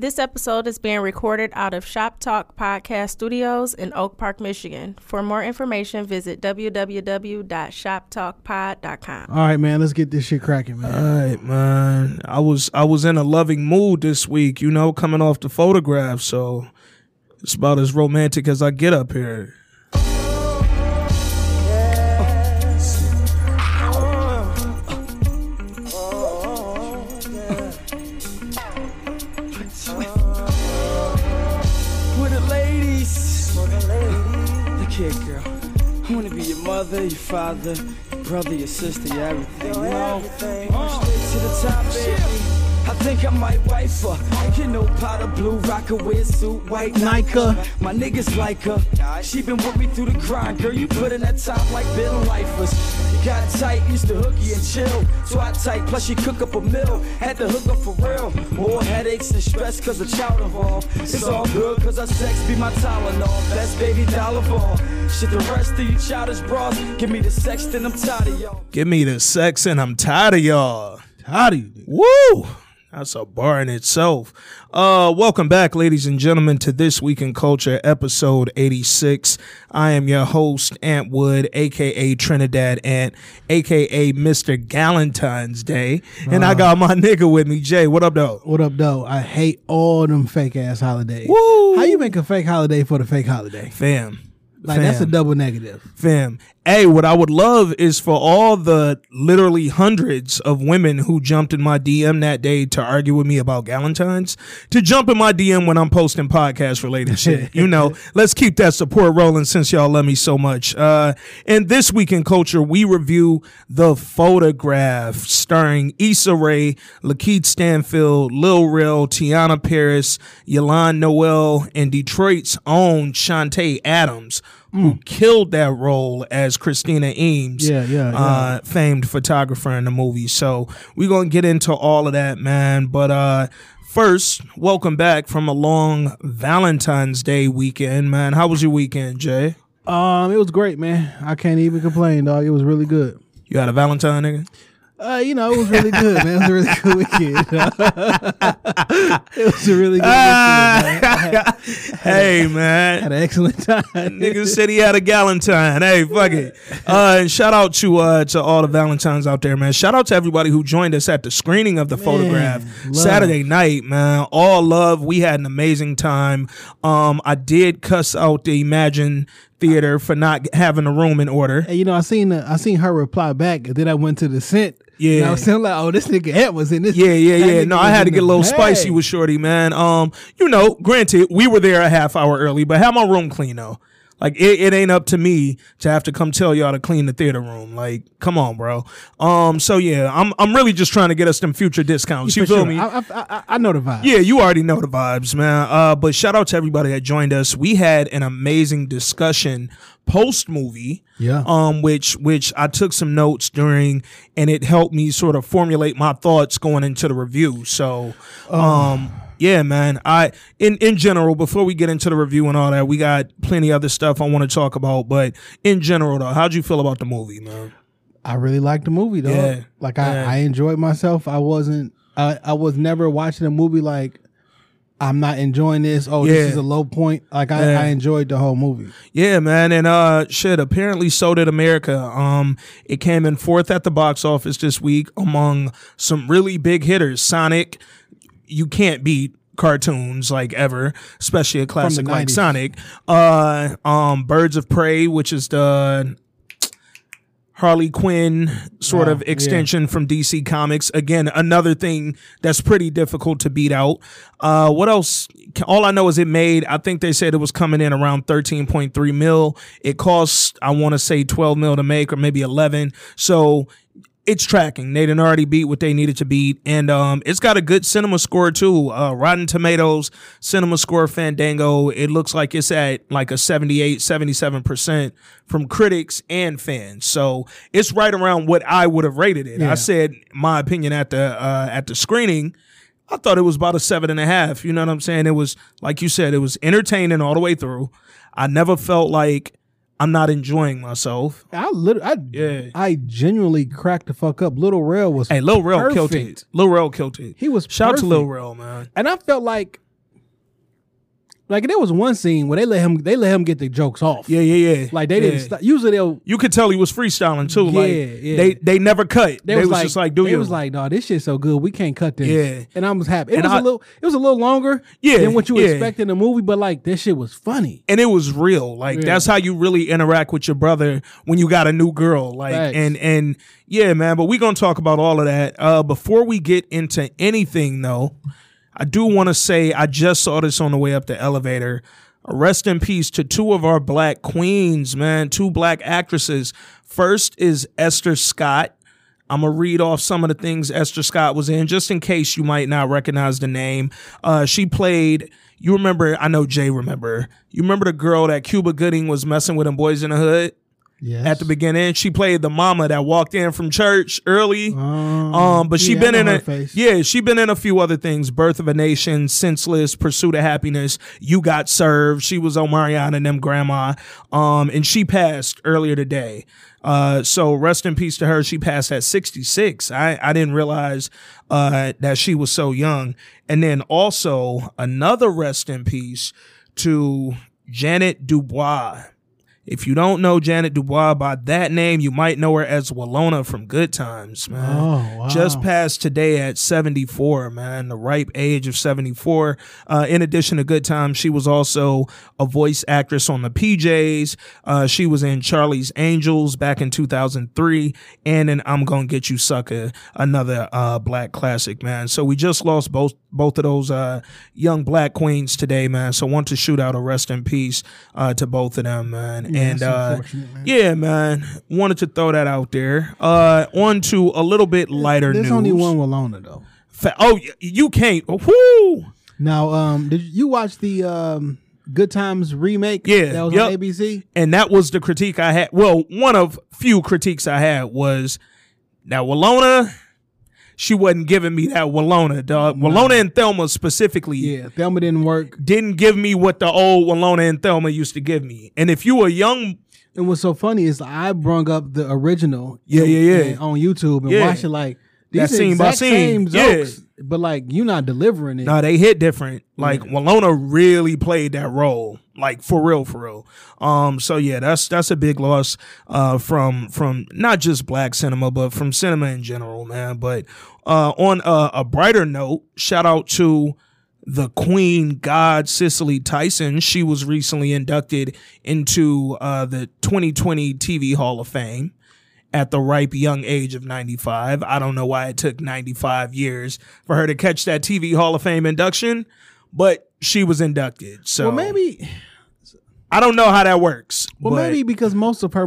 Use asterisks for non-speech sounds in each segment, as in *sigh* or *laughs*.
This episode is being recorded out of Shop Talk Podcast Studios in Oak Park, Michigan. For more information, visit www.shoptalkpod.com. All right, man, let's get this shit cracking, man. All right, man. I was I was in a loving mood this week, you know, coming off the photograph, so it's about as romantic as I get up here. Mother, your father, your brother, your sister, your everything. You know? Uh, straight to the top, baby. I think I might wife her. You know, powder blue, rock a suit, white Nike. My niggas like her. She been with me through the grind, girl. You put in that top like Bill Lifers. You got tight, used to hooky and chill. Swat tight, plus you cook up a meal. Had to hook up for real. More headaches and stress cause of child involved. It's all good cause our sex be my Tylenol. Best baby dollar of all. Shit, the rest of you childish bras. Give me the sex, then I'm tired of y'all. Give me the sex and I'm tired of y'all. How do you? Woo! That's a bar in itself. Uh, welcome back, ladies and gentlemen, to This Week in Culture, episode 86. I am your host, Ant Wood, aka Trinidad Ant, aka Mr. Galentine's Day. And I got my *laughs* nigga with me, Jay. What up, though? What up, though? I hate all them fake ass holidays. Woo! How you make a fake holiday for the fake holiday? Fam. Like that's a double negative. Fam. Hey, what I would love is for all the literally hundreds of women who jumped in my DM that day to argue with me about Galentine's to jump in my DM when I'm posting podcast related *laughs* shit. You know, let's keep that support rolling since y'all love me so much. Uh, and this week in culture, we review The Photograph starring Issa Rae, Lakeith Stanfield, Lil Rel, Tiana Paris, Yolande Noel, and Detroit's own Chanté Adams who killed that role as Christina Eames, Yeah, yeah, Uh, famed photographer in the movie. So we're gonna get into all of that, man. But uh, first, welcome back from a long Valentine's Day weekend, man. How was your weekend, Jay? Um, it was great, man. I can't even complain, dog. It was really good. You had a Valentine, nigga? Uh, you know, it was really good, man. It was a really good weekend. *laughs* it was a really good weekend, man. Had, hey, man. had an excellent time. Nigga said he had a Galentine. Hey, fuck it. *laughs* Uh, and shout out to uh to all the Valentines out there, man. Shout out to everybody who joined us at the screening of the photograph love. Saturday night, man. All love. We had an amazing time. Um, I did cuss out the Emagine Theater for not having a room in order. And you know, I seen uh, I seen her reply back, and then I went to the scent. Yeah. and I was saying like, oh, this nigga Ant was in this. Yeah, yeah, yeah. No, I had to get a little bag. spicy with Shorty, man. Um, you know, granted, we were there a half hour early, but have my room clean though. Like it, it ain't up to me to have to come tell y'all to clean the theater room. Like, come on, bro. Um, so yeah, I'm I'm really just trying to get us them future discounts. You feel sure. me? I, I, I, I know the vibes. Yeah, you already know the vibes, man. Uh, but shout out to everybody that joined us. We had an amazing discussion post movie. Yeah. Um, which which I took some notes during, and it helped me sort of formulate my thoughts going into the review. So, um. Yeah, man. I in in general, before we get into the review and all that, we got plenty other stuff I want to talk about. But in general, though, how'd you feel about the movie, man? I really liked the movie though. Yeah. Like I. I enjoyed myself. I wasn't I, I was never watching a movie like I'm not enjoying this. Oh, Yeah. this is a low point. Like I, Yeah. I enjoyed the whole movie. Yeah, man, and uh, shit. Apparently, so did America. Um, it came in fourth at the box office this week among some really big hitters. Sonic, you can't beat cartoons like ever, especially a classic like 90s. Sonic. Uh, um, Birds of Prey, which is the Harley Quinn sort of yeah. extension from DC Comics. Again, another thing that's pretty difficult to beat out. Uh, what else? All I know is it made, I think they said it was coming in around 13.3 mil. It costs, I want to say 12 mil to make or maybe 11. So it's tracking. They didn't already beat what they needed to beat. And um, it's got a good cinema score too. Uh, Rotten Tomatoes, cinema score Fandango. It looks like it's at like a 78, 77% from critics and fans. So it's right around what I would have rated it. Yeah. I said my opinion at the uh, at the screening. I thought it was about a seven and a half. You know what I'm saying? It was like you said, it was entertaining all the way through. I never felt like I'm not enjoying myself. I literally, I Yeah. I genuinely cracked the fuck up. Lil Rel was Hey, Lil Rel killed perfect. it. Lil Rel killed it. He was shout out to Lil perfect. Rel, man. And I felt like Like there was one scene where they let him they let him get the jokes off. Yeah, yeah, yeah. Like they yeah. didn't stop. Usually they'll You could tell he was freestyling too. like Yeah, yeah. they they never cut. they, They, was, was, like, just like, do you? was like, no, this shit's so good, we can't cut this. Yeah. and I was happy. It And was I- a little, it was a little longer, Yeah, than what you yeah. expect in a movie, but like this shit was funny. and it was real. Like Yeah. that's how you really interact with your brother when you got a new girl. Like Facts. and and yeah, man. But we're gonna talk about all of that. Uh, before we get into anything though, I do want to say I just saw this on the way up the elevator. Rest in peace to two of our black queens, man. Two black actresses. First is Esther Scott. I'm gonna read off some of the things Esther Scott was in, just in case you might not recognize the name. Uh, she played. You remember? I know Jay remember. You remember the girl that Cuba Gooding was messing with in Boys in the Hood Yes. at the beginning? She played the mama that walked in from church early. Um, Um, but she yeah, been in a face. yeah, she been in a few other things: Birth of a Nation, Senseless, Pursuit of Happiness. You got served. She was Omarion and them grandma. Um, and she passed earlier today. Uh, so rest in peace to her. She passed at 66. I, I didn't realize, uh, that she was so young. And then also another rest in peace to Ja'Net DuBois. If you don't know Ja'Net DuBois by that name, you might know her as Willona from Good Times, man. Oh, wow. Just passed today at 74, man, the ripe age of 74. Uh, in addition to Good Times, she was also a voice actress on the PJs. Uh, she was in Charlie's Angels back in 2003 and in I'm Gonna Get You Sucker, another uh, black classic, man. So we just lost both both of those uh, young black queens today, man. So want to shoot out a rest in peace uh, to both of them, man. and that's uh, man. yeah, man, wanted to throw that out there. Uh, on to a little bit lighter news There's news. only one Willona though. Fa- oh, you can't. Whoo! Now, um, did you watch the um Good Times remake? Yeah, that was yep. on ABC. And that was the critique I had. Well, one of few critiques I had was now Willona. She wasn't giving me that Willona, dog. Willona and Thelma specifically Yeah, Thelma didn't work. didn't give me what the old Willona and Thelma used to give me. And if you were young, And what's so funny is I brung up the original. Yeah, yeah, yeah. on YouTube and Yeah. watched it like these That scene by scene. same Yeah. jokes, but like you're not delivering it. nah, they hit different. Like Willona really played that role, like for real, for real. Um, so yeah, that's that's a big loss uh, from from not just black cinema, but from cinema in general, man. But uh, on a, a brighter note, shout out to the Queen God Cicely Tyson. She was recently inducted into uh, the 2020 TV Hall of Fame at the ripe young age of 95. I don't know why it took 95 years for her to catch that TV Hall of Fame induction, but she was inducted. So well, maybe, I don't know how that works. well, maybe because most of her,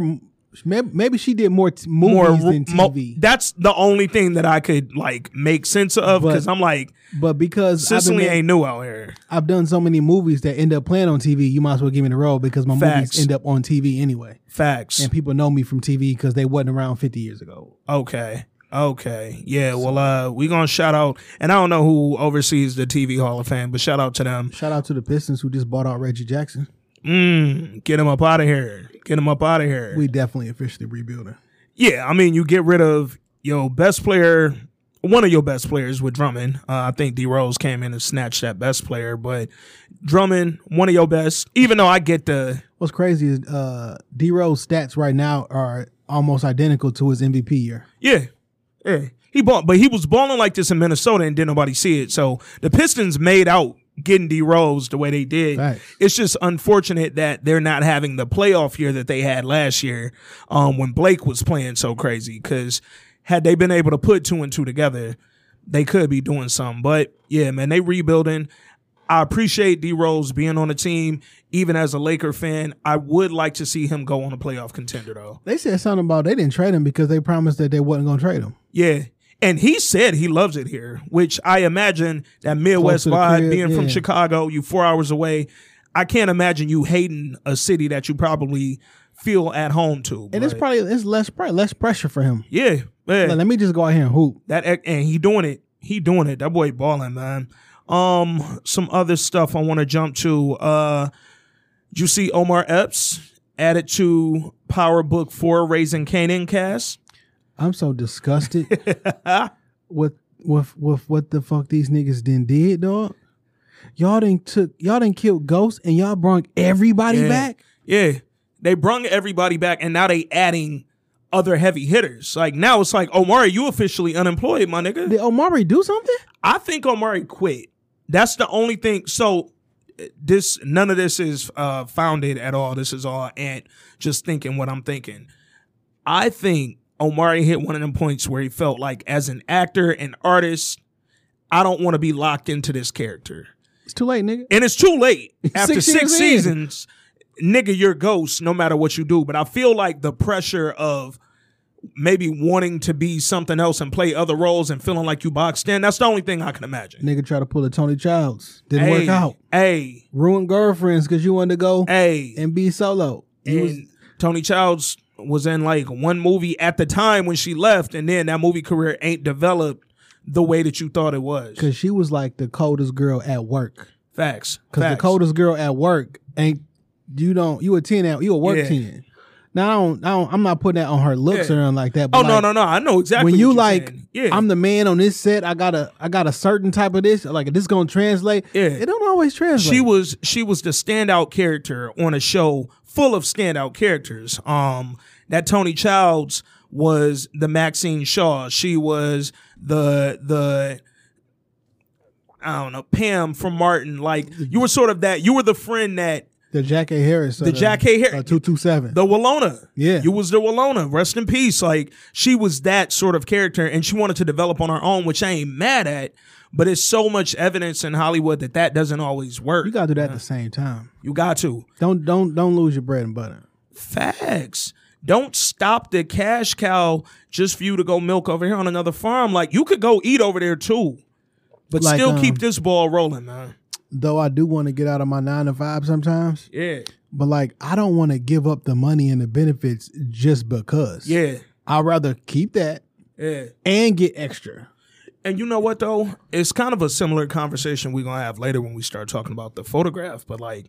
maybe, maybe she did more t- movies more than mo- TV. that's the only thing that I could like make sense of because I'm like but because been, ain't new out here. I've done so many movies that end up playing on TV, you might as well give me the role because my Facts. movies end up on TV anyway, Facts. and people know me from TV because they wasn't around 50 years ago. Okay. Okay. Yeah. Well, uh, we gonna shout out, and I don't know who oversees the TV Hall of Fame, but shout out to them. Shout out to the Pistons who just bought out Reggie Jackson. Mm, get him up out of here. Get him up out of here. We definitely officially rebuilding. Yeah, I mean, you get rid of your best player, one of your best players with Drummond. Uh, I think D Rose came in and snatched that best player, but Drummond, one of your best. Even though I get the What's crazy is uh, D Rose stats right now are almost identical to his MVP year. yeah, yeah, he bought, but he was balling like this in Minnesota and didn't nobody see it. So the Pistons made out getting D Rose the way they did. Facts. It's just unfortunate that they're not having the playoff year that they had last year um, when Blake was playing so crazy. Because had they been able to put two and two together, they could be doing something. But yeah, man, they rebuilding. I appreciate D Rose being on the team. Even as a Laker fan, I would like to see him go on a playoff contender though. They said something about they didn't trade him because they promised that they wasn't going to trade him. Yeah. And he said he loves it here, which I imagine that Midwest vibe, crib, being from. Chicago, you four hours away. I can't imagine you hating a city that you probably feel at home to. And it's probably it's less probably less pressure for him. yeah, yeah. Like, let me just go out here and hoop. that and he doing it. He doing it. That boy balling, man. Um, some other stuff I want to jump to. Uh, you see Omar Epps added to Power Book Four Raising Kanan cast? I'm so disgusted *laughs* with with with what the fuck these niggas then did, dog. y'all didn't took y'all didn't kill ghosts and y'all brought everybody Yeah. back. Yeah. They brung everybody back and now they adding other heavy hitters. Like now it's like, Omari, you officially unemployed, my nigga. Did Omari do something? I think Omari quit. That's the only thing. So this none of this is uh founded at all. This is all and just thinking what I'm thinking. I think Omari hit one of them points where he felt like as an actor and artist, I don't want to be locked into this character. It's too late, nigga. And it's too late. *laughs* After Six six, years in. seasons, nigga, you're ghost no matter what you do. But I feel like the pressure of maybe wanting to be something else and play other roles and feeling like you boxed in, that's the only thing I can imagine. Nigga try to pull a Toni Childs. Didn't work out. Hey, Ruined girlfriends because you wanted to go hey. and be solo. You was- Toni Childs was in like one movie at the time when she left, and then that movie career ain't developed the way that you thought it was. Cause she was like the coldest girl at work. Facts. Cause the coldest girl at work ain't you don't you a ten out you a work Yeah. ten. Now I don't, I don't I'm not putting that on her looks Yeah. or anything like that. But Oh no like, no no! I know exactly. When you what you're like, saying. yeah, I'm the man on this set. I got a I got a certain type of this. Like this gonna translate. Yeah. it don't always translate. she was she was the standout character on a show full of standout characters. Um, that Toni Childs was the Maxine Shaw. She was the the I don't know Pam from Martin. Like you were sort of that. You were the friend that the Jack A. Harris. The Jack A. Harris- two two seven. the Willona. Yeah. You was the Willona. Rest in peace. Like she was that sort of character and she wanted to develop on her own, which I ain't mad at. But it's so much evidence in Hollywood that that doesn't always work. You gotta do that at the same time. You got to. Don't don't don't lose your bread and butter. Facts. Don't stop the cash cow just for you to go milk over here on another farm. Like you could go eat over there too. But Like, still um, keep this ball rolling, man. Though I do want to get out of my nine to five sometimes. Yeah. But like I don't want to give up the money and the benefits just because. Yeah. I'd rather keep that Yeah. and get extra. And you know what though? It's kind of a similar conversation we're gonna have later when we start talking about the photograph. But like,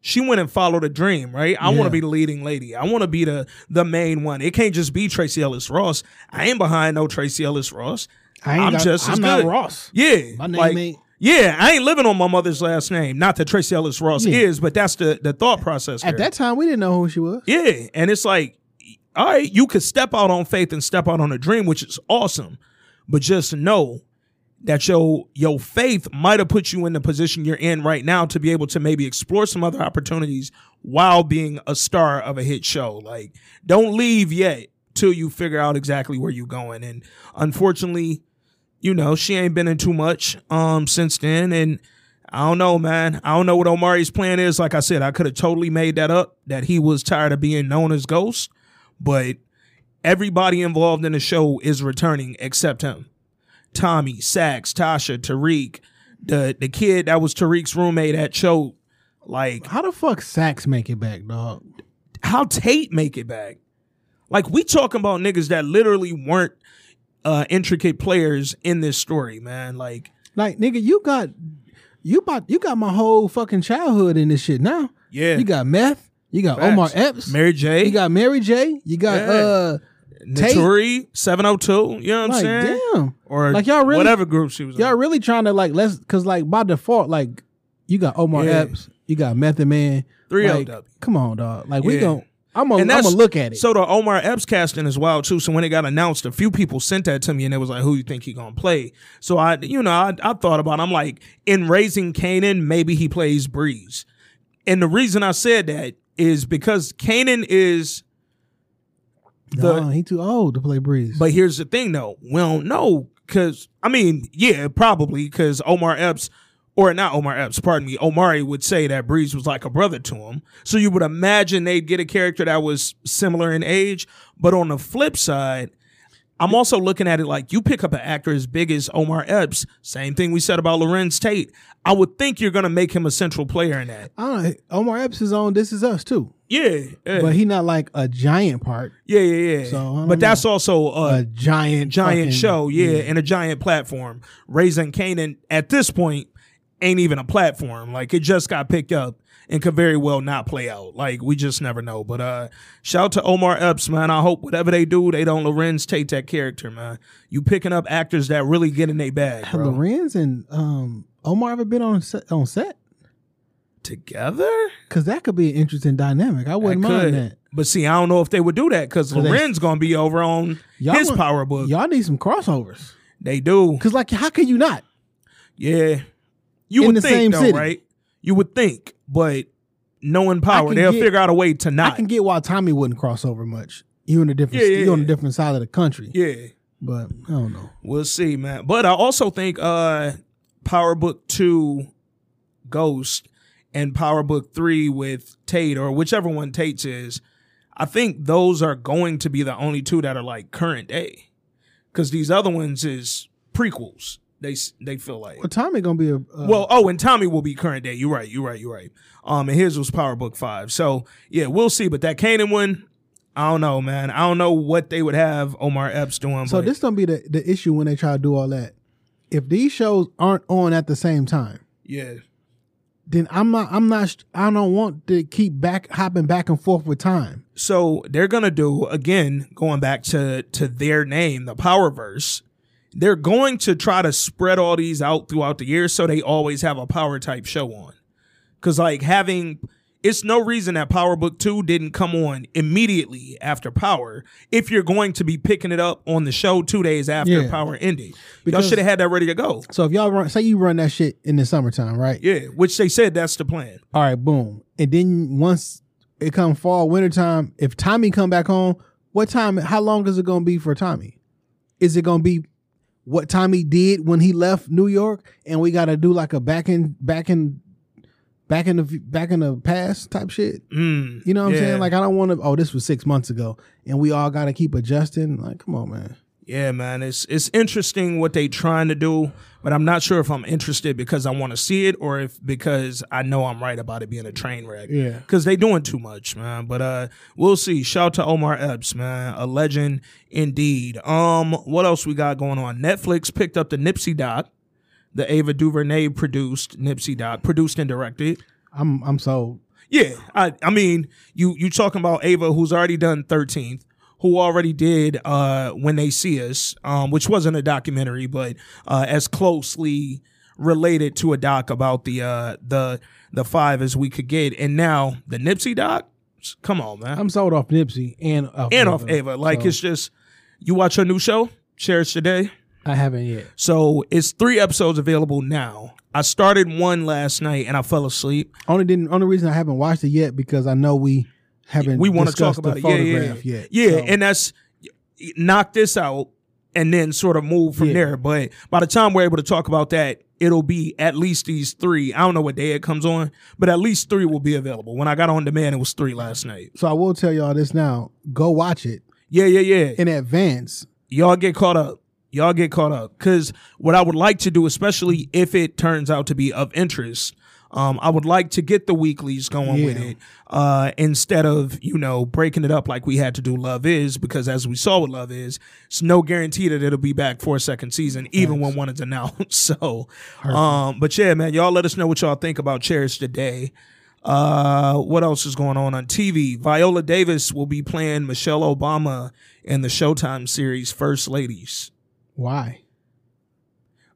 she went and followed a dream, right? I want to be the leading lady. I want to be the the main one. It can't just be Tracee Ellis Ross. I ain't behind no Tracee Ellis Ross. I got- just I'm not good. Ross. Yeah, My name like, ain't- Yeah, I ain't living on my mother's last name. Not that Tracee Ellis Ross Yeah. is, but that's the the thought process. At there. that time, we didn't know who she was. Yeah, and it's like, all right, you could step out on faith and step out on a dream, which is awesome, but just know that your your faith might have put you in the position you're in right now to be able to maybe explore some other opportunities while being a star of a hit show. Like, don't leave yet till you figure out exactly where you're going. And unfortunately, you know, she ain't been in too much um since then and I don't know, man. I don't know what Omari's plan is. Like I said, I could have totally made that up that he was tired of being known as Ghost, but everybody involved in the show is returning except him. Tommy, Saxe, Tasha, Tariq, the the kid that was Tariq's roommate at show. Like, How the fuck Saxe make it back, dog? how Tate make it back? Like, we talking about niggas that literally weren't uh intricate players in this story, man. Like, Like, nigga, you got you about you got my whole fucking childhood in this shit now. yeah. You got meth. You got Facts. Omar Epps. Mary J. You got Mary J. You got Yeah. uh Naturi, 702, you know what I'm like saying? damn. Or Like, y'all really- whatever group she was Y'all in. really trying to like let's cause like by default, like you got Omar Yeah. Epps, you got Method Man. Three oh like, LW. Come on, dog. Like we Yeah. I'm gonna I'm gonna look at it. So the Omar Epps casting is wild too. So when it got announced, a few people sent that to me and it was like, who you think he gonna play? So I, you know, I, I thought about, it. I'm like, in Raising Kanan, maybe he plays Breeze. And the reason I said that is because Kanan is the, Nah, he too old to play Breeze. But here's the thing, though. We don't know because I mean, yeah, probably because Omar Epps, or not Omar Epps, pardon me, Omari would say that Breeze was like a brother to him. So you would imagine they'd get a character that was similar in age. But on the flip side, I'm also looking at it like you pick up an actor as big as Omar Epps. Same thing we said about Larenz Tate. I would think you're gonna make him a central player in that. Don't Omar Epps is on This Is Us too. Yeah, yeah, But he not like a giant part. yeah, yeah. yeah. So, but that's also uh, A giant giant fucking- show, yeah, and a giant platform. Raising Kanan at this point ain't even a platform. Like it just got picked up and could very well not play out. Like we just never know. But uh shout out to Omar Epps, man. I hope whatever they do, they don't Lorenz take that character, man. You picking up actors that really get in their bag, bro. Larenz and um Omar ever been on set, on set? Together? Because that could be an interesting dynamic. I wouldn't That mind could. that. But see, I don't know if they would do that because 'Cause they- Loren's gonna be over on his want- power book. Y'all need some crossovers. They do. Because like, how can you not? Yeah. You In would the think same though, city. right? You would think, but knowing power, they'll get- figure out a way to not. I can get why Tommy wouldn't cross over much. You in a different, Yeah, yeah, you on a different side of the country. yeah. But I don't know. We'll see, man. But I also think uh Power Book 2 Ghost and Power Book 3 with Tate or whichever one Tate's is, I think those are going to be the only two that are like current day. Cuz these other ones is prequels. They they feel like. Well, Tommy gonna be a uh, Well, oh, and Tommy will be current day. You're right. You're right. You're right. Um, and his was Power Book Five. So yeah, we'll see. But that Kanan one, I don't know, man. I don't know what they would have Omar Epps doing. So but this gonna be the, the issue when they try to do all that. If these shows aren't on at the same time, yeah, then I'm not. I'm not. I don't want to keep back hopping back and forth with time. so they're gonna do again, going back to to their name, the Powerverse. They're going to try to spread all these out throughout the year, so they always have a power type show on. Cause like having, it's no reason that Power Book Two didn't come on immediately after Power. If you're going to be picking it up on the show two days after Yeah. Power ended, y'all should have had that ready to go. So if y'all run, say you run that shit in the summertime, right? Yeah, which they said that's the plan. All right, boom. And then once it come fall, wintertime, if Tommy come back home, what time? How long is it gonna be for Tommy? Is it gonna be what Tommy did when he left New York, and we got to do like a back in back in back in the back in the past type shit? Mm, You know what I'm saying? Like I don't want to. Oh, this was six months ago, and we all got to keep adjusting. Like, come on, man. Yeah, man, it's it's interesting what they trying to do, but I'm not sure if I'm interested because I want to see it or if because I know I'm right about it being a train wreck. Yeah. because they doing too much, man. But uh, we'll see. Shout out to Omar Epps, man, a legend indeed. Um, what else we got going on? Netflix picked up the Nipsey doc, the Ava DuVernay produced Nipsey doc, produced and directed. I'm I'm so Yeah, I I mean, you you talking about Ava, who's already done Thirteenth, who already did uh When They See Us, um, which wasn't a documentary, but uh, as closely related to a doc about the uh the the five as we could get, and now the Nipsey doc. Come on, man, I'm sold off Nipsey and off and off Ava. Like So, it's just you watch her new show, Cherish the Day. I haven't yet. So it's three episodes available now. I started one last night and I fell asleep. Only didn't. Only reason I haven't watched it yet because I know we haven't. we want to talk about the it. Yeah, yeah, photograph yeah. yet. Yeah, So, and that's knock this out and then sort of move from Yeah. there. But by the time we're able to talk about that, it'll be at least these three. I don't know what day it comes on, but at least three will be available. When I got on demand, it was three last night. so I will tell y'all this now. Go watch it Yeah, yeah, yeah. in advance. Y'all get caught up. Y'all get caught up. Cause what I would like to do, especially if it turns out to be of interest, um, I would like to get the weeklies going with it, uh, instead of, you know, breaking it up like we had to do Love Is, because as we saw with Love Is, it's no guarantee that it'll be back for a second season, even when one is announced. *laughs* So, um, but yeah, man, y'all let us know what y'all think about Cherish the Day. Uh, what else is going on on TV? Viola Davis will be playing Michelle Obama in the Showtime series First Ladies. Why?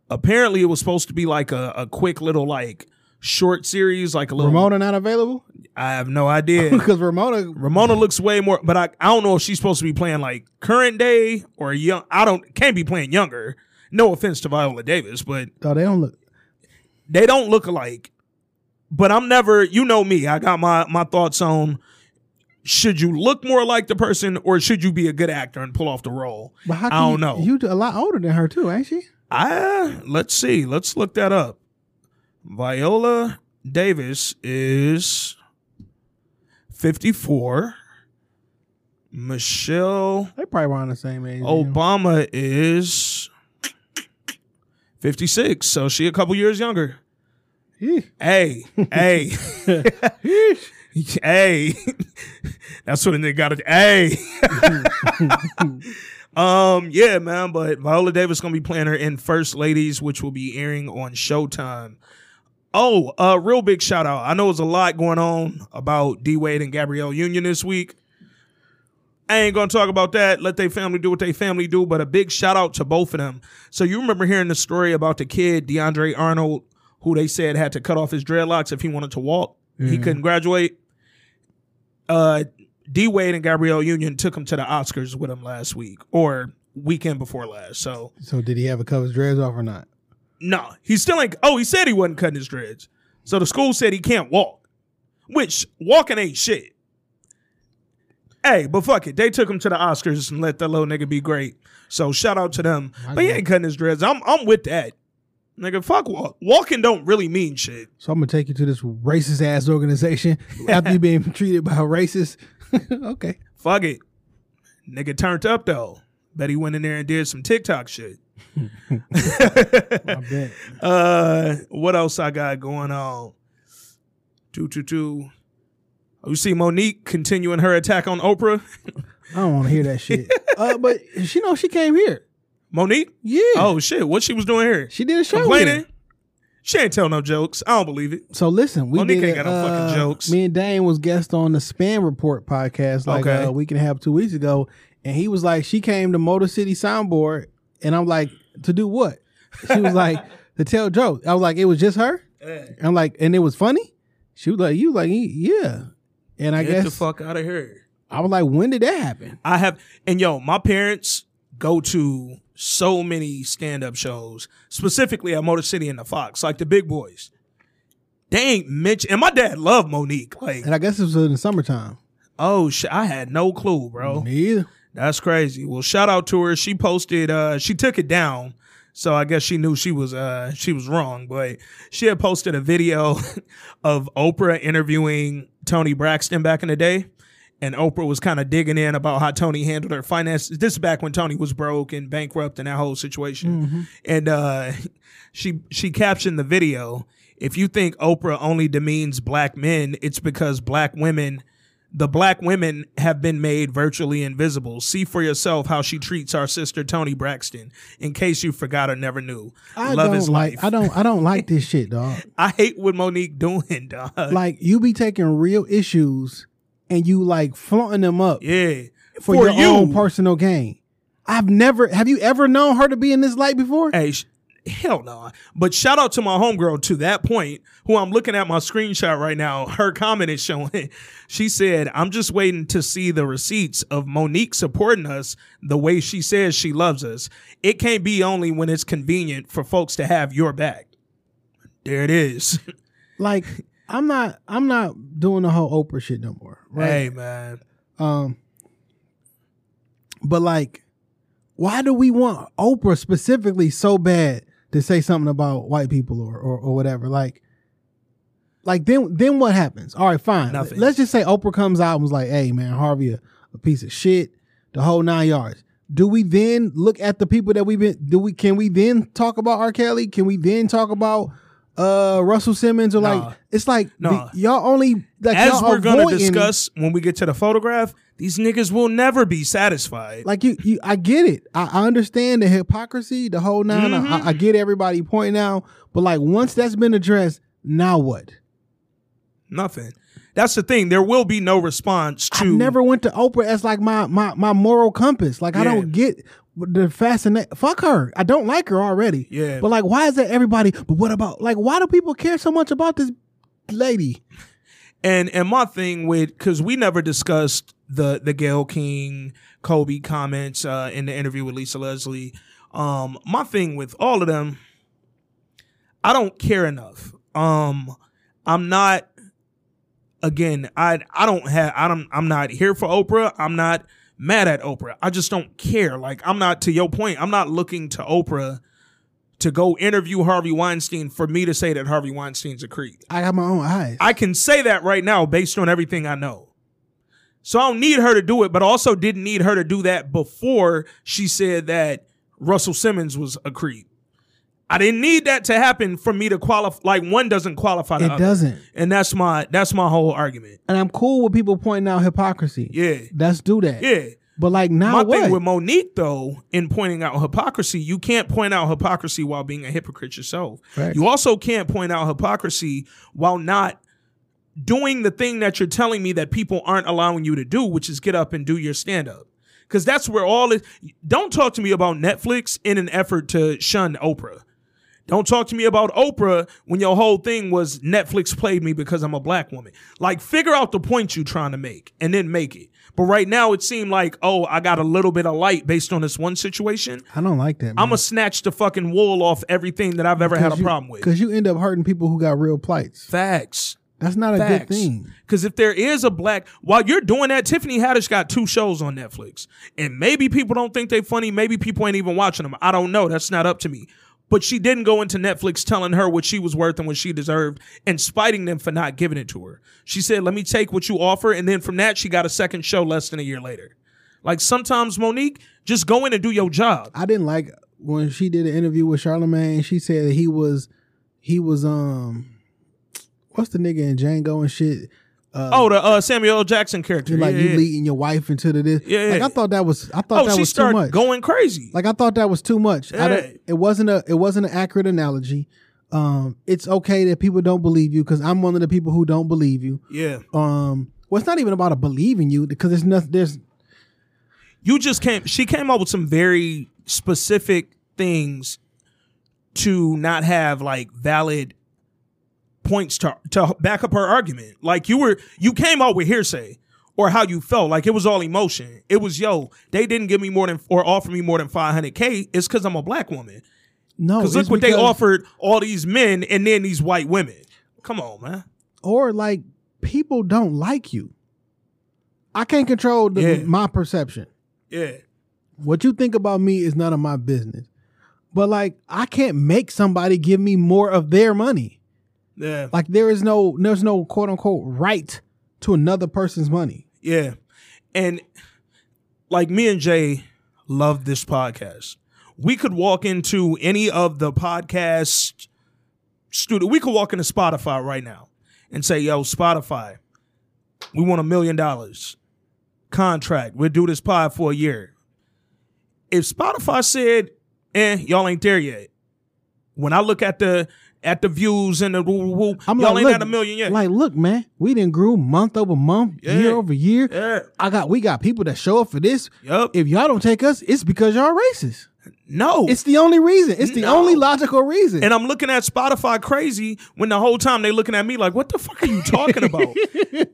Apparently, it was supposed to be like a, a quick little like short series, like a little. Ramona not available I have no idea. *laughs* because Ramona. Ramona looks way more, but I, I don't know if she's supposed to be playing like current day or young. I don't can't be playing younger. No offense to Viola Davis, but Oh, they don't look. they don't look alike. But I'm never, you know me. I got my my thoughts on should you look more like the person or should you be a good actor and pull off the role? But how I don't you, know. You a lot older than her too, ain't she? I let's see. Let's look that up. Viola Davis is 54. Michelle They probably around the same age. Obama is 56. So she a couple years younger. Hey, *laughs* hey, hey. That's what a nigga got to. Hey. *laughs* um. Yeah, man. But Viola Davis gonna be playing her in First Ladies, which will be airing on Showtime. Oh, uh, real big shout out. I know there's a lot going on about D Wade and Gabrielle Union this week. I ain't gonna talk about that. Let their family do what they family do. But a big shout out to both of them. So you remember hearing the story about the kid DeAndre Arnold who they said had to cut off his dreadlocks if he wanted to walk. He couldn't graduate. Uh, D Wade and Gabrielle Union took him to the Oscars with him last week or weekend before last. So So did he have a cut his dreads off or not? No, he still ain't. Oh, he said he wasn't cutting his dreads. So the school said he can't walk, which walking ain't shit. Hey, but fuck it. They took him to the Oscars and let that little nigga be great. So shout out to them. But he ain't cutting his dreads. I'm I'm with that. Nigga, fuck walk. Walking don't really mean shit. So I'm gonna take you to this racist ass organization *laughs* after you being treated by a racist. *laughs* okay. Fuck it. Nigga turned up though. Bet he went in there and did some TikTok shit. *laughs* I. Uh, what else I got going on? Two two two. Oh, you see Mo'Nique continuing her attack on Oprah. I don't want to hear that shit. *laughs* uh, but she know she came here. Mo'Nique? Yeah. Oh shit! What she was doing here? she did a show Complaining? She ain't tell no jokes. I don't believe it. So listen, we Mo'Nique did ain't got no uh, fucking jokes. Me and Dane was guest on the Spam Report podcast like Okay. uh, a week and a half, two weeks ago, and he was like, she came to Motor City Soundboard, and I'm like, to do what? She was like, *laughs* to tell jokes. I was like, it was just her. I'm like, and it was funny. She was like, you like, yeah. And I Get guess the fuck out of here. I was like, when did that happen? I have, and yo, my parents go to so many stand up shows, specifically at Motor City and the Fox, like the big boys. They ain't mentioned, and my dad loved Mo'Nique. Like, And I guess it was in the summertime. oh shit, I had no clue, bro. Me either. That's crazy. Well, shout out to her. She posted, uh, she took it down. So I guess she knew she was uh she was wrong, but she had posted a video *laughs* of Oprah interviewing Toni Braxton back in the day. And Oprah was kind of digging in about how Toni handled her finances. This is back when Toni was broke and bankrupt and that whole situation. And uh she she captioned the video. If you think Oprah only demeans black men, it's because black women the black women have been made virtually invisible. See for yourself how she treats our sister Toni Braxton. In case you forgot or never knew, I love don't is like. life. I don't. I don't like this shit, dog. *laughs* I hate what Monique doing, dog. Like you be taking real issues and you like flaunting them up yeah, for, your own personal gain. I've never. Have you ever known her to be in this light before? Hey, sh- hell no. But shout out to my homegirl to that point, who I'm looking at my screenshot right now. Her comment is showing. *laughs* She said, I'm just waiting to see the receipts of Mo'Nique supporting us the way she says she loves us. It can't be only when it's convenient for folks to have your back. There it is. *laughs* Like I'm not. I'm not doing the whole Oprah shit no more. Right. Hey, man. Um. But like, why do we want Oprah specifically so bad to say something about white people or or, or whatever? Like. Like then, then what happens? All right, fine. Nothing. Let's just say Oprah comes out and was like, "Hey, man, Harvey, a, a piece of shit." The whole nine yards. Do we then look at the people that we've been? Do we? Can we then talk about R. Kelly? Can we then talk about uh Russell Simmons? Or Nah. like, it's like Nah. y'all only like As y'all we're going to avoiding- discuss when we get to the photograph, these niggas will never be satisfied. Like you, you I get it. I, I understand the hypocrisy, the whole 9 Mm-hmm. I, I get everybody pointing out, but like once that's been addressed, now what? Nothing. That's the thing. There will be no response to. I never went to Oprah as like my my my moral compass. Like I don't get the fascinate. Fuck her. I don't like her already. Yeah. But like, why is that everybody? But what about like? Why do people care so much about this lady? And and my thing with because we never discussed the the Gayle King Kobe comments uh, in the interview with Lisa Leslie. Um, my thing with all of them, I don't care enough. Um, I'm not. Again, I I don't have I don't I'm not here for Oprah. I'm not mad at Oprah. I just don't care. Like I'm not to your point. I'm not looking to Oprah to go interview Harvey Weinstein for me to say that Harvey Weinstein's a creep. I got my own eyes. I can say that right now based on everything I know. So I don't need her to do it, but also didn't need her to do that before she said that Russell Simmons was a creep. I didn't need that to happen for me to qualify. Like one doesn't qualify. The It other. doesn't. and that's my that's my whole argument. and I'm cool with people pointing out hypocrisy. Yeah, Let's do that. yeah. But like now My what? thing with Mo'Nique though, in pointing out hypocrisy, you can't point out hypocrisy while being a hypocrite yourself. Facts. You also can't point out hypocrisy while not doing the thing that you're telling me that people aren't allowing you to do, which is get up and do your stand up. Cause that's where all it don't talk to me about Netflix in an effort to shun Oprah. Don't talk to me about Oprah when your whole thing was Netflix played me because I'm a black woman. Like, figure out the point you're trying to make and then make it. But right now, it seemed like, oh, I got a little bit of light based on this one situation. I don't like that. I'm gonna snatch the fucking wool off everything that I've ever had a problem with. because you end up hurting people who got real plights. Facts. That's not a good thing. Because if there is a black, while you're doing that, Tiffany Haddish got two shows on Netflix, and maybe people don't think they funny. Maybe people ain't even watching them. I don't know. That's not up to me. But she didn't go into Netflix telling her what she was worth and what she deserved, and spiting them for not giving it to her. She said, "Let me take what you offer," and then from that, she got a second show less than a year later. Like sometimes, Mo'Nique, just go in and do your job. I didn't like when she did an interview with Charlemagne. She said he was, he was um, what's the nigga in Django and shit. Uh, Oh, the uh, Samuel L. Jackson character. like yeah, you yeah. leading your wife into the this. Yeah, Like yeah. I thought that was. I thought Oh, that was too much. going crazy. Like I thought that was too much. Yeah. it wasn't a. It wasn't an accurate analogy. Um, it's okay that people don't believe you because I'm one of the people who don't believe you. yeah. Um, well, it's not even about a believing you because there's nothing. There's you just came she came up with some very specific things to not have like valid points to to back up her argument like you were you came out with hearsay or how you felt like it was all emotion it was yo they didn't give me more than or offer me more than 500k it's because i'm a black woman no. because look what they offered all these men and then these white women come on man or like people don't like you. I can't control the, Yeah. my perception. yeah What you think about me is none of my business. But like, I can't make somebody give me more of their money. Yeah Like, there is no, there's no quote unquote right to another person's money. Yeah. And like me and Jay love this podcast. We could walk into any of the podcast studio. We could walk into Spotify right now and say, yo, Spotify, we want a million dollars contract. We'll do this pod for a year. If Spotify said, eh, y'all ain't there yet. When I look at the at the views and the woo, woo, I'm y'all like, ain't look, at a million yet. Like, look, man, we didn't grew month over month, Yeah. year over year. yeah. I got, we got people that show up for this. Yup. If y'all don't take us, it's because y'all racist. no. It's the only reason. It's the No. only logical reason. And I'm looking at Spotify crazy when the whole time they looking at me like, what the fuck are you talking about? *laughs*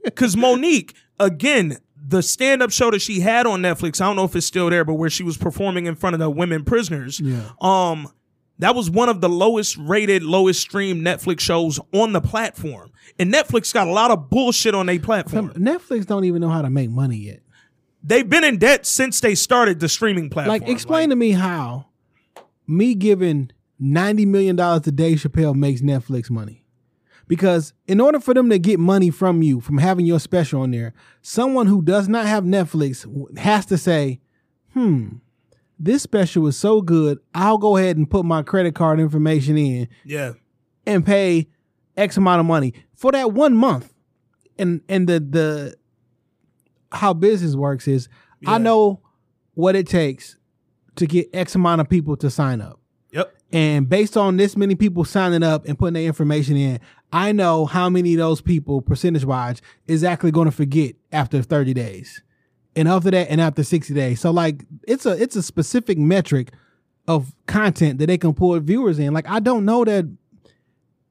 Because Mo'Nique, again, the stand up show that she had on Netflix, I don't know if it's still there, but where she was performing in front of the women prisoners, Yeah. um, that was one of the lowest rated, lowest streamed Netflix shows on the platform. And Netflix got a lot of bullshit on their platform. Netflix don't even know how to make money yet. They've been in debt since they started the streaming platform. Like, explain to me how me giving ninety million dollars to Dave Chappelle makes Netflix money. Because in order for them to get money from you from having your special on there, someone who does not have Netflix has to say, "Hmm, this special is so good. I'll go ahead and put my credit card information in Yeah. and pay X amount of money for that one month." And and the the how business works is Yeah. I know what it takes to get X amount of people to sign up. Yep. And based on this many people signing up and putting their information in, I know how many of those people, percentage wise, is actually going to forget after 30 days. And after that, and after 60 days. So like it's a it's a specific metric of content that they can pull viewers in. Like I don't know that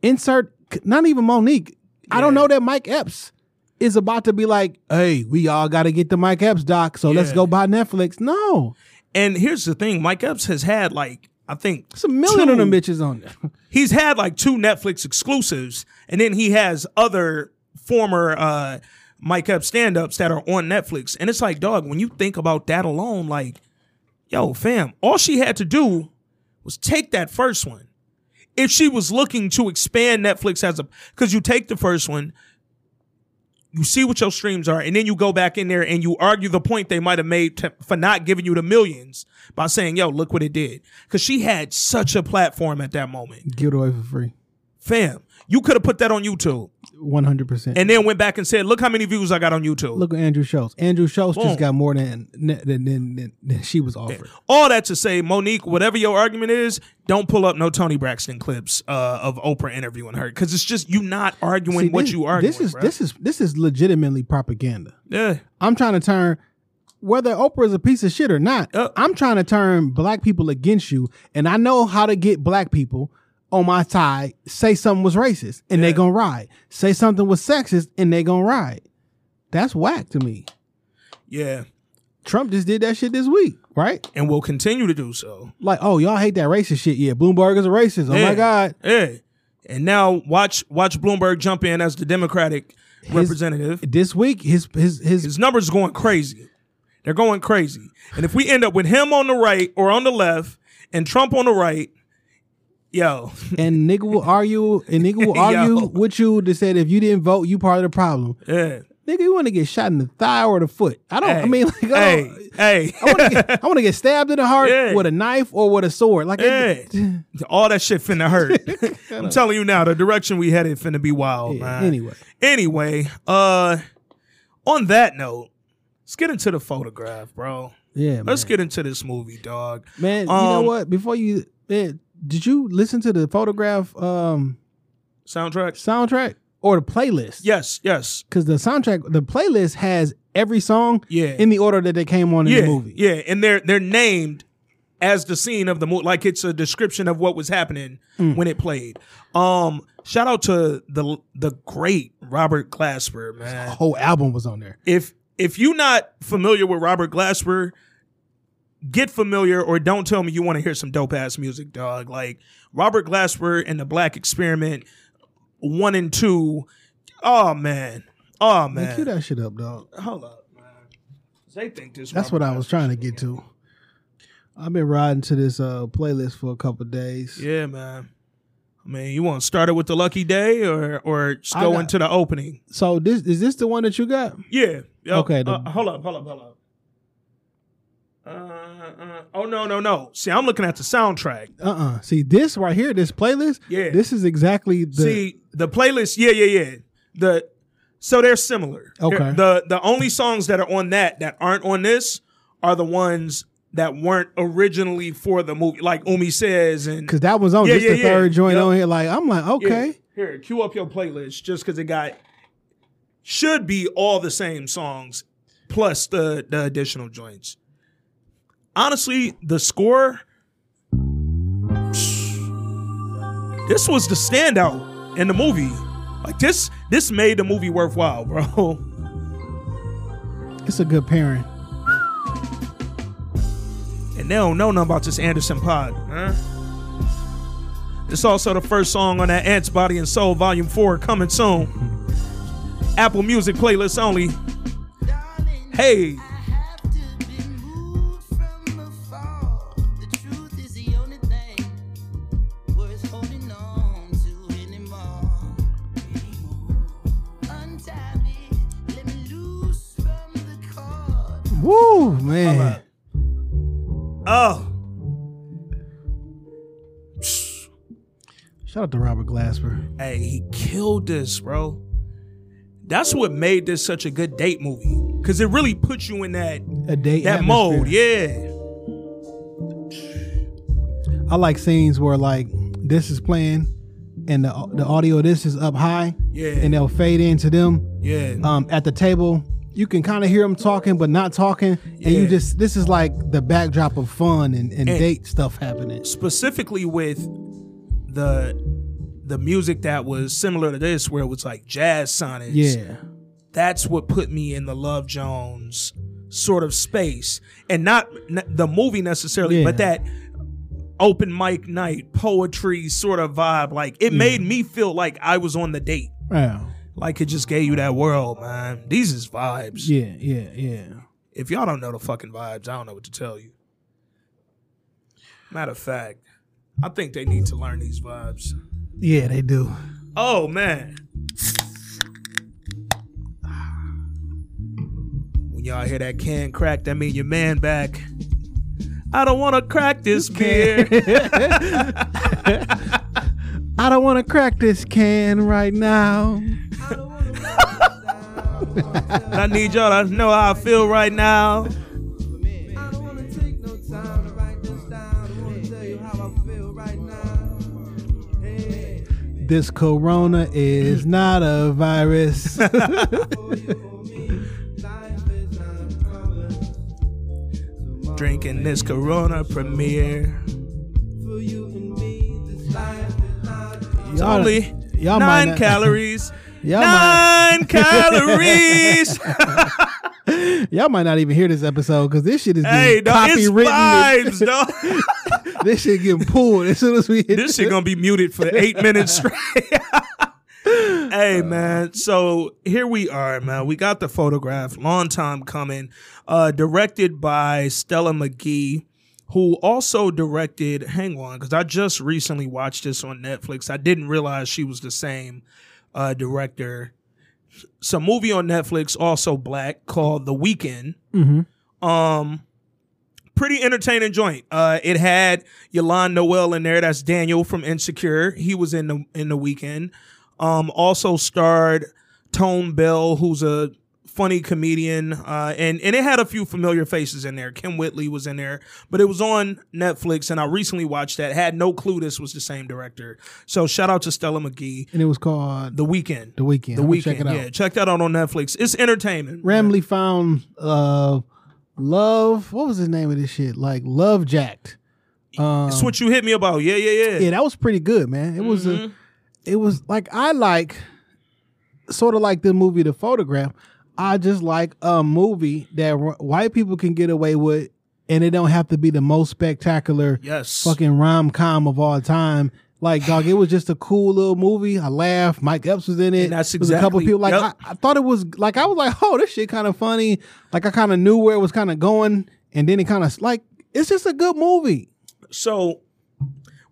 insert not even Mo'Nique. I don't know that Mike Epps is about to be like, hey, we all gotta get the Mike Epps doc, so let's go buy Netflix. No. And here's the thing Mike Epps has had like, I think, It's a million of them two- bitches on there. *laughs* he's had like two Netflix exclusives, and then he has other former uh Mike Epps stand-ups that are on Netflix. And it's like, dog, when you think about that alone, like, yo, fam, all she had to do was take that first one. If she was looking to expand Netflix as a because you take the first one, you see what your streams are, and then you go back in there and you argue the point they might have made to, for not giving you the millions by saying, yo, look what it did. Because she had such a platform at that moment Give it away for free. fam, you could have put that on YouTube One hundred percent. and then went back and said, look how many views I got on YouTube. Look at Andrew Schulz. Andrew Schulz Boom. just got more than than, than, than, than she was offered. All that to say, Mo'Nique, whatever your argument is, don't pull up no Toni Braxton clips uh, of Oprah interviewing her because it's just you not arguing See, what this, you argue. This is this is this is legitimately propaganda. yeah, I'm trying to turn whether Oprah is a piece of shit or not. Yep. I'm trying to turn black people against you, and I know how to get black people on my side say something was racist and they Yeah. gonna ride. Say something was sexist and they gonna ride. That's whack to me. Yeah, Trump just did that shit this week, right? and will continue to do so. Like, oh, y'all hate that racist shit. Yeah, Bloomberg is a racist. Oh Yeah. my God. Yeah, and now watch watch Bloomberg jump in as the Democratic representative. This week, his his his, His numbers going crazy. They're going crazy. And if we end up with him on the right or on the left and Trump on the right, yo, and nigga will argue and nigga will *laughs* argue with you to say that if you didn't vote, you part of the problem. yeah. Nigga, you want to get shot in the thigh or the foot? I don't. I mean, like, hey, hey, I want to get, *laughs* I want to get stabbed in the heart Yeah. with a knife or with a sword. Like, hey. it, *laughs* all that shit finna hurt. I'm telling you now, the direction we headed finna be wild, Yeah, man. anyway. anyway, uh, on that note, let's get into the photograph, bro. yeah, man. Let's get into this movie, dog. man. you know um, what? Before you, man, did you listen to the photograph um Soundtrack? soundtrack or the playlist? Yes, yes. because the soundtrack, the playlist has every song Yeah. in the order that they came on in yeah, the movie. Yeah, and they're they're named as the scene of the movie, like it's a description of what was happening Mm. when it played. Um, shout out to the the great Robert Glasper, The man. whole album was on there. If if you're not familiar with Robert Glasper, get familiar or don't tell me you want to hear some dope ass music, dog. Like Robert Glasper and the Black Experiment one and two. Oh man. Oh Man, man. cue that shit up, dog. Hold up, man. They think this. That's Robert what I was trying to get to. I've been riding to this uh playlist for a couple days. Yeah, man. I mean, you want to start it with the lucky day or or just go got- into the opening? So this is this the one that you got? Yeah. Okay, the- Uh, hold up. Hold up. Hold up. Uh, uh, oh no no no! See, I'm looking at the soundtrack. Uh uh See this right here, this playlist. Yeah. This is exactly the. See the playlist. Yeah yeah yeah. The so they're similar. Okay. They're- the the only songs that are on that that aren't on this are the ones that weren't originally for the movie, like Umi says and Cause that was on Yeah, just yeah, the yeah. third joint Yep. on here. Like I'm like, okay. Here, cue up your playlist just because it got should be all the same songs plus the the additional joints. Honestly, the score this was the standout in the movie. Like this this made the movie worthwhile, bro. *laughs* It's a good pairing. And they don't know nothing about this Anderson .Paak, huh? It's also the first song on that Ants Body and Soul Volume 4 coming soon. Apple Music playlist only. Hey, out to Robert Glasper. hey, he killed this, bro. That's what made this such a good date movie. Cause it really puts you in that A date that atmosphere. mode, yeah. I like scenes where like this is playing and the the audio of this is up high. Yeah. And they'll fade into them. Yeah. Um at the table. You can kind of hear them talking, but not talking, and you just this is like the backdrop of fun and, and, And- date stuff happening. specifically with the the music that was similar to this where it was like jazz sonics Yeah, that's what put me in the love jones sort of space. And not n- the movie necessarily but that open mic night poetry sort of vibe. Like it made me feel like i was on the date. Yeah, like it just gave you that world man. These is vibes. Yeah, yeah, yeah. if y'all don't know the fucking vibes i don't know what to tell you. Matter of fact i think they need to learn these vibes Yeah, they do. Oh man. When y'all hear that can crack, that mean your man back. I don't want to crack this beer. *laughs* *laughs* I don't want to crack this can right now. I need y'all to know how I feel right now. This corona is mm. not a virus. *laughs* Drinking this Corona Premier. It's Y'all- only y'all nine calories. *laughs* Y'all nine *laughs* calories. *laughs* Y'all might not even hear this episode because this shit is hey, it's copywritten. vibes, *laughs* dog. this shit getting pulled as soon as we hit this shit gonna be muted for eight minutes *laughs* straight. hey man, so here we are, man. We got the photograph. Long time coming. Uh, directed by Stella Meghie, who also directed. Hang on, because I just recently watched this on Netflix. I didn't realize she was the same uh, director. Some movie on Netflix, also black, called The Weekend. Um, pretty entertaining joint. Uh, it had Y'lan Noel in there. That's Daniel from Insecure. He was in the in the weekend. Um, also starred Tone Bell, who's a funny comedian. Uh, and and it had a few familiar faces in there. Kym Whitley was in there, but it was on Netflix, and I recently watched that. Had no clue this was the same director. So shout out to Stella Meghie. and it was called The Weekend. The Weekend. The Weekend. check it out. Yeah, check that out on Netflix. It's entertainment. randomly found uh love what was the name of this shit like love jacked um, It's what you hit me about. Yeah, yeah, yeah. yeah that was pretty good man it was Mm-hmm. a it was like i like sort of like the movie the photograph i just like a movie that r- white people can get away with and it don't have to be the most spectacular Yes. fucking rom-com of all time like dog it was just a cool little movie i laughed mike epps was in it And that's There was a couple exactly- people like yep. I, I thought it was like i was like oh this shit kind of funny like i kind of knew where it was kind of going and then it kind of like it's just a good movie So,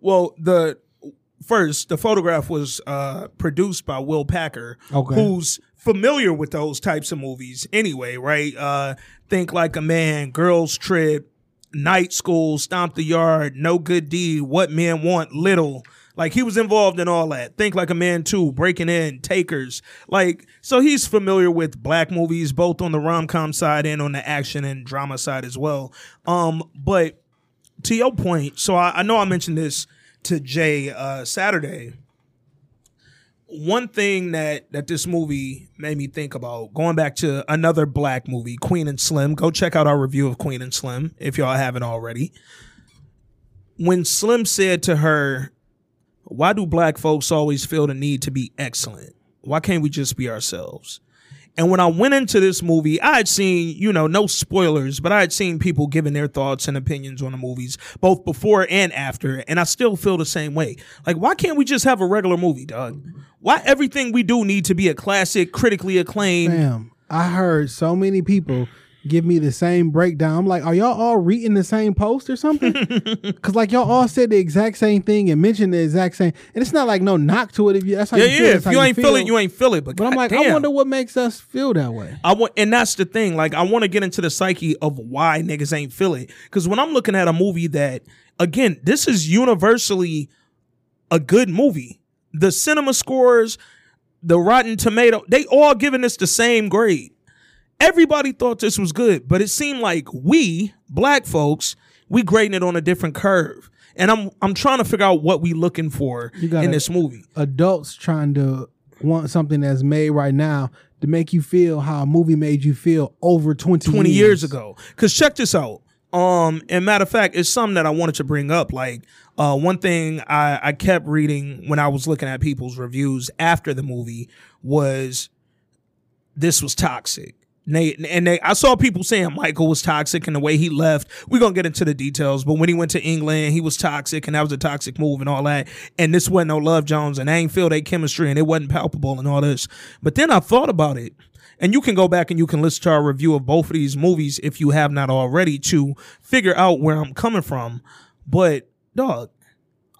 well, the first the photograph was uh, produced by Will Packer, Okay. who's familiar with those types of movies anyway, right? Uh, Think like a man, Girls Trip, Night School, Stomp the Yard, No Good Deed, What Men Want, Little. Like he was involved in all that. Think like a man too, Breaking In, Takers. Like so, he's familiar with black movies, both on the rom com side and on the action and drama side as well. Um, but to your point, so I, I know I mentioned this to Jay uh, Saturday. One thing that that this movie made me think about, going back to another black movie, Queen and Slim. Go check out our review of Queen and Slim if y'all haven't already. When Slim said to her, "Why do black folks always feel the need to be excellent? Why can't we just be ourselves?" And when I went into this movie, I had seen, you know, no spoilers, but I had seen people giving their thoughts and opinions on the movies, both before and after. And I still feel the same way. Like, why can't we just have a regular movie, dog? Why everything we do need to be a classic, critically acclaimed? Damn, I heard so many people give me the same breakdown. I'm like, are y'all all reading the same post or something? *laughs* Because like y'all all said the exact same thing and mentioned the exact same, and it's not like no knock to it. If you that's how Yeah, you yeah. that's If you ain't feel feel it, you ain't feel it. But, But I'm like, I wonder what makes us feel that way. I want, and that's the thing. Like, I want to get into the psyche of why niggas ain't feel it. Because when I'm looking at a movie that, again, this is universally a good movie. The cinema scores, the Rotten Tomato, they all giving this the same grade. Everybody thought this was good, but it seemed like we, black folks, we grading it on a different curve. And I'm I'm trying to figure out what we looking for in this movie. Adults trying to want something that's made right now to make you feel how a movie made you feel over 20, 20 years ago. Cause check this out. Um, and matter of fact, it's something that I wanted to bring up. Like, uh, one thing I, I kept reading when I was looking at people's reviews after the movie was this was toxic. And they, and they, I saw people saying Michael was toxic and the way he left. We're gonna get into the details, but when he went to England, he was toxic and that was a toxic move and all that. And this wasn't no Love Jones and I ain't feel their chemistry and it wasn't palpable and all this. But then I thought about it. And you can go back and you can listen to our review of both of these movies if you have not already to figure out where I'm coming from. But dog,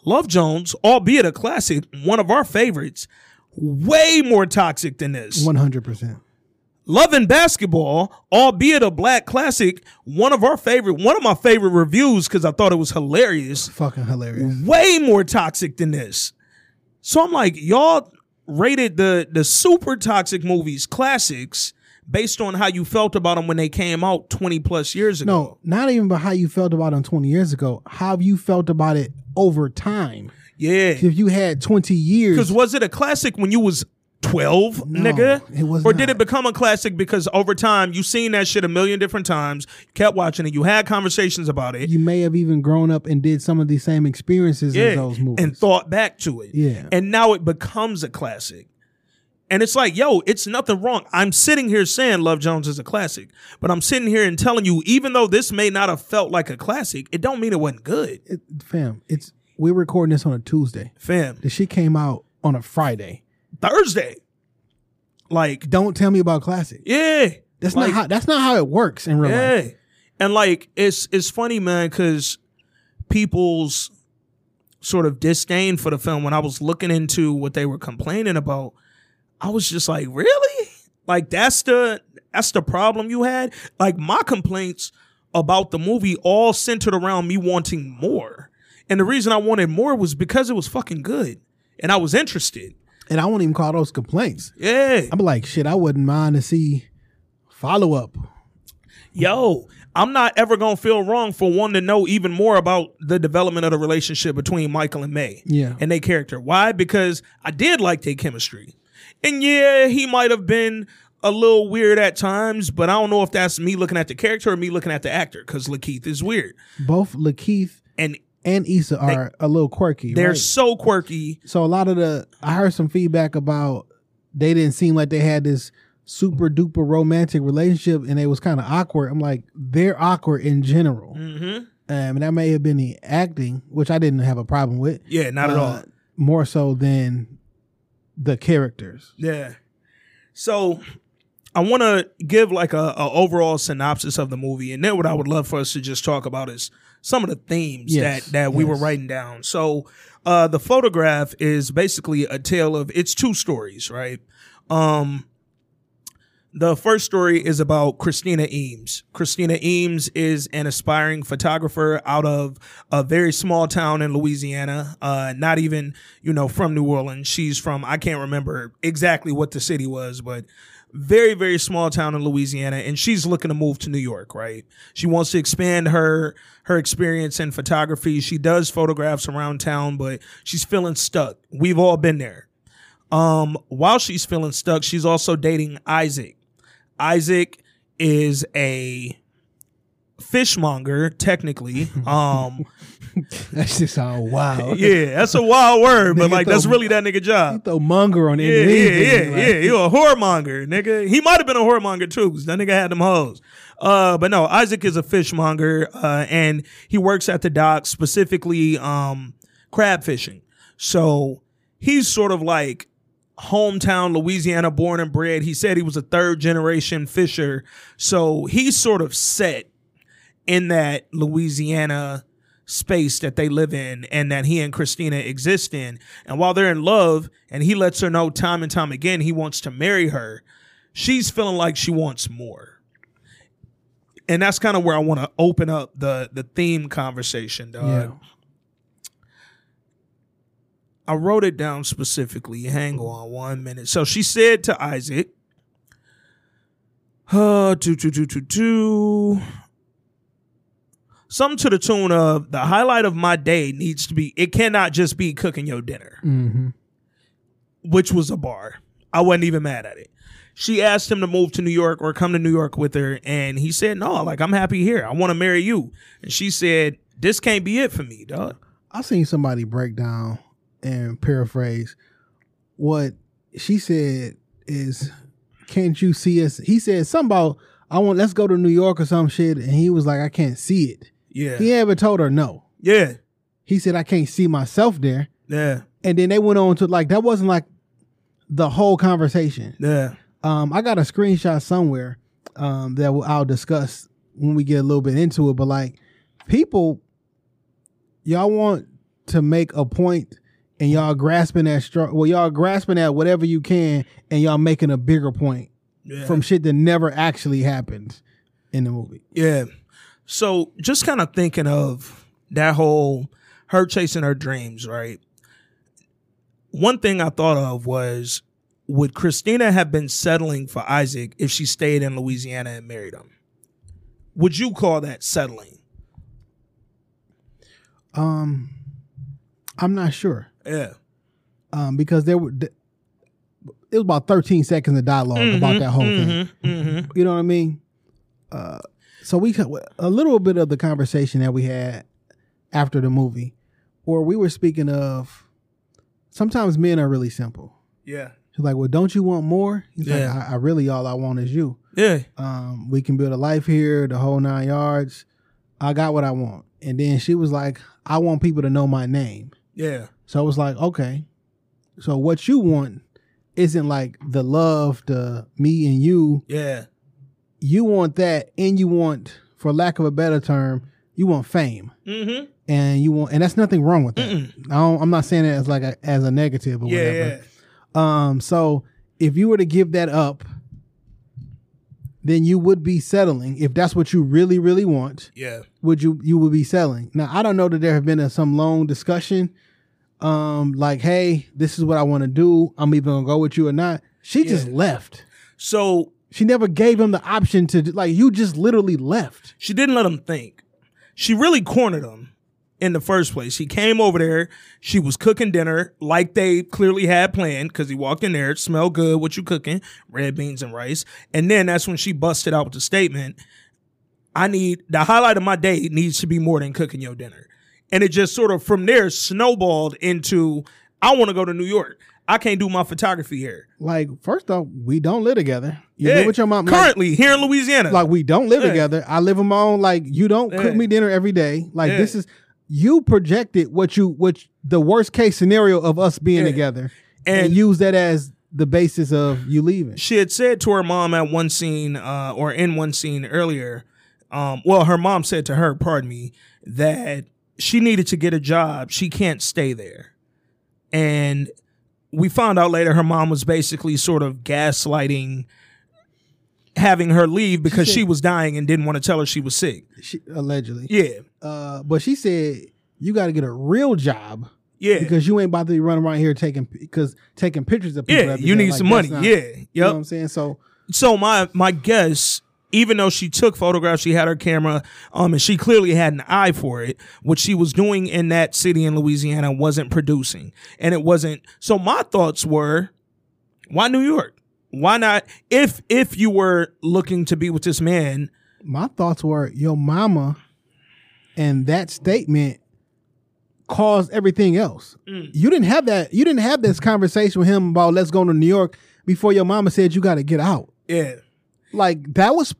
Love Jones, albeit a classic, one of our favorites, way more toxic than this. 100%. Love and Basketball, albeit a black classic, one of our favorite, one of my favorite reviews because I thought it was hilarious. Fucking hilarious. Way more toxic than this. So I'm like, y'all rated the the super toxic movies classics based on how you felt about them when they came out 20 plus years ago. No, not even about how you felt about them 20 years ago. How have you felt about it over time? Yeah. If you had 20 years. Because was it a classic when you was 12, No, nigga? it was or did it become a classic because over time you've seen that shit a million different times, kept watching it, you had conversations about it, You may have even grown up and did some of these same experiences yeah, in those movies. and thought back to it. Yeah. And now it becomes a classic. And it's like, yo, it's nothing wrong. I'm sitting here saying Love Jones is a classic, but I'm sitting here and telling you, even though this may not have felt like a classic, it don't mean it wasn't good. It- fam, it's we're recording this on a Tuesday. Fam, The shit came out on a Friday. Thursday. Like, Don't tell me about classic. yeah. That's like, not how that's not how it works in real life. Yeah. And like it's it's funny, man, because people's sort of disdain for the film, when I was looking into what they were complaining about, I was just like, really? Like that's the that's the problem you had? Like my complaints about the movie all centered around me wanting more. And the reason I wanted more was because it was fucking good. And I was interested. And I won't even call those complaints. Yeah. I'm like, shit, I wouldn't mind to see follow up. yo, I'm not ever gonna feel wrong for wanting to know even more about the development of the relationship between Michael and May. Yeah. And their character. Why? Because I did like their chemistry. And yeah, he might have been a little weird at times, but I don't know if that's me looking at the character or me looking at the actor, because LaKeith is weird. Both LaKeith And and Issa are a little quirky. they're right? so quirky. So a lot of the I heard some feedback about they didn't seem like they had this super duper romantic relationship and it was kind of awkward. I'm like, they're awkward in general. hmm Um, and that may have been the acting, which I didn't have a problem with. Yeah, not at Uh, all. More so than the characters. Yeah. So I want to give like a, a overall synopsis of the movie, and then what I would love for us to just talk about is some of the themes Yes, that that we were writing down. So uh, the photograph is basically a tale of it's two stories, right? Um, the first story is about Christina Eames. Christina Eames is an aspiring photographer out of a very small town in Louisiana. Uh, not even, you know, from New Orleans. She's from, I can't remember exactly what the city was, but very, very small town in Louisiana. And she's looking to move to New York, right? She wants to expand her, her experience in photography. She does photographs around town, but she's feeling stuck. We've all been there. Um, while she's feeling stuck, she's also dating Isaac. Isaac is a fishmonger, technically. *laughs* Um, *laughs* That's just all wild. *laughs* yeah, that's a wild word, but like that's really that nigga job. throw monger on Yeah, it. yeah, yeah, yeah. You a whoremonger, nigga. He might have been a whoremonger too, because that nigga had them hoes. Uh, but no, Isaac is a fishmonger, uh, and he works at the dock, specifically um, crab fishing. So he's sort of like hometown Louisiana born and bred. He said he was a third generation fisher. So he's sort of set in that Louisiana space that they live in and that he and Christina exist in. And while they're in love and he lets her know time and time again he wants to marry her, she's feeling like she wants more. And that's kind of where I want to open up the the theme conversation, dog. Yeah. I wrote it down specifically. Hang on one minute. So she said to Isaac, uh, do, do, do, do, do. Something to the tune of the highlight of my day needs to be, it cannot just be cooking your dinner, hmm which was a bar. I wasn't even mad at it. She asked him to move to New York or come to New York with her. And he said, no, like, I'm happy here. I want to marry you. And she said, this can't be it for me, dog. I seen somebody break down and paraphrase what she said is, "Can't you see us?" He said something about, "I want let's go to New York or some shit," and he was like, "I can't see it." Yeah. He ever told her no. Yeah. He said, "I can't see myself there," Yeah. and then they went on to like that wasn't like the whole conversation. Yeah. Um, I got a screenshot somewhere um, that I'll discuss when we get a little bit into it. But like, people, y'all want to make a point, and y'all grasping at str- well, y'all grasping at whatever you can, and y'all making a bigger point Yeah. from shit that never actually happened in the movie. Yeah. So just kind of thinking of that whole her chasing her dreams, right? One thing I thought of was would Christina have been settling for Isaac if she stayed in Louisiana and married him? Would you call that settling? Um, I'm not sure. Yeah. um, because there were th- it was about 13 seconds of dialog Mm-hmm, about that whole thing. You know what I mean? Uh, so we a little bit of the conversation that we had after the movie, where we were speaking of sometimes men are really simple. Yeah. He's like, well, don't you want more? He's Yeah. like, I, I really all I want is you. Yeah. Um, we can build a life here, the whole nine yards. I got what I want. And then she was like, I want people to know my name. Yeah. So I was like, okay. So what you want isn't like the love, the me and you. Yeah. You want that, and you want, for lack of a better term, you want fame, Mm-hmm. and you want, and that's nothing wrong with that. I don't, I'm not saying it as like a, as a negative or Yeah. whatever. Yeah. Um, so if you were to give that up, then you would be settling. If that's what you really, really want, Yeah. would you you would be selling? Now I don't know that there have been a, some long discussion, um, like, hey, this is what I want to do. I'm either gonna go with you or not. She just left. So She never gave him the option to like. You just literally left. she didn't let him think. She really cornered him in the first place. She came over there. She was cooking dinner like they clearly had planned because he walked in there, it smelled good. What you cooking? Red beans and rice. And then that's when she busted out with the statement. I need the highlight of my day needs to be more than cooking your dinner. And it just sort of from there snowballed into I want to go to New York. I can't do my photography here. Like first off, we don't live together. You live with your mom. Like, Currently here in Louisiana. like we don't live Yeah. together. I live on my own. Like you don't Yeah. cook me dinner every day. Like Yeah. this is you projected what you what the worst case scenario of us being Yeah. together, and, And- use that as the basis of you leaving. she had said to her mom at one scene, uh, or in one scene earlier, um, well, her mom said to her, pardon me, that she needed to get a job. She can't stay there. And we found out later her mom was basically sort of gaslighting having her leave because she, said- was dying and didn't want to tell her she was sick. She, allegedly, Yeah. uh, but she said you got to get a real job Yeah. because you ain't about to be running around here taking because taking pictures of people. yeah, you need Like, some money. not- yeah. you know what I'm saying. So so my my guess even though she took photographs she had her camera um and she clearly had an eye for it what she was doing in that city in louisiana wasn't producing and it wasn't so my thoughts were why new york why not if if you were looking to be with this man my thoughts were your mama and that statement caused everything else. Mm. You didn't have that you didn't have this conversation with him about let's go to New York before your mama said you got to get out. yeah Like that was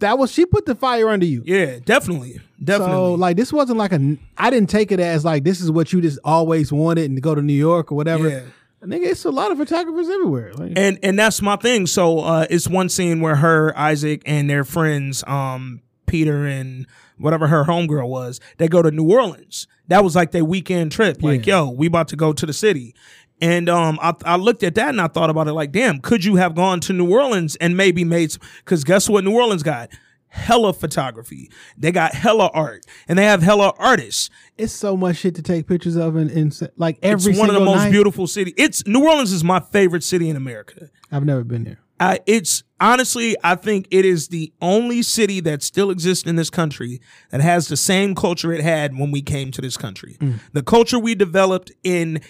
that was she put the fire under you. yeah definitely definitely So like this wasn't like a I didn't take it as like this is what you just always wanted and to go to New York or whatever. Yeah. Nigga, it's a lot of photographers everywhere. Like, and and that's my thing. So uh, it's one scene where her, Isaac, and their friends, um, Peter and whatever her homegirl was, they go to New Orleans. That was like their weekend trip. Like, yo, we about to go to the city. And um, I, I looked at that and I thought about it like, damn, could you have gone to New Orleans and maybe made? Because guess what, New Orleans got hella photography. They got hella art, and they have hella artists. it's so much shit to take pictures of and, and like every It's one of the most night. beautiful city. It's New Orleans is my favorite city in America. I've never been there. I, it's honestly, I think it is the only city that still exists in this country that has the same culture it had when we came to this country. The culture we developed in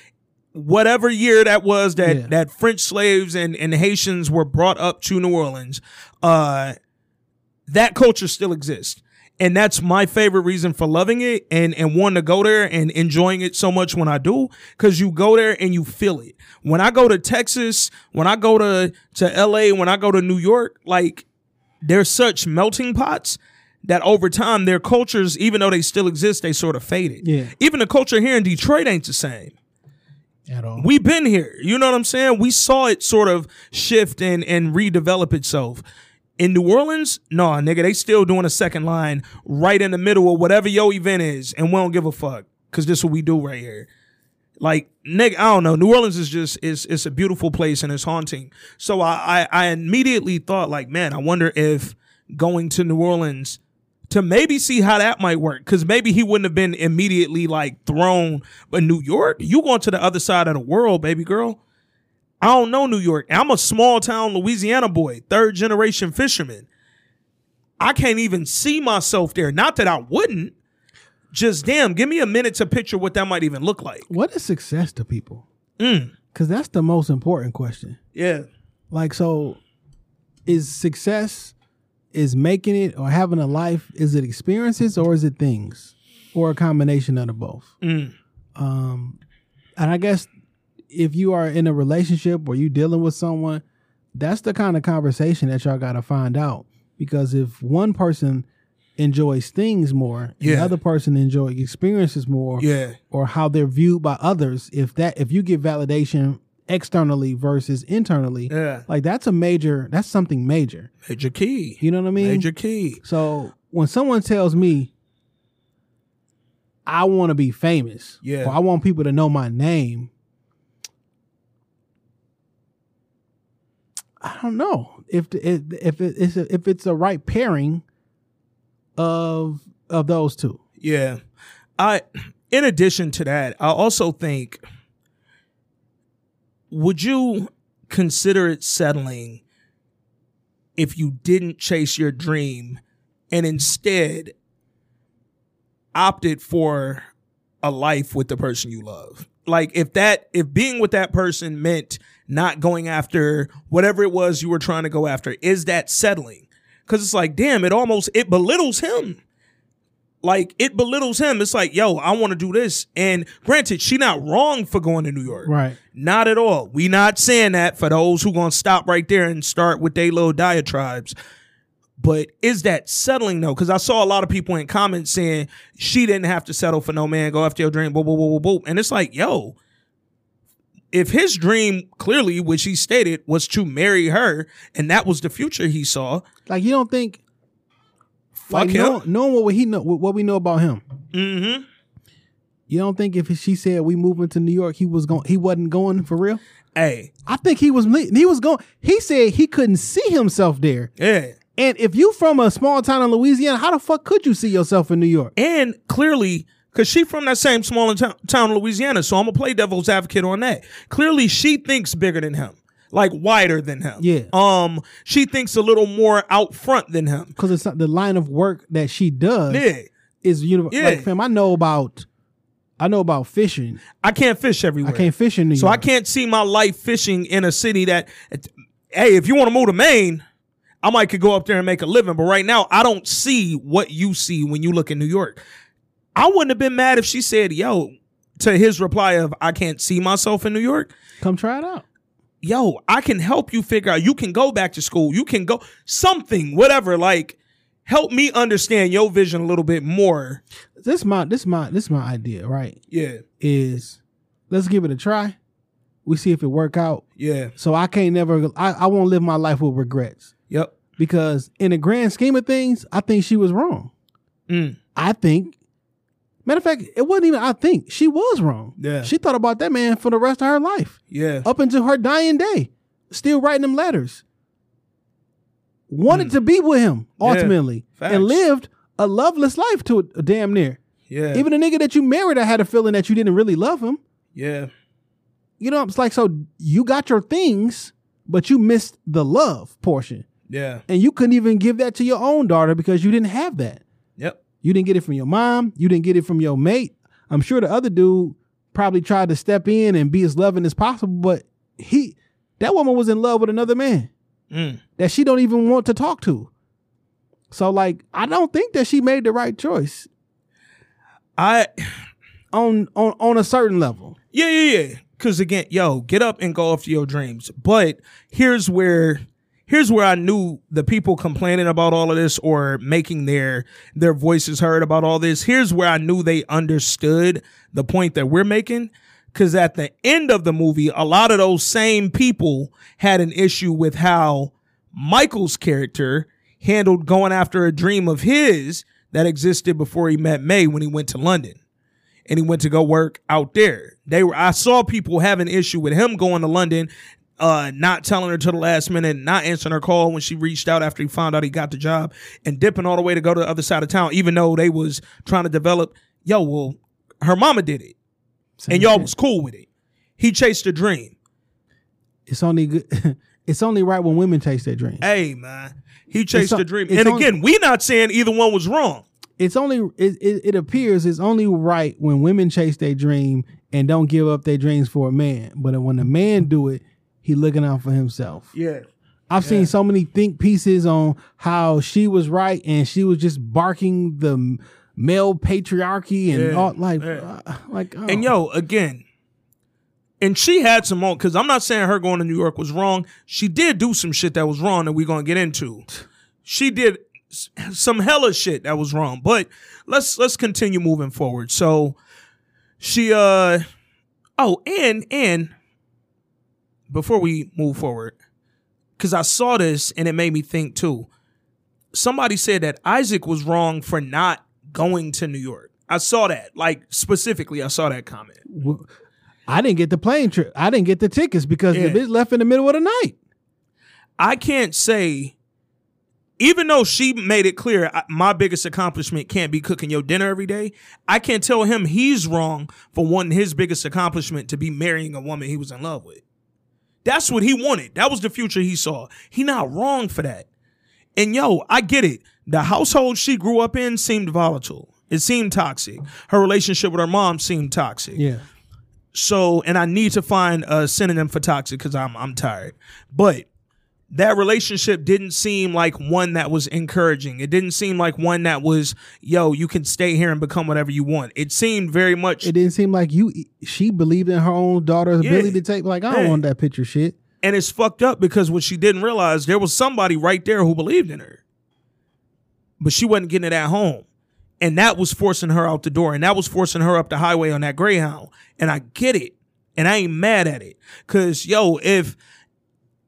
whatever year that was that Yeah. that French slaves and, and Haitians were brought up to New Orleans. Uh, that culture still exists. And that's my favorite reason for loving it and, and wanting to go there and enjoying it so much when I do. Cause you go there and you feel it. When I go to Texas, when I go to, to LA, when I go to New York, like they're such melting pots that over time their cultures, even though they still exist, they sort of faded. Yeah. Even the culture here in Detroit ain't the same. At all. We've been here. You know what I'm saying? We saw it sort of shift and, and redevelop itself. In New Orleans, nah, nigga, they still doing a second line right in the middle of whatever your event is, and we don't give a fuck. Cause this what we do right here. Like, nigga, I don't know. New Orleans is just it's it's a beautiful place and it's haunting. So I, I I immediately thought, like, man, I wonder if going to New Orleans to maybe see how that might work. Cause maybe he wouldn't have been immediately like thrown. But New York, you going to the other side of the world, baby girl. I don't know New York. I'm a small town Louisiana boy, third generation fisherman. I can't even see myself there. Not that I wouldn't. Just damn, give me a minute to picture what that might even look like. What is success to people? Mm. Because that's the most important question. Yeah. Like, so is success, is making it or having a life, is it experiences or is it things? Or a combination of the both? Mm. Um, and I guess if you are in a relationship or you dealing with someone, that's the kind of conversation that y'all got to find out. Because if one person enjoys things more, and the Yeah. other person enjoys experiences more, Yeah. or how they're viewed by others, if that if you get validation externally versus internally, Yeah. like that's a major, that's something major. Major key. You know what I mean? Major key. So when someone tells me, I want to be famous, Yeah. or I want people to know my name, I don't know if the, if if it's a, if it's a right pairing of of those two. Yeah. I in addition to that, I also think would you consider it settling if you didn't chase your dream and instead opted for a life with the person you love? Like if that if being with that person meant not going after whatever it was you were trying to go after, is that settling? Cuz it's like, damn, it almost it belittles him like it belittles him. It's like, yo, I want to do this. And granted, she not wrong for going to New York. Right. Not at all. We not saying that for those who gonna stop right there and start with their little diatribes. But is that settling though? Because I saw a lot of people in comments saying she didn't have to settle for no man, go after your dream, boo, boo, boo, boo, boo. And it's like, yo, if his dream clearly, which he stated, was to marry her, and that was the future he saw, Like you don't think, fuck like him. know, knowing what he know, what we know about him, mm-hmm. you don't think if she said we moving to New York, he was going, he wasn't going for real. Hey, I think he was. He was going. He said he couldn't see himself there. yeah. And if you from a small town in Louisiana, how the fuck could you see yourself in New York? And clearly, because she from that same small town, town Louisiana, so I'm gonna play devil's advocate on that. Clearly, she thinks bigger than him, like wider than him. Yeah. Um, she thinks a little more out front than him. Because it's not the line of work that she does Yeah. is universal. Yeah. Like, fam, I know about, I know about fishing. I can't fish everywhere. I can't fish in New York. So I can't see my life fishing in a city that. Hey, if you want to move to Maine. I might could go up there and make a living, but right now I don't see what you see when you look in New York. I wouldn't have been mad if she said, "Yo," to his reply of, "I can't see myself in New York." Come try it out. Yo, I can help you figure out. You can go back to school. You can go something, whatever. Like, help me understand your vision a little bit more. This my this my this my idea, right? Yeah, Is let's give it a try. We see if it work out. yeah, So I can't never. I, I won't live my life with regrets yep. because in the grand scheme of things, I think she was wrong. Mm. I think. Matter of fact, it wasn't even. I think she was wrong. Yeah. she thought about that man for the rest of her life, Yeah, up until her dying day, still writing them letters. Wanted hmm. to be with him ultimately. Facts. and lived a loveless life to a, damn near. yeah, Even a nigga that you married, I had a feeling that you didn't really love him. yeah, You know, it's like so you got your things, but you missed the love portion, yeah, and you couldn't even give that to your own daughter because you didn't have that. You didn't get it from your mom. You didn't get it from your mate. I'm sure the other dude probably tried to step in and be as loving as possible, but he, that woman was in love with another man Mm. that she don't even want to talk to. So like, I don't think that she made the right choice I, on on on a certain level. yeah, yeah, yeah. Because again, yo, get up and go after your dreams. But here's where. Here's where I knew the people complaining about all of this or making their their voices heard about all this. Here's where I knew they understood the point that we're making. Cause at the end of the movie, a lot of those same people had an issue with how Michael's character handled going after a dream of his that existed before he met May when he went to London and he went to go work out there. They were I saw people have an issue with him going to London, uh, not telling her to the last minute, not answering her call when she reached out after he found out he got the job, and dipping all the way to go to the other side of town, even though they was trying to develop. Yo, well, her mama did it, and y'all was cool with it. He chased a dream. It's only good. *laughs* it's only right when women chase their dream. Hey man, he chased a dream. And on- again, we not saying either one was wrong. It's only it, it, it appears it's only right when women chase their dream and don't give up their dreams for a man. But when a man do it, he looking out for himself. Yeah. I've seen so many think pieces on how she was right and she was just barking the male patriarchy and Yeah, all like yeah. uh, like oh. And yo, again, and she had some on because I'm not saying her going to New York was wrong. She did do some shit that was wrong that we're gonna get into. She did some hella shit that was wrong. But let's let's continue moving forward. So she uh oh and and before we move forward, because I saw this and it made me think too. Somebody said that Isaac was wrong for not going to New York. I saw that, like specifically, I saw that comment. I didn't get the plane trip. I didn't get the tickets because Yeah. the bitch left in the middle of the night. I can't say, even though she made it clear, my biggest accomplishment can't be cooking your dinner every day. I can't tell him he's wrong for wanting his biggest accomplishment to be marrying a woman he was in love with. That's what he wanted. That was the future he saw. He not wrong for that. And yo, I get it. The household she grew up in seemed volatile. It seemed toxic. Her relationship with her mom seemed toxic. Yeah. So, and I need to find a synonym for toxic because I'm I'm tired. But that relationship didn't seem like one that was encouraging. It didn't seem like one that was, yo, you can stay here and become whatever you want. It seemed very much It didn't seem like you. She believed in her own daughter's Yeah. ability to take. Like I don't Yeah. want that picture shit. and it's fucked up because what she didn't realize there was somebody right there who believed in her. But she wasn't getting it at home. And that was forcing her out the door. And that was forcing her up the highway on that Greyhound. And I get it. And I ain't mad at it. Cause yo, if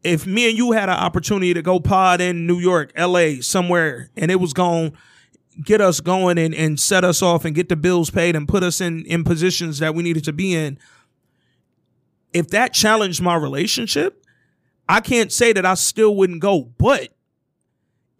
if me and you had an opportunity to go pod in New York, LA, somewhere, and it was going get us going and, and set us off and get the bills paid and put us in in positions that we needed to be in, if that challenged my relationship, I can't say that I still wouldn't go. But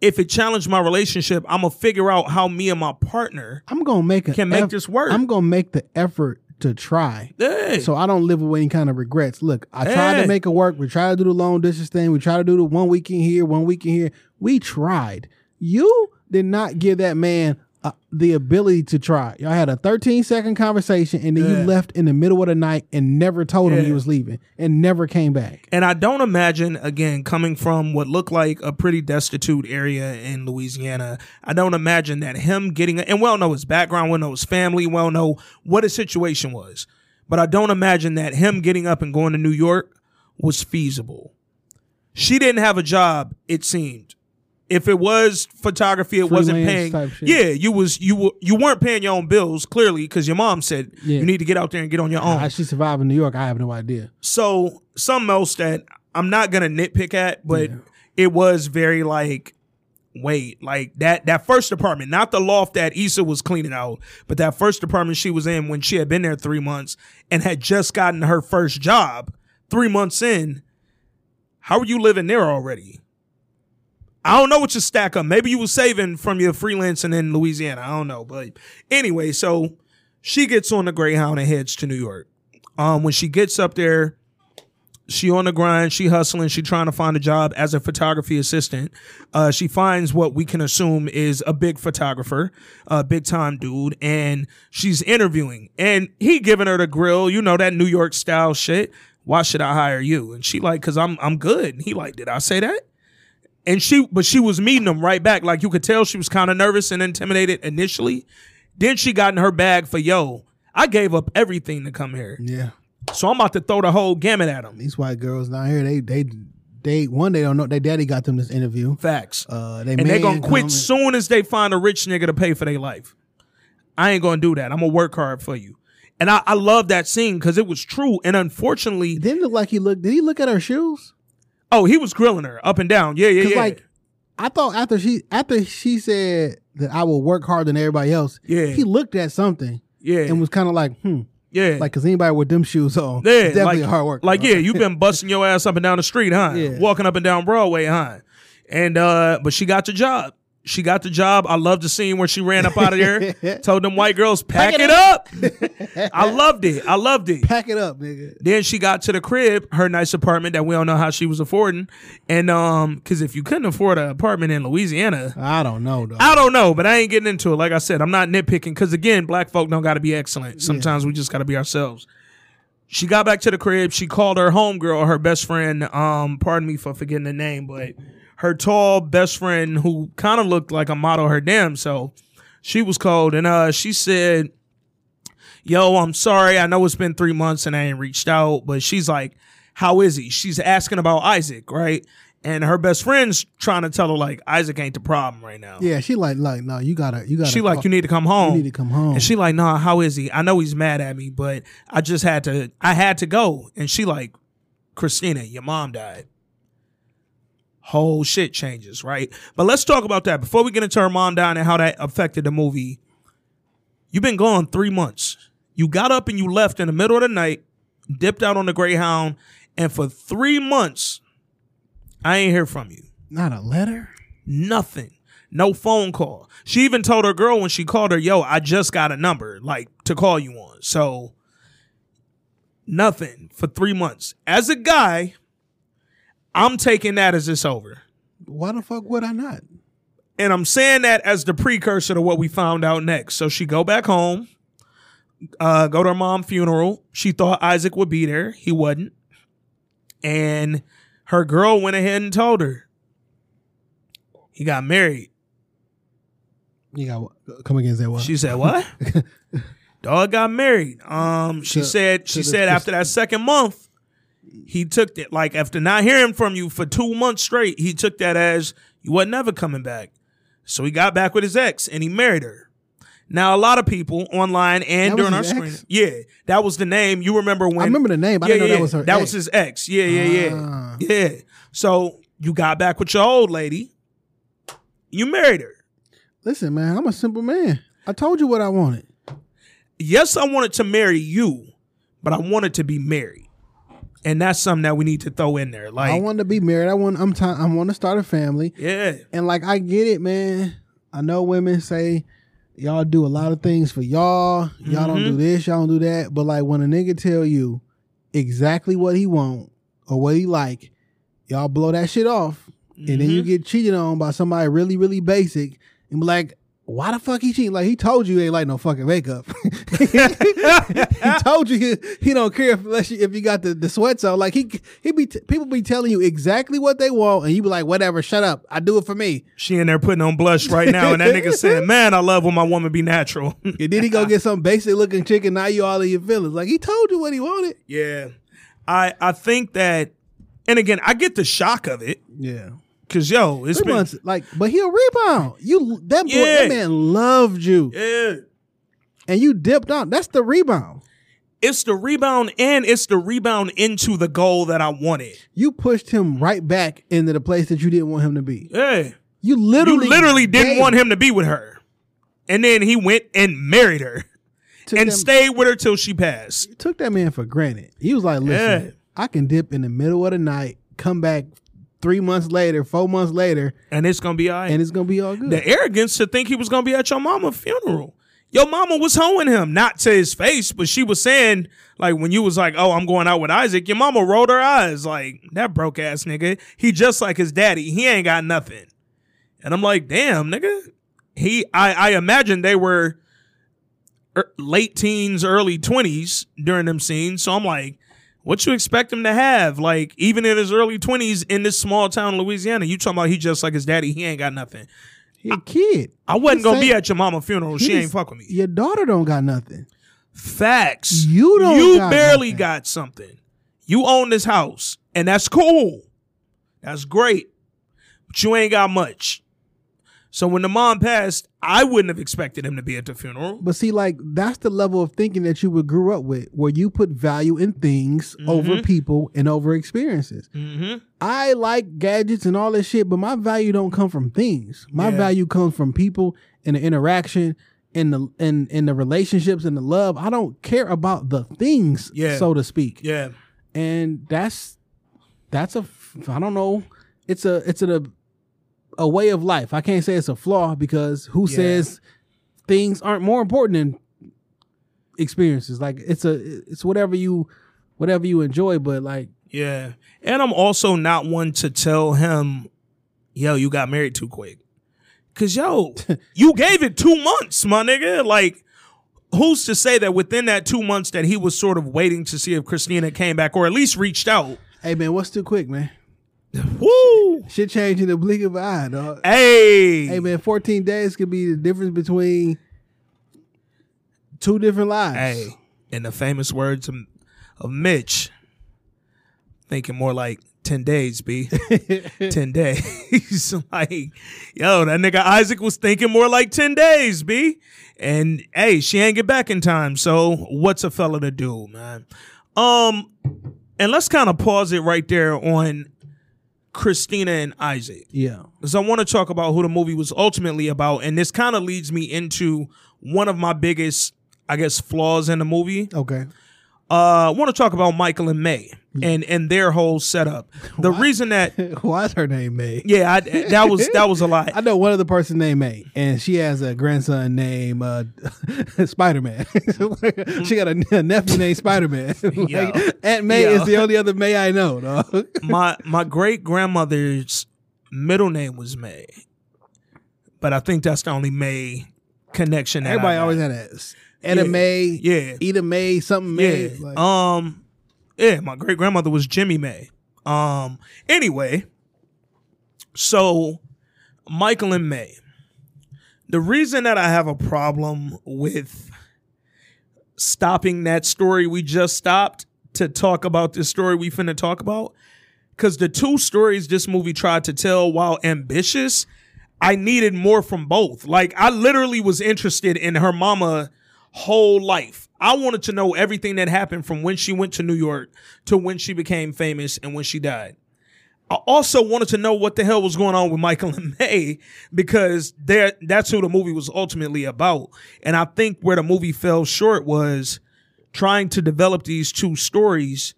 if it challenged my relationship, I'm gonna figure out how me and my partner I'm gonna make can make this work. I'm gonna make the effort to try. Hey. So I don't live with any kind of regrets. Look, I tried to make it work. We tried to do the long distance thing. We tried to do the one weekend here, one weekend here. We tried. You did not give that man uh, the ability to try. Y'all had a 13 second conversation and then Yeah. you left in the middle of the night and never told him you was leaving and never came back. And I don't imagine, again, coming from what looked like a pretty destitute area in Louisiana, I don't imagine that him getting, and well know his background, well know his family, well know what his situation was. But I don't imagine that him getting up and going to New York was feasible. She didn't have a job, it seemed. If it was photography, it wasn't paying. Yeah, you was you were you weren't paying your own bills clearly because your mom said Yeah. you need to get out there and get on your own. How she survived in New York, I have no idea. So something else that I'm not gonna nitpick at, but it was very like, wait, like that that first apartment, not the loft that Issa was cleaning out, but that first apartment she was in when she had been there three months and had just gotten her first job three months in. How are you living there already? I don't know what you stack up. Maybe you was saving from your freelancing in Louisiana. I don't know, but anyway, so she gets on the Greyhound and heads to New York. Um, when she gets up there, she on the grind, she hustling, she trying to find a job as a photography assistant. Uh, she finds what we can assume is a big photographer, a big time dude, and she's interviewing. And he giving her the grill, you know that New York style shit. Why should I hire you? And she like, cause I'm I'm good. And he like, did I say that? And she, but she was meeting him right back. Like you could tell she was kind of nervous and intimidated initially. Then she got in her bag for yo. I gave up everything to come here. Yeah. So I'm about to throw the whole gamut at him. These white girls down here, they they they one they don't know their daddy got them this interview. Facts. Uh, they and they gonna quit come- soon as they find a rich nigga to pay for their life. I ain't gonna do that. I'm gonna work hard for you. And I, I love that scene because it was true. And unfortunately, It didn't look like he looked. Did he look at her shoes? Oh, he was grilling her up and down. Yeah, yeah, yeah. like, I thought after she after she said that I will work harder than everybody else. Yeah. He looked at something yeah, and was kind of like, hmm, yeah. like because anybody with them shoes on, Yeah, definitely like, a hard work. Like, yeah, you've been busting your ass up and down the street, huh? *laughs* Yeah. Walking up and down Broadway, huh? And uh, but she got the job. She got the job. I love the scene where she ran up out of there, *laughs* told them white girls, pack, it it up. I loved it. I loved it. Pack it up, nigga. Then she got to the crib, her nice apartment that we don't know how she was affording. And um, because if you couldn't afford an apartment in Louisiana, I don't know though. I don't know, but I ain't getting into it. Like I said, I'm not nitpicking because again, black folk don't got to be excellent. Sometimes we just got to be ourselves. She got back to the crib. She called her homegirl, her best friend. Um, pardon me for forgetting the name, but her tall best friend who kind of looked like a model her damn so she was cold and uh she said yo i'm sorry i know it's been three months and i ain't reached out but she's like how is he? She's asking about isaac right? And her best friend's trying to tell her like isaac ain't the problem right now. Yeah, she like like no, you gotta you gotta. she like call- you need to come home. you need to come home. and she like nah how is he? I know he's mad at me but i just had to i had to go. And she like christina your mom died whole shit changes, right? But let's talk about that before we get into her mom dying and how that affected the movie. You've been gone three months. You got up and you left in the middle of the night, dipped out on the Greyhound, and for three months, I ain't hear from you. not a letter. Nothing. No phone call. She even told her girl when she called her, yo, I just got a number, like to call you on. So nothing for three months. As a guy, I'm taking that as it's over. Why the fuck would I not? And I'm saying that as the precursor to what we found out next. So she go back home, uh, go to her mom's funeral. She thought Isaac would be there. He wasn't. And her girl went ahead and told her he got married. You got come against that one. She said, "What?" *laughs* Dog got married. Um, she To- said she said after that second month, he took it like after not hearing from you for two months straight, he took that as you wasn't never coming back. So he got back with his ex and he married her. Now a lot of people online and That during our screen, yeah, that was the name. You remember when I remember the name. I yeah, didn't know yeah, that was her. That ex. was his ex. Yeah, yeah, yeah, Ah. yeah. So you got back with your old lady. You married her. Listen, man, I'm a simple man. I told you what I wanted. yes, I wanted to marry you, but I wanted to be married. And that's something that we need to throw in there. Like I want to be married. I want. I'm. T- I want to start a family. yeah, And like, I get it, man. I know women say y'all do a lot of things for y'all. Y'all don't Mm-hmm. do this. Y'all don't do that. But like, when a nigga tell you exactly what he want or what he like, y'all blow that shit off, and then Mm-hmm. you get cheated on by somebody really, really basic, and be like. Why the fuck he cheating? Like he told you he ain't like no fucking makeup. *laughs* he told you he, he don't care if unless you, if you got the, the sweats on. Like he he be t- people be telling you exactly what they want, and you be like, whatever, shut up. I do it for me. she in there putting on blush right now. And that nigga *laughs* saying, man, I love when my woman be natural. *laughs* And then he go get some basic looking chicken. now you all in your feelings. Like he told you what he wanted. yeah. I, I think that, and again, I get the shock of it. Yeah, Cause yo, it's three been. Like, but he'll rebound. You that boy, Yeah. that man loved you, yeah. and you dipped out. That's the rebound. It's the rebound and it's the rebound into the goal that I wanted. You pushed him right back into the place that you didn't want him to be. Yeah. You literally, You literally didn't want him to be with her. And then he went and married her and stayed with her till she passed. took that man for granted. He was like, listen, Yeah. I can dip in the middle of the night, come back three months later, four months later, And it's gonna be all right. and it's gonna be all good. the arrogance to think he was gonna be at your mama's funeral. Your mama was hoeing him, not to his face, but she was saying, like, when you was like, Oh, I'm going out with Isaac, your mama rolled her eyes, like, that broke ass nigga. He just like his daddy. He ain't got nothing. And I'm like, damn, nigga. He I, I imagine they were er, late teens, early twenties during them scenes. So I'm like, what you expect him to have? Like, even in his early twenties in this small town, Louisiana, you talking about he just like his daddy, he ain't got nothing. he a kid. I wasn't gonna be at your mama funeral. She ain't fuck with me. Your daughter don't got nothing. Facts. You don't You got barely nothing. got something. You own this house, and that's cool. That's great. But you ain't got much. So when the mom passed, I wouldn't have expected him to be at the funeral. But see, like that's the level of thinking that you would grew up with, where you put value in things over people and over experiences. Mm-hmm. I like gadgets and all this shit, but my value don't come from things. My Yeah. value comes from people and the interaction and the and, and the relationships and the love. I don't care about the things, Yeah. so to speak. Yeah. And that's that's a I don't know. It's a it's a a way of life. I can't say it's a flaw because who Yeah. says things aren't more important than experiences? Like it's a it's whatever you whatever you enjoy, but like Yeah. And I'm also not one to tell him, yo, you got married too quick. Cause yo, *laughs* you gave it two months, my nigga. Like, who's to say that within that two months that he was sort of waiting to see if Christina came back or at least reached out? Hey man, what's too quick, man? Woo! Shit changing the blink of an eye, dog. Hey, Hey man, 14 days could be the difference between two different lives. Hey, in the famous words of, of Mitch, thinking more like 10 days, B. *laughs* 10 days. *laughs* like, yo, that nigga Isaac was thinking more like 10 days, B. And hey, she ain't get back in time. So what's a fella to do, man? Um, and let's kind of pause it right there on Christina and Isaac Yeah. because I want to talk about who the movie was ultimately about, and this kind of leads me into one of my biggest, I guess, flaws in the movie. Okay. Uh, I want to talk about Michael and May and and their whole setup. The reason that, *laughs* Why is her name May? yeah, I, that was that was a lot. *laughs* I know one other person named May, and she has a grandson named uh, *laughs* Spider Man. she got a, a nephew named Spider Man. Like, Aunt May Yo. is the only other May I know. Dog. My my great grandmother's middle name was May, but I think that's the only May connection. That Everybody always had that. Etta Yeah. May, Yeah. Eda May, something May. Yeah. Like, um. Yeah, my great grandmother was Jimmy May. Um. Anyway, so Michael and May. The reason that I have a problem with stopping that story we just stopped to talk about this story we finna talk about, because the two stories this movie tried to tell, while ambitious, I needed more from both. Like I literally was interested in her mama whole life. I wanted to know everything that happened from when she went to New York to when she became famous and when she died. I also wanted to know what the hell was going on with Michael *laughs* and May because that's who the movie was ultimately about. And I think where the movie fell short was trying to develop these two stories.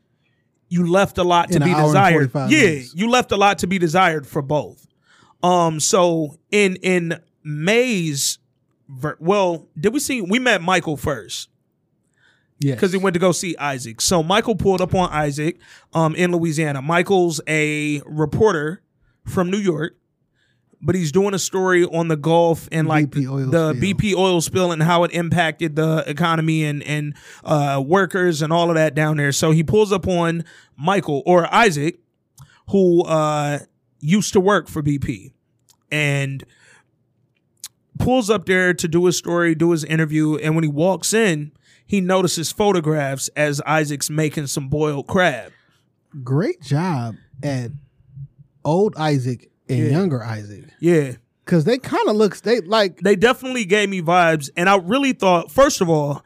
You left a lot to In be desired. 45 Yeah, minutes. you left a lot to be desired for both. Um, so in in May's, ver- well, did we see? We met Michael first yes. because he went to go see Isaac. So Michael pulled up on Isaac um, in Louisiana. Michael's a reporter from New York, but he's doing a story on the Gulf and like BP the spill. BP oil spill and how it impacted the economy and and uh, workers and all of that down there. So he pulls up on Michael or Isaac, who uh, used to work for BP, and pulls up there to do his story, do his interview, and when he walks in, he notices photographs as Isaac's making some boiled crab. Great job at old Isaac and Yeah. younger Isaac. Yeah. Because they kind of looks, they like, They definitely gave me vibes. And I really thought, first of all,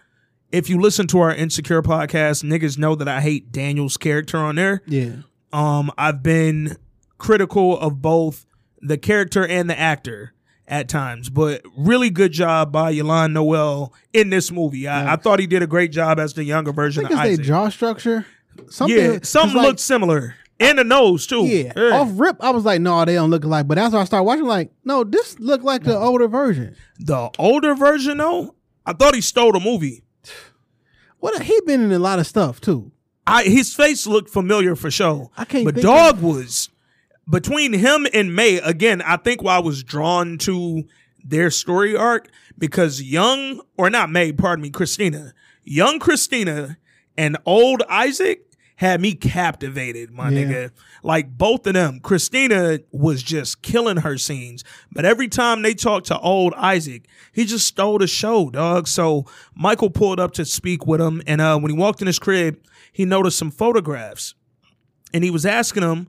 if you listen to our Insecure podcast, niggas know that I hate Daniel's character on there. yeah. Um, I've been critical of both the character and the actor at times, but really good job by Y'lan Noel in this movie. I, I thought he did a great job as the younger I version think of Isaac. jaw structure. Something, yeah, something like- looks similar. And the nose too. Yeah. Off rip, I was like, no, they don't look alike. But after I started watching, like, no, this looked like the older version. The older version though, I thought he stole the movie. What he been in a lot of stuff too. I his face looked familiar for sure. I can't But dog was between him and May again. I think why I was drawn to their story arc because young or not May, pardon me, Christina, young Christina and old Isaac had me captivated, my Yeah. nigga. Like both of them, Christina was just killing her scenes, but every time they talked to old Isaac, he just stole the show, dog. So Michael pulled up to speak with him, and uh, when he walked in his crib, he noticed some photographs, and he was asking him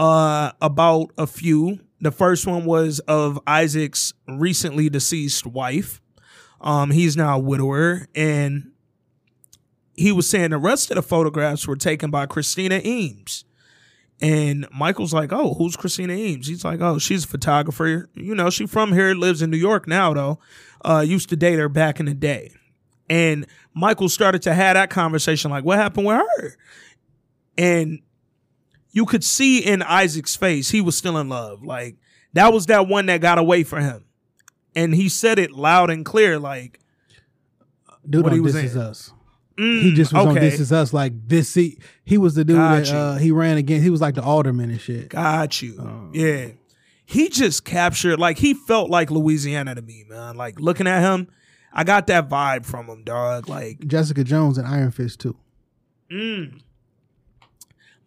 uh, about a few. The first one was of Isaac's recently deceased wife. Um, he's now a widower, and he was saying the rest of the photographs were taken by Christina Eames. And Michael's like, "Oh, who's Christina Eames?" He's like, "Oh, she's a photographer. You know, she from here, lives in New York now, though. Uh, used to date her back in the day." And Michael started to have that conversation, like, "What happened with her?" And you could see in Isaac's face he was still in love. Like that was that one that got away for him, and he said it loud and clear, like, Dude, What he was This in. Is Us. mm, He just was on. This Is Us. Like this, he, he was the dude Got that uh, he ran against. He was like the alderman and shit. Got you. Oh. yeah. He just captured like he felt like Louisiana to me, man. Like looking at him, I got that vibe from him, dog. Like Jessica Jones and Iron Fist too.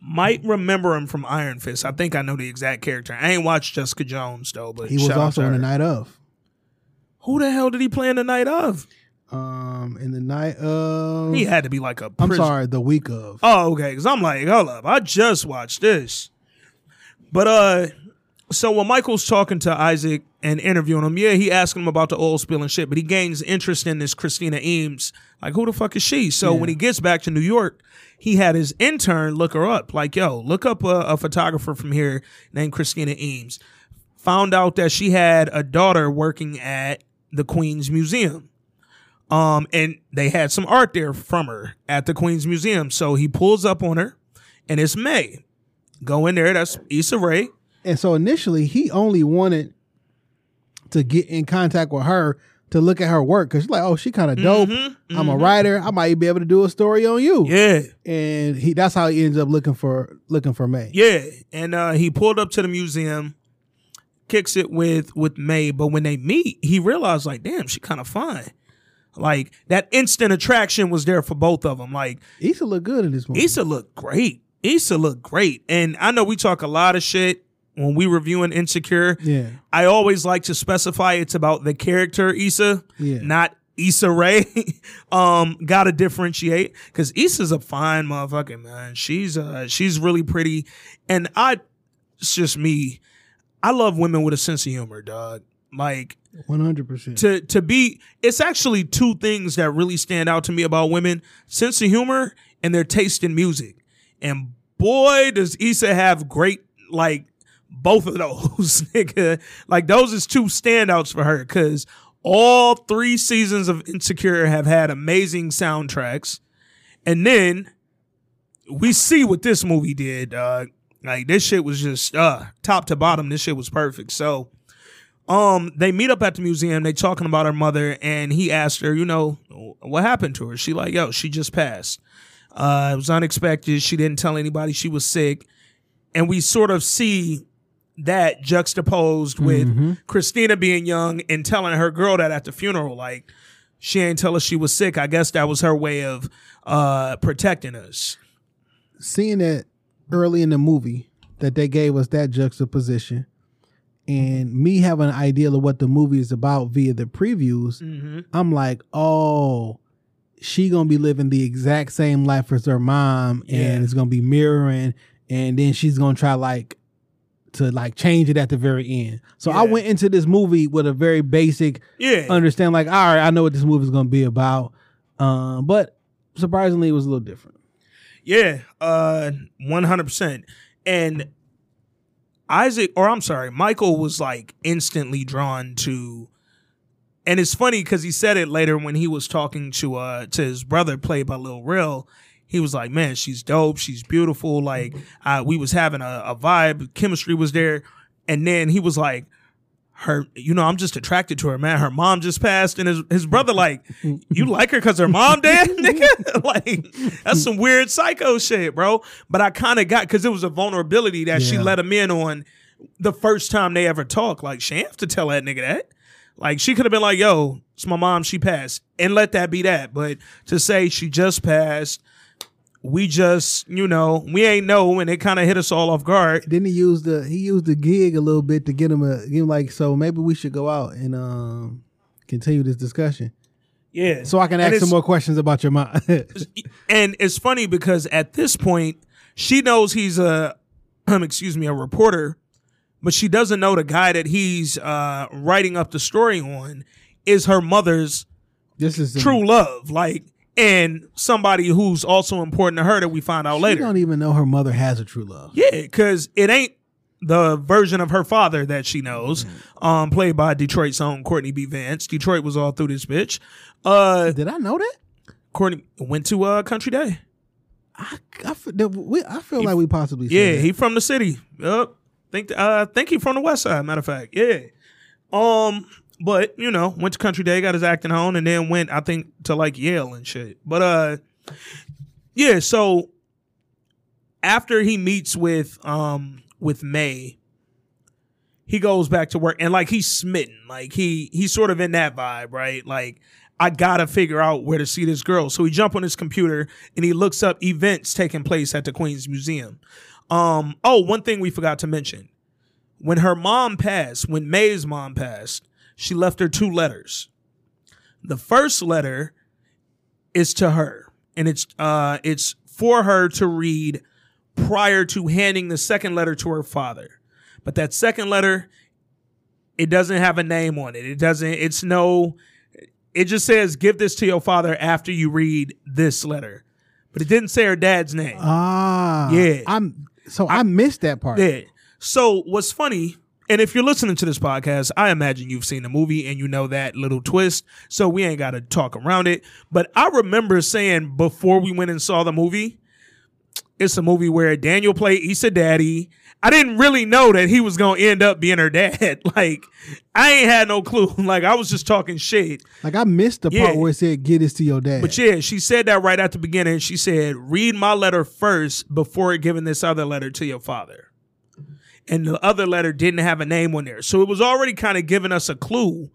Might remember him from Iron Fist. I think I know the exact character. I ain't watched Jessica Jones though, but He was also in the night of. Who the hell did he play in the night of? Um, in the night of. He had to be like a. I'm sorry, the week of. Oh, okay. Because I'm like, hold up, I just watched this. But uh, so when Michael's talking to Isaac and interviewing him, yeah, he asking him about the oil spill and shit, but he gains interest in this Christina Eames. Like, who the fuck is she? So Yeah. when he gets back to New York, he had his intern look her up. Like, yo, look up a, a photographer from here named Christina Eames. Found out that she had a daughter working at the Queens Museum. Um, and they had some art there from her at the Queens Museum. So he pulls up on her, and it's May. Go in there. That's Issa Rae. And so initially, he only wanted to get in contact with her to look at her work because she's like, oh, she kind of dope. I'm a writer. I might be able to do a story on you. Yeah, And he that's how he ends up looking for looking for May. yeah. And uh, he pulled up to the museum, kicks it with with May. But when they meet, he realized like, damn, she kind of fine. Like that instant attraction was there for both of them. Like Issa look good in this movie. Issa looked great. Issa looked great. And I know we talk a lot of shit when we reviewing Insecure. Yeah. I always like to specify it's about the character Issa, Yeah. not Issa Rae. *laughs* um, gotta differentiate because Issa's a fine motherfucking man. She's uh she's really pretty. And I it's just me. I love women with a sense of humor, dog. Like One hundred percent. to to be it's actually two things that really stand out to me about women sense of humor and their taste in music and boy does Issa have great like both of those *laughs* nigga. Like those is two standouts for her because all three seasons of insecure have had amazing soundtracks. And then we see what this movie did uh like this shit was just uh top to bottom this shit was perfect. So um they meet up at the museum they talking about her mother and he asked her you know what happened to her? She like yo she just passed. Uh it was unexpected. She didn't tell anybody she was sick. And we sort of see that juxtaposed with christina being young and telling her girl that at the funeral like she ain't tell us she was sick i guess that was her way of uh protecting us Seeing that early in the movie that they gave us that juxtaposition, and me having an idea of what the movie is about via the previews, mm-hmm. I'm like, oh, she gonna be living the exact same life as her mom, Yeah. and it's gonna be mirroring, and then she's gonna try like to like change it at the very end. So I went into this movie with a very basic yeah understand, like, all right, I know what this movie is gonna be about, um, but surprisingly, it was a little different. Yeah, uh, one hundred percent. And Isaac, or I'm sorry, Michael was like instantly drawn to, and it's funny because he said it later when he was talking to uh to his brother, played by Lil Rel. He was like, "Man, she's dope. She's beautiful. Like, uh, we was having a, a vibe. Chemistry was there." And then he was like, her, you know, I'm just attracted to her, man. Her mom just passed, and his his brother like, you like her because her mom dead, *laughs* nigga. *laughs* like that's some weird psycho shit, bro. But I kind of got because it was a vulnerability that she let him in on the first time they ever talked. Like she have to tell that nigga that. Like she could have been like, "Yo, it's my mom. She passed," and let that be that. But to say she just passed, we just, you know, we ain't know, and it kind of hit us all off guard. Then he used the he used the gig a little bit to get him a give him like so maybe we should go out and um continue this discussion Yeah. so I can ask some more questions about your mom. *laughs* and it's funny because at this point she knows he's a um, *clears throat* excuse me a reporter but she doesn't know the guy that he's uh writing up the story on is her mother's this is true love like and somebody who's also important to her that we find out She later don't even know her mother has a true love. yeah because it ain't the version of her father that she knows um played by detroit's own courtney b vance detroit was all through this bitch uh Did I know that? courtney went to uh country day I I, feel- we, I feel like we possibly Yeah, that. he from the city. Yep. Think uh think he from the west side, matter of fact. Yeah. Um, but you know, went to Country Day, got his acting on, and then went, I think, to like Yale and shit. But uh yeah, so after he meets with um with May, he goes back to work and like he's smitten. Like he he's sort of in that vibe, right? Like I gotta figure out where to see this girl. So he jump on his computer and he looks up events taking place at the Queens Museum. Um, oh, one thing we forgot to mention. When her mom passed, when May's mom passed, she left her two letters. The first letter is to her, and it's uh it's for her to read prior to handing the second letter to her father. But that second letter, it doesn't have a name on it. It doesn't, it's no, it just says, give this to your father after you read this letter. But it didn't say her dad's name. Ah, Yeah. I'm so I, missed that part. Yeah. So what's funny, and if you're listening to this podcast, I imagine you've seen the movie and you know that little twist. So we ain't got to talk around it. But I remember saying before we went and saw the movie, it's a movie where Daniel played Issa Daddy. I didn't really know that he was gonna end up being her dad. *laughs* Like, I ain't had no clue. *laughs* Like, I was just talking shit. Like I missed the Yeah. part where it said, "Get this to your dad." But yeah, she said that right at the beginning. She said, read my letter first before giving this other letter to your father. And the other letter didn't have a name on there. So it was already kind of giving us a clue.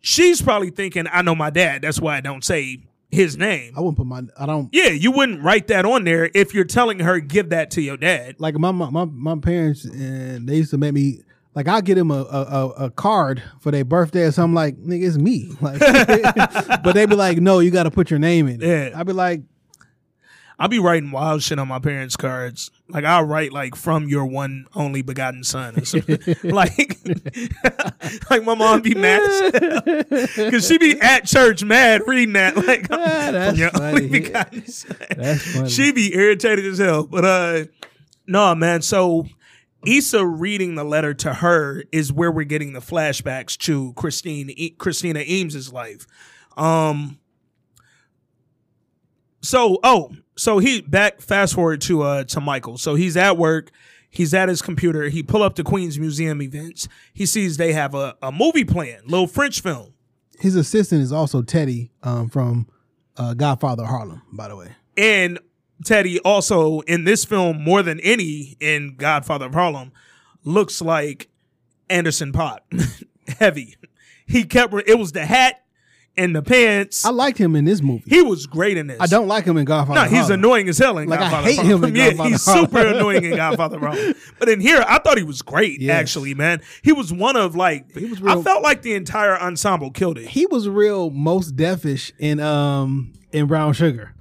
She's probably thinking, I know my dad. That's why I don't say his name. I wouldn't put my. I don't Yeah, you wouldn't write that on there if you're telling her, give that to your dad. like my my my, my parents and they used to make me like I get them a, a a- card for their birthday or something like nigga it's me *laughs* like *laughs* but they'd be like no you got to put your name in it. Yeah. I'd be like I'll be writing wild shit on my parents' cards. Like I'll write like from your one only begotten son. or something. *laughs* like, *laughs* like my mom be mad because *laughs* she be at church mad reading that. Like Ah, that's your only begotten son. that's funny. She be irritated as hell. But uh, no man. So Issa reading the letter to her is where we're getting the flashbacks to Christine E- Christina Eames's life. Um. So oh, so he back fast forward to uh to Michael. So he's at work. He's at his computer. He pull up the Queens Museum events. He sees they have a, a movie plan, little French film. His assistant is also Teddy um, from uh, Godfather Harlem by the way. And Teddy also in this film more than any in Godfather of Harlem looks like Anderson .Paak. *laughs* Heavy. He kept it was the hat and the pants. I liked him in this movie. he was great in this. I don't like him in Godfather. No, he's Harlem. annoying as hell in Like, I hate him in yeah, Godfather he's Harlem. super annoying in Godfather Harlem. *laughs* But in here, I thought he was great. Yes. Actually, man, he was one of like. He was I felt like the entire ensemble killed it. He was real Mos Def-ish in um in Brown Sugar.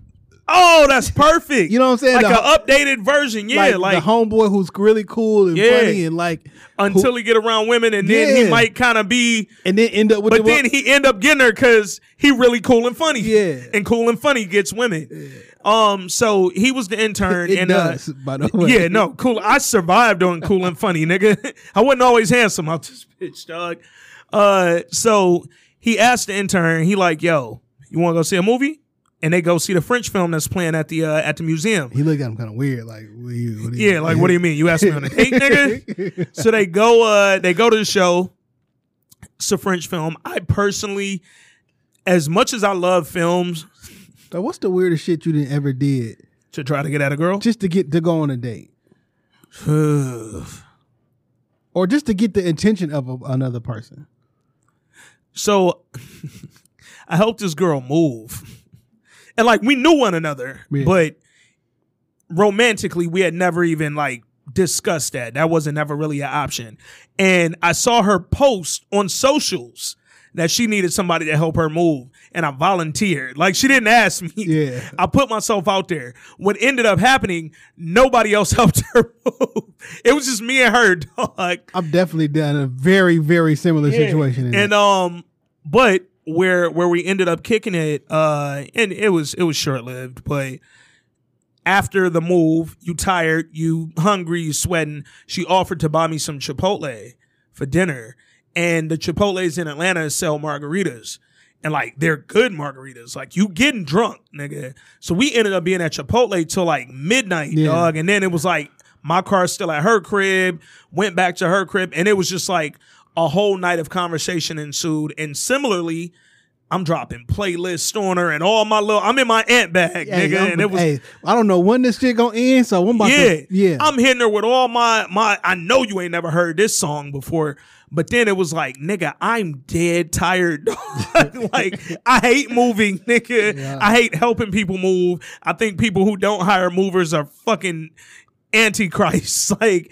Oh, that's perfect. You know what I'm saying? Like The- an updated version. Yeah, like, like, the homeboy who's really cool and Yeah. funny and like until he get around women, and then he might kind of be. and then end up with But the then he end up getting her because he really cool and funny. Yeah. and cool and funny gets women. Um, so he was the intern, it and does uh, by the way. yeah, no, cool. I survived on cool and funny, nigga. *laughs* I wasn't always handsome out this bitch, dog. Uh, so he asked the intern, he like, yo, you want to go see a movie? And they go see the French film that's playing at the uh, at the museum. He looked at him kind of weird, like what do you, what do you- Yeah, like what do you mean? You asked me on a date, *laughs* nigga? so they go uh they go to the show. It's a French film. I personally, as much as I love films, So what's the weirdest shit you didn't ever did to try to get at a girl. just to get to go on a date, *sighs* or just to get the attention of a, another person? so *laughs* I helped this girl move. And like we knew one another, Yeah. but romantically we had never even like discussed that. That wasn't ever really an option. And I saw her post on socials that she needed somebody to help her move. And I volunteered. Like she didn't ask me. Yeah. I put myself out there. What ended up happening, nobody else *laughs* helped her move. It was just me and her, *laughs* dog. I've definitely done a very very similar situation. In And that. um, but where where we ended up kicking it, uh, and it was it was short lived, but after the move, you tired, you hungry, you sweating. She offered to buy me some Chipotle for dinner, and the Chipotle's in Atlanta sell margaritas. And like they're good margaritas, like you getting drunk, nigga. So we ended up being at Chipotle till like midnight, Yeah. dog. And then it was like my car's still at her crib, went back to her crib, and it was just like a whole night of conversation ensued. And similarly, I'm dropping playlists on her and all my little. I'm in my ant bag, Hey, nigga, I'm- and it was hey, I don't know when this shit gonna end, so I'm about yeah, to yeah. I'm hitting her with all my my. I know you ain't never heard this song before, but then it was like, nigga, I'm dead tired. *laughs* *laughs* like I hate moving, nigga. I hate helping people move. I think people who don't hire movers are fucking antichrist. *laughs* like,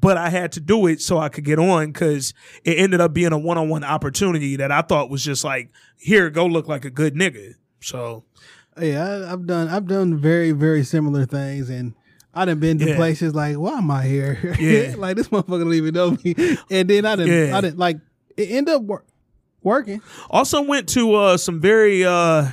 but I had to do it so I could get on because it ended up being a one on one opportunity that I thought was just like, here, go look like a good nigga. So yeah, I, I've done I've done very very similar things, and I done been to Yeah. places like, why am I here? Yeah. *laughs* like this motherfucker don't even know me, and then I didn't Yeah. I didn't like it ended up wor- working. Also went to uh, some very uh,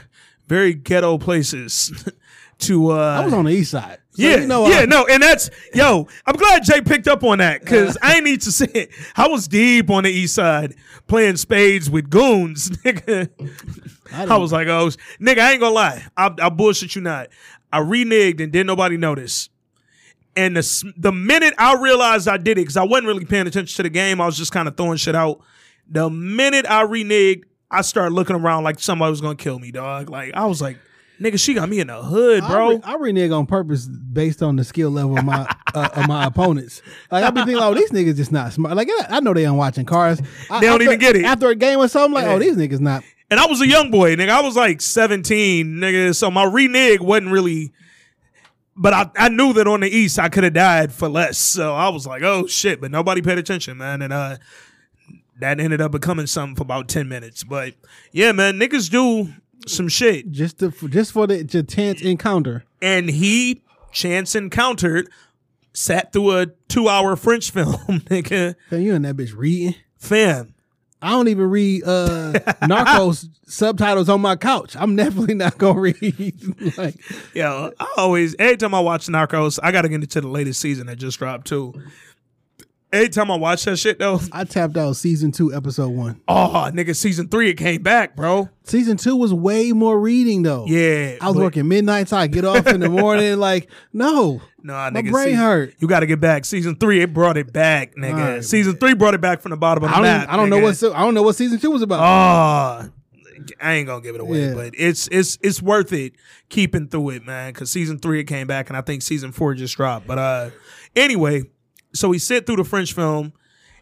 very ghetto places. *laughs* to uh, I was on the east side. Yeah, you know, yeah, I- no, and that's yo. I'm glad Jay picked up on that because I need to say it. I was deep on the east side playing spades with goons, *laughs* nigga. I, was like, oh, nigga, I ain't gonna lie. I, I bullshit you not. I reneged and didn't nobody notice. And the the minute I realized I did it, because I wasn't really paying attention to the game, I was just kind of throwing shit out. The minute I reneged, I started looking around like somebody was gonna kill me, dog. Like I was like, nigga, she got me in the hood, bro. I, re- I renege on purpose based on the skill level of my uh, of my opponents. Like I be thinking, oh, these niggas just not smart. Like I know they ain't watching cars. I, They don't after- even get it. after a game or something. Like, Yeah. oh, these niggas not. And I was a young boy, nigga. I was like 17, nigga. So my renege wasn't really. But I, I knew that on the East I could have died for less. So I was like, oh shit. But nobody paid attention, man. And uh that ended up becoming something for about 10 minutes. But yeah, man, niggas do some shit. Just to, just for the, the tense encounter. And he, chance encountered, sat through a two hour French film, *laughs* nigga. Fam, you and that bitch reading. Fam. I don't even read uh *laughs* Narcos subtitles on my couch. I'm definitely not gonna read. *laughs* like Yo, I always every time I watch Narcos, I gotta get into the latest season that just dropped too. Every time I watch that shit though, I tapped out season two, episode one. oh nigga, season three it came back, bro. Season two was way more reading though. Yeah, I was but- working midnight, so I get off in the morning. *laughs* Like, no, Nah, my nigga, brain hurt. You got to get back. Season three, it brought it back, nigga. Alright, season three brought it back from the bottom of the I map. I don't know what I don't know what season two was about. Oh, I ain't gonna give it away, Yeah. but it's it's it's worth it keeping through it, man. Because season three it came back, and I think season four just dropped. But uh, anyway, so he sit through the French film,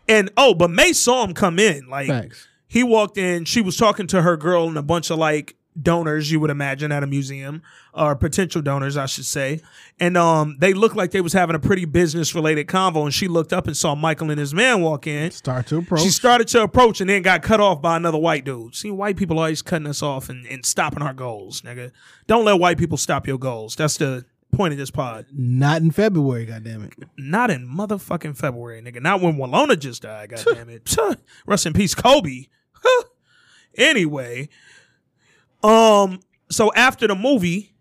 and oh, but May saw him come in. Like Facts. he walked in, she was talking to her girl and a bunch of like donors you would imagine at a museum or potential donors I should say and um they looked like they was having a pretty business related convo and she looked up and saw Michael and his man walk in Start to approach. she started to approach and then got cut off by another white dude. See, white people always cutting us off and, and stopping our goals, nigga. Don't let white people stop your goals. That's the point of this pod. Not in February, goddamn it. Not in motherfucking February, nigga. Not when Willona just died, goddamn it. *laughs* Rest in peace, Kobe. anyway, um, so after the movie,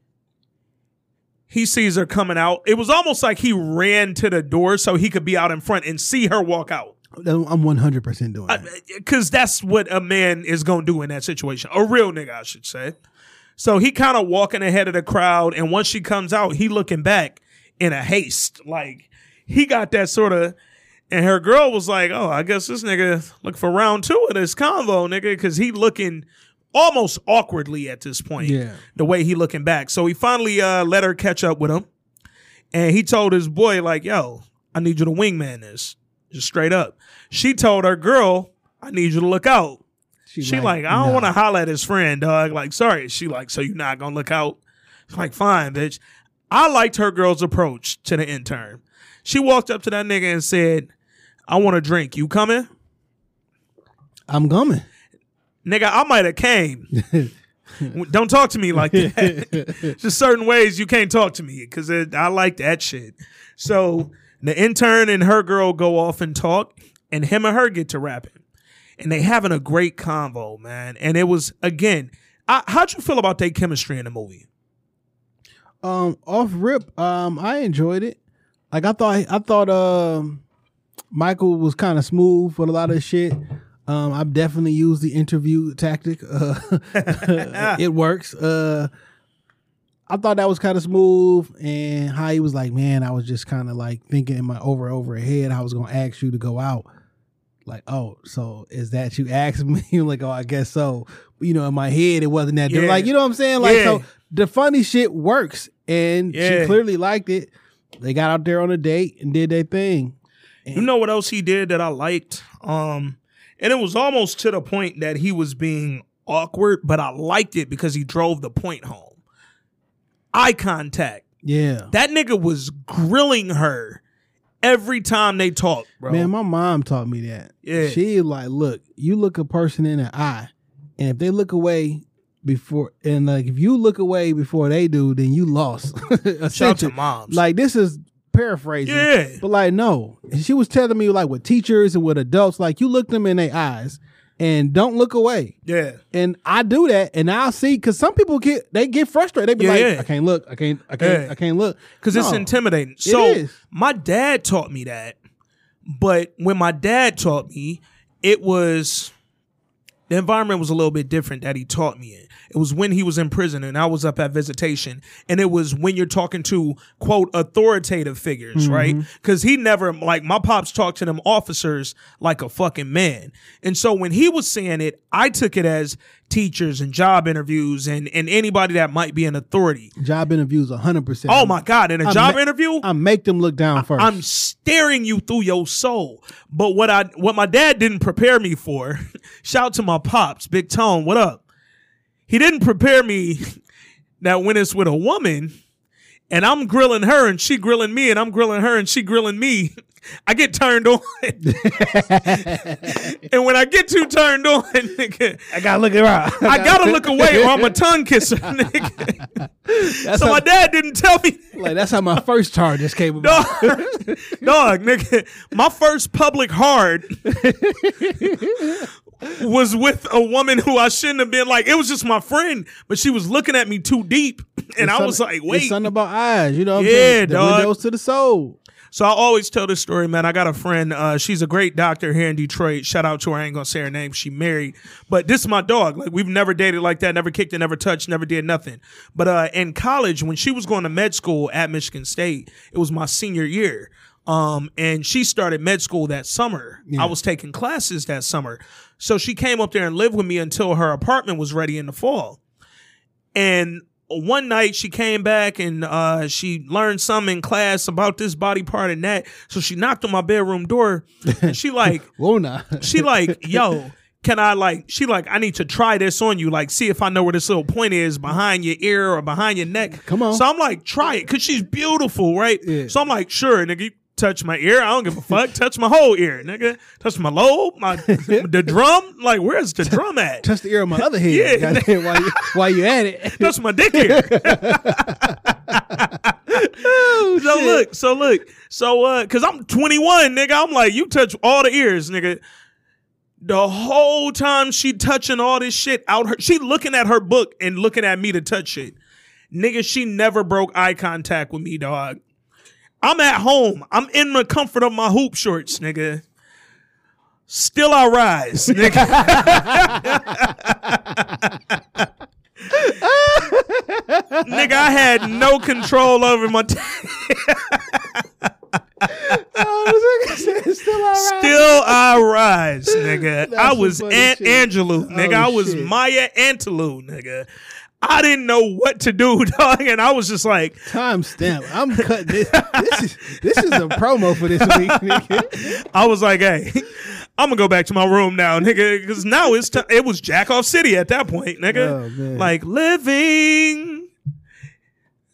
he sees her coming out. It was almost like he ran to the door so he could be out in front and see her walk out. I'm 100 percent doing that. because that's what a man is gonna do in that situation. A real nigga, I should say. So he kind of walking ahead of the crowd, and once she comes out, he looking back in a haste, like he got that sort of. And her girl was like, "Oh, I guess this nigga look for round two of this convo, nigga, because he looking almost awkwardly at this point. Yeah. the way he looking back. So he finally uh, let her catch up with him, and he told his boy like, "Yo, I need you to wingman this, just straight up." She told her girl, "I need you to look out." She, like, I don't nah. want to holler at his friend, dog. Like, sorry. She like, so you not gonna look out? Like, fine, bitch. I liked her girl's approach to the intern. She walked up to that nigga and said, I want a drink. You coming? I'm coming. Nigga, I might have came. *laughs* Don't talk to me like that. *laughs* Just certain ways you can't talk to me because I like that shit. So the intern and her girl go off and talk, and him and her get to rapping, and they having a great convo, man. And it was again, I, how'd you feel about their chemistry in the movie? Um, off rip, um, I enjoyed it. Like I thought, I thought, um, Michael was kind of smooth with a lot of shit. Um, I've definitely used the interview tactic. Uh, *laughs* it works. Uh, I thought that was kind of smooth, and how he was like, "Man, I was just kind of like thinking in my over over head, I was gonna ask you to go out." Like, oh, so is that you asked me? *laughs* like, oh, I guess so. You know, in my head, it wasn't that. Yeah. Like, you know what I'm saying? Like, Yeah. so the funny shit works, and Yeah. she clearly liked it. They got out there on a date and did their thing. You know what else he did that I liked? Um, and it was almost to the point that he was being awkward, but I liked it because he drove the point home. Eye contact. Yeah. That nigga was grilling her every time they talk, bro. Man, my mom taught me that. Yeah. She like, look, you look a person in the eye, and if they look away before, and like if you look away before they do, then you lost. *laughs* Shout out to moms. Like this is paraphrasing. Yeah. But like, no. And she was telling me like with teachers and with adults, like you look them in their eyes and don't look away. yeah. And I do that, and I'll see because some people get they get frustrated. They be Yeah, like, yeah. I can't look, I can't, I can't, Yeah. I can't look because it's intimidating. So my dad taught me that, but when my dad taught me, it was the environment was a little bit different that he taught me in. It was when he was in prison and I was up at visitation, and it was when you're talking to quote authoritative figures, mm-hmm. right? Because he never like my pops talked to them officers like a fucking man, and so when he was saying it, I took it as teachers and job interviews and and anybody that might be an authority. Job interviews, hundred percent. Oh my god! In a I job ma- interview, I make them look down 1st I'm staring you through your soul. But what I what my dad didn't prepare me for, *laughs* shout to my pops, Big Tone, what up? He didn't prepare me that when it's with a woman and I'm grilling her and she grilling me and I'm grilling her and she grilling me, I get turned on. *laughs* and when I get too turned on, nigga, I gotta look around. I gotta look away or I'm a tongue kisser, nigga. That's so how, my dad didn't tell me like that's how my first charges came about. Dog, dog, nigga, my first public hard *laughs* was with a woman who I shouldn't have been like. It was just my friend, but she was looking at me too deep, *laughs* and I was like, wait. it's something about eyes. You know, what I'm Yeah, saying? the dog. windows to the soul. So I always tell this story, man. I got a friend. Uh, she's a great doctor here in Detroit. Shout out to her. I ain't gonna say her name. She married, but this is my dog. Like we've never dated like that. Never kicked it. Never touched. Never did nothing. But uh, in college, when she was going to med school at Michigan State, it was my senior year. Um, and she started med school that summer. I was taking classes that summer. So she came up there and lived with me until her apartment was ready in the fall. And one night she came back and uh, she learned something in class about this body part and that. So she knocked on my bedroom door and she *laughs* like, Whoa, she like, yo, can I like, she like, I need to try this on you, like, see if I know where this little point is behind your ear or behind your neck. Come on. So I'm like, try it, cause she's beautiful, right? Yeah. So I'm like, sure, nigga. Touch my ear, I don't give a fuck. *laughs* touch my whole ear, nigga. Touch my lobe, my *laughs* the drum. Like, where's the drum at? Touch the ear on my other head. Yeah. Goddamn, while you while you at it. *laughs* That's my dick ear. so look, so look, so uh, cause I'm 21, nigga. I'm like, you touch all the ears, nigga. The whole time she touching all this shit out her, she looking at her book and looking at me to touch it. Nigga, she never broke eye contact with me, dog. I'm at home. I'm in the comfort of my hoop shorts, nigga. Still I rise, nigga. *laughs* nigga, I had no control over my. T- Still all right. Still I rise, nigga. That's I was Aunt shit. Angelou, nigga. Oh, I was shit. Maya Angelou, nigga. I didn't know what to do, *laughs* dog, and I was just like, Time stamp. I'm cutting this. This is this is a promo for this week, *laughs* nigga. I was like, hey, *laughs* I'm gonna go back to my room now, nigga, because now it's time. It was Jack Off City at that point, nigga. Oh. Like living.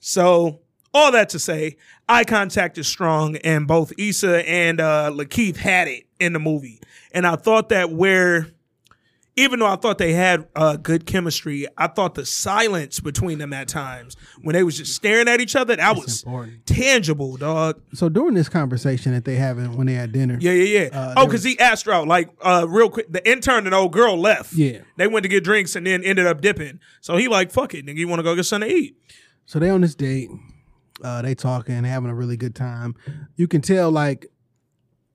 So all that to say, eye contact is strong, and both Issa and uh, LaKeith had it in the movie, and I thought that where. Even though I thought they had uh, good chemistry, I thought the silence between them at times when they was just staring at each other, that was important. tangible, dog. So during this conversation that they having when they had dinner, Yeah, yeah, yeah. Uh, oh, because he asked her out. Like, uh, real quick, the intern and old girl left. Yeah. They went to get drinks and then ended up dipping. So he like, fuck it, nigga. You want to go get something to eat? So they on this date, uh, they talking, they having a really good time. You can tell like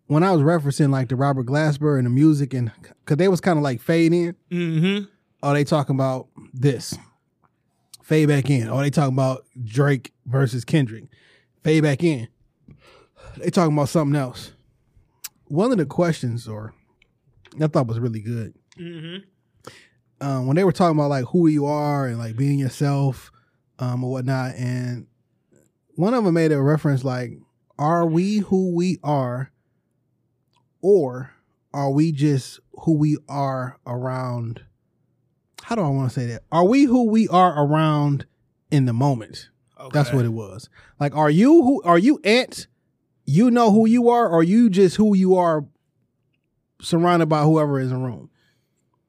when I was referencing like the Robert Glasper and the music and cause they was kind of like fade in. Mm-hmm. Oh, they talking about this. Fade back in. Oh, they talking about Drake versus Kendrick. Fade back in. They talking about something else. One of the questions or I thought was really good. Um, when they were talking about like who you are and like being yourself, um, or whatnot, and one of them made a reference like, "Are we who we are, or are we just who we are around?" How do I want to say that? Are we who we are around in the moment? That's what it was. Like, are you who? Are you Ant? You know who you are, or you just who you are, surrounded by whoever is in the room.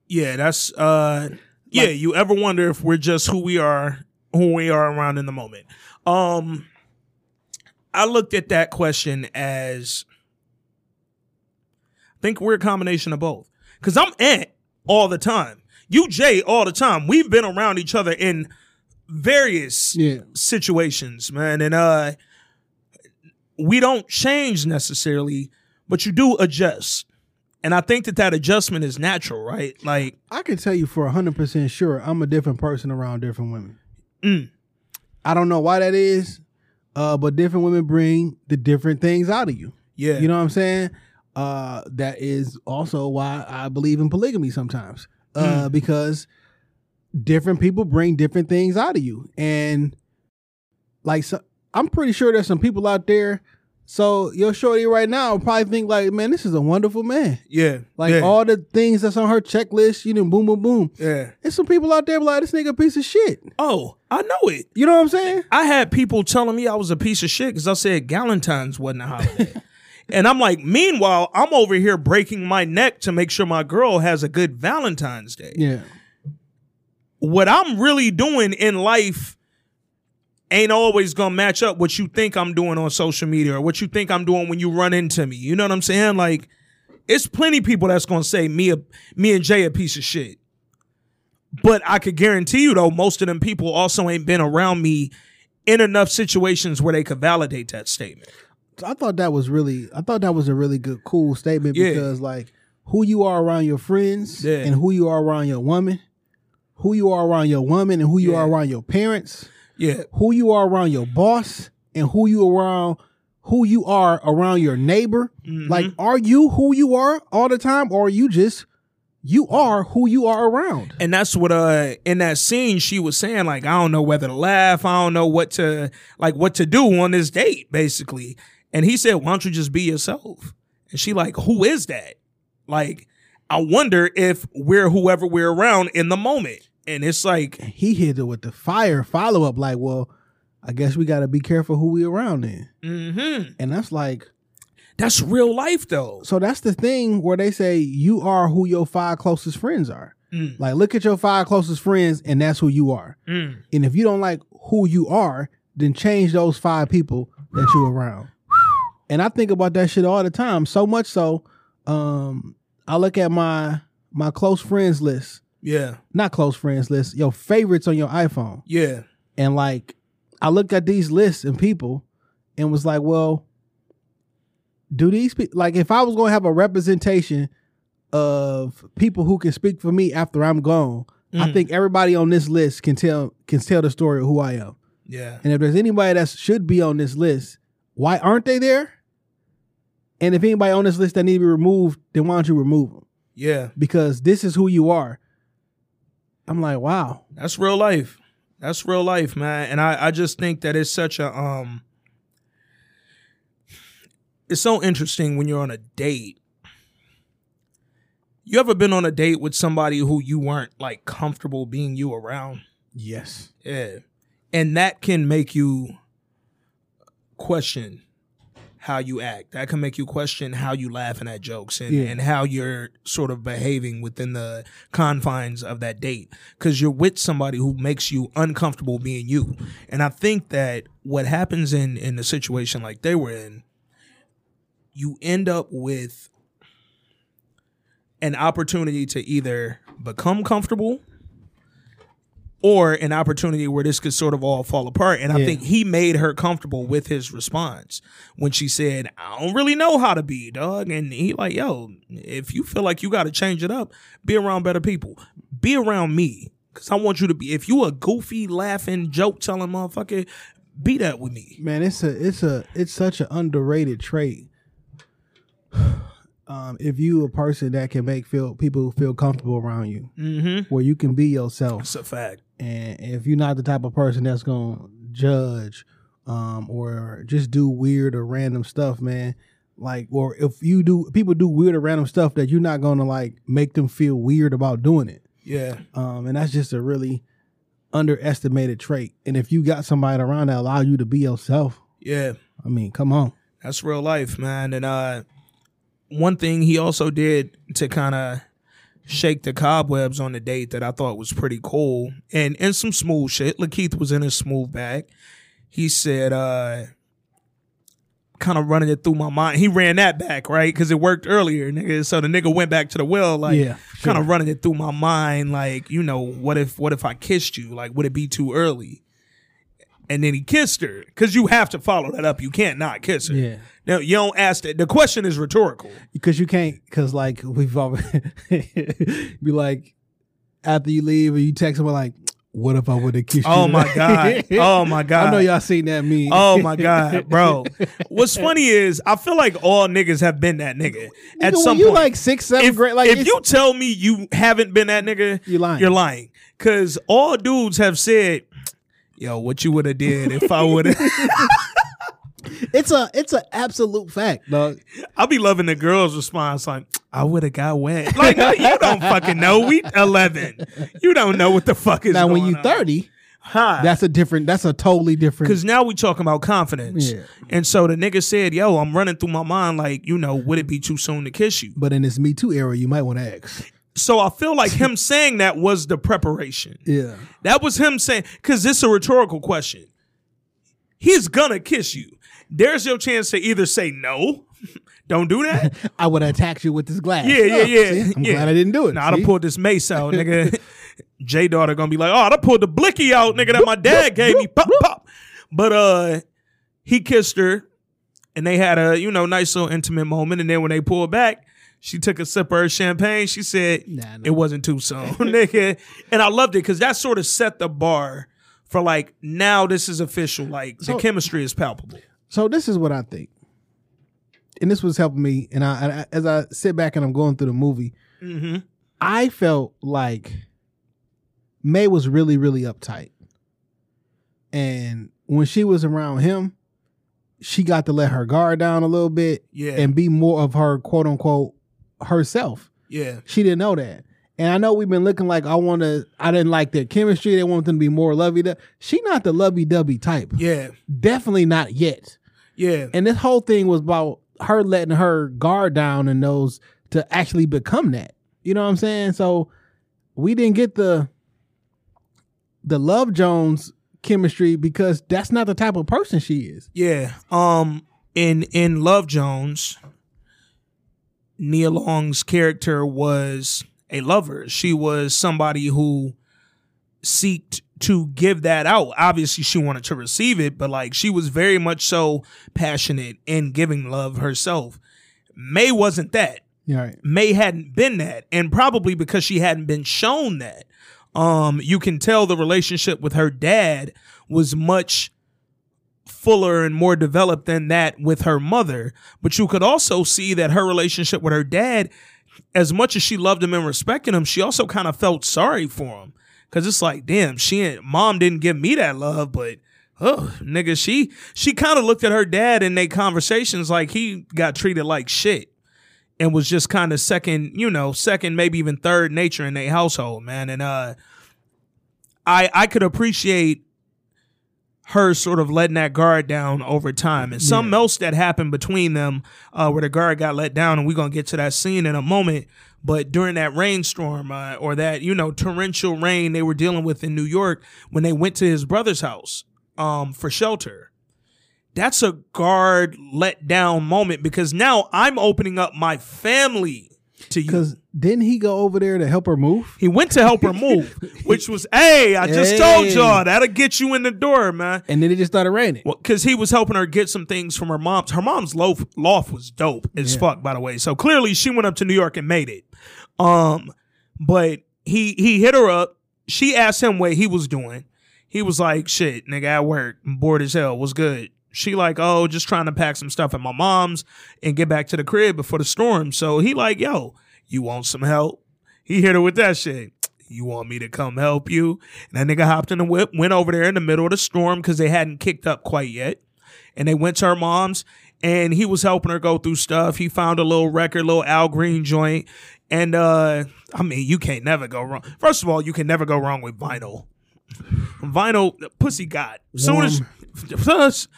Yeah, that's uh yeah, you ever wonder if we're just who we are, who we are around in the moment. Um I looked at that question as think we're a combination of both. Cause I'm Ant all the time. You Jay all the time. We've been around each other in various Yeah. situations, man. And uh we don't change necessarily, but you do adjust. And I think that that adjustment is natural, right? Like, I can tell you for hundred percent sure, I'm a different person around different women. Mm. I don't know why that is, uh, but different women bring the different things out of you. yeah, You know what I'm saying? Uh, that is also why I believe in polygamy sometimes, uh, because different people bring different things out of you, and like so, I'm pretty sure there's some people out there. So your shorty right now probably think like, man, this is a wonderful man. yeah, Like yeah, all the things that's on her checklist, you know, boom, boom, boom. yeah. There's some people out there like this nigga a piece of shit. Oh, I know it. You know what I'm saying? I had people telling me I was a piece of shit because I said Galentine's wasn't a holiday. *laughs* and I'm like, meanwhile, I'm over here breaking my neck to make sure my girl has a good Valentine's Day. Yeah. What I'm really doing in life ain't always gonna match up what you think I'm doing on social media or what you think I'm doing when you run into me. You know what I'm saying? Like, it's plenty people that's gonna say me a me and Jay a piece of shit. But I could guarantee you though, most of them people also ain't been around me in enough situations where they could validate that statement. I thought that was really I thought that was a really good cool statement Yeah. because like who you are around your friends Yeah. and who you are around your woman, who you are around your woman and who you Yeah. are around your parents, Yeah. who you are around your boss and who you around who you are around your neighbor. Mm-hmm. Like are you who you are all the time or are you just you are who you are around? And that's what uh in that scene she was saying, like, I don't know whether to laugh, I don't know what to like what to do on this date, basically. And he said, Why don't you just be yourself? And she like, Who is that? Like, I wonder if we're whoever we're around in the moment. And it's like, He hit it with the fire follow up like, well, I guess we got to be careful who we around then. mm-hmm. And that's like That's real life though. So that's the thing where they say you are who your five closest friends are. Mm. Like, look at your five closest friends, and that's who you are. Mm. And if you don't like who you are, then change those five people that you're around. And I think about that shit all the time. So much so, um, I look at my my close friends list, Yeah. not close friends list, your favorites on your iPhone, Yeah. and like I looked at these lists and people, and was like, well, do these pe- like if I was going to have a representation of people who can speak for me after I'm gone, I Mm. think everybody on this list can tell can tell the story of who I am. Yeah. And if there's anybody that should be on this list, why aren't they there? And if anybody on this list that need to be removed, then why don't you remove them? Yeah. Because this is who you are. I'm like, wow. That's real life. That's real life, man. And I, I just think that it's such a um it's so interesting when you're on a date. You ever been on a date with somebody who you weren't like comfortable being you around? Yes. Yeah. And that can make you question how you act. That can make you question how you laughing at jokes and, Yeah. and how you're sort of behaving within the confines of that date. Cause you're with somebody who makes you uncomfortable being you. And I think that what happens in, in a situation like they were in, you end up with an opportunity to either become comfortable or an opportunity where this could sort of all fall apart. And I Yeah. think he made her comfortable with his response when she said, I don't really know how to be, dog. And he like, yo, if you feel like you got to change it up, be around better people. Be around me. Cause I want you to be, if you a goofy, laughing, joke telling motherfucker, be that with me. Man, it's a it's a it's such an underrated trait. *sighs* um, if you a person that can make feel people feel comfortable around you, Mm-hmm. where you can be yourself, That's a fact. And if you're not the type of person that's gonna judge, um, or just do weird or random stuff, man. Like, or if you do, people do weird or random stuff that you're not gonna like make them feel weird about doing it. Yeah. Um, and that's just a really underestimated trait. And if you got somebody around that allow you to be yourself, Yeah. I mean, come on. That's real life, man. And uh one thing he also did to kind of shake the cobwebs on the date that I thought was pretty cool and and some smooth shit. LaKeith was in his smooth bag. He said uh kind of running it through my mind. He ran that back, right? Cuz it worked earlier, nigga. So the nigga went back to the well like Yeah, kind of running it through my mind like, you know, what if what if I kissed you? Like would it be too early? And then he kissed her because you have to follow that up. You can't not kiss her. Yeah. Now you don't ask that. The question is rhetorical. because you can't because like we've always *laughs* be like after you leave and you text someone like what if i would have kissed oh you Oh my god. Oh my god. *laughs* i know y'all seen that meme Oh my *laughs* god, bro. What's funny is I feel like all niggas have been that nigga at Nigga, some when you point. like six seven if, grade like if you tell me you haven't been that nigga, You're lying. You're lying. Cause all dudes have said, "Yo, what you would have did if I would have." *laughs* it's a it's an absolute fact dog I'll be loving the girl's response like, "I would have got wet." Like no, you don't fucking know. We eleven. You don't know what the fuck is now when you 30 Huh. that's a different that's a totally different Because now we talking about confidence. Yeah. And so the nigga said, yo, I'm running through my mind like, you know, would it be too soon to kiss you? but in this me too era you might want to ask So I feel like him *laughs* saying that was the preparation. yeah That was him saying, because this is a rhetorical question. He's gonna kiss you. There's your chance to either say no, *laughs* don't do that. *laughs* i would have attacked you with this glass Yeah, yeah, Oh, yeah. see? i'm yeah. glad i didn't do it Nah, I'd have pulled this mace out, nigga. J daughter gonna be like, oh, I pulled the blicky out, nigga, that my dad gave me. Pop, pop. But uh he kissed her and they had a, you know, nice little intimate moment. And then when they pulled back, she took a sip of her champagne. She said Nah, nah. it wasn't too soon, *laughs* nigga. And I loved it because that sort of set the bar for like now this is official. Like the chemistry is palpable. So this is what I think, and this was helping me. And I, I as I sit back and I'm going through the movie, Mm-hmm. I felt like Mae was really, really uptight, and when she was around him, she got to let her guard down a little bit Yeah. and be more of her quote unquote herself. Yeah. She didn't know that. And I know we've been looking like I want to. I didn't like their chemistry. They want them to be more lovey. dovey She not the lovey dovey type. Yeah. Definitely not yet. Yeah. And this whole thing was about her letting her guard down and those to actually become that. You know what I'm saying? So we didn't get the the Love Jones chemistry because that's not the type of person she is. Yeah. Um in in Love Jones, Nia Long's character was a lover. She was somebody who seeked to give that out. Obviously she wanted to receive it, but like she was very much so passionate in giving love herself. Mae wasn't that. Right. Mae hadn't been that, and probably because she hadn't been shown that. Um, you can tell the relationship with her dad was much fuller and more developed than that with her mother. But you could also see that her relationship with her dad, as much as she loved him and respected him, she also kind of felt sorry for him. Cause it's like, damn, she mom didn't give me that love, but oh, nigga, she she kind of looked at her dad in their conversations like he got treated like shit and was just kind of second, you know, second, maybe even third nature in their household, man. And uh I I could appreciate her sort of letting that guard down over time. And something else that happened between them, uh, where the guard got let down, and we're gonna get to that scene in a moment. But during that rainstorm, uh, or that, you know, torrential rain they were dealing with in New York when they went to his brother's house um for shelter that's a guard let down moment because now I'm opening up my family to you. Because didn't he go over there to help her move? He went to help her move, *laughs* which was, hey, I just Hey. told y'all that'll get you in the door, man. And then it just started raining. Well, because he was helping her get some things from her mom's. Her mom's loaf, loft was dope as Yeah. fuck, by the way. So clearly she went up to New York and made it. Um, but he he hit her up. She asked him what he was doing. He was like, "Shit, nigga, at work, I'm bored as hell. What's good?" She like, oh, just trying to pack some stuff at my mom's and get back to the crib before the storm. So he like, yo, you want some help? He hit her with that shit. You want me to come help you? And that nigga hopped in the whip, went over there in the middle of the storm because they hadn't kicked up quite yet. And they went to her mom's and he was helping her go through stuff. He found a little record, little Al Green joint. And uh I mean, you can't never go wrong. First of all, you can never go wrong with vinyl. Vinyl, pussy got. Soon as, plus,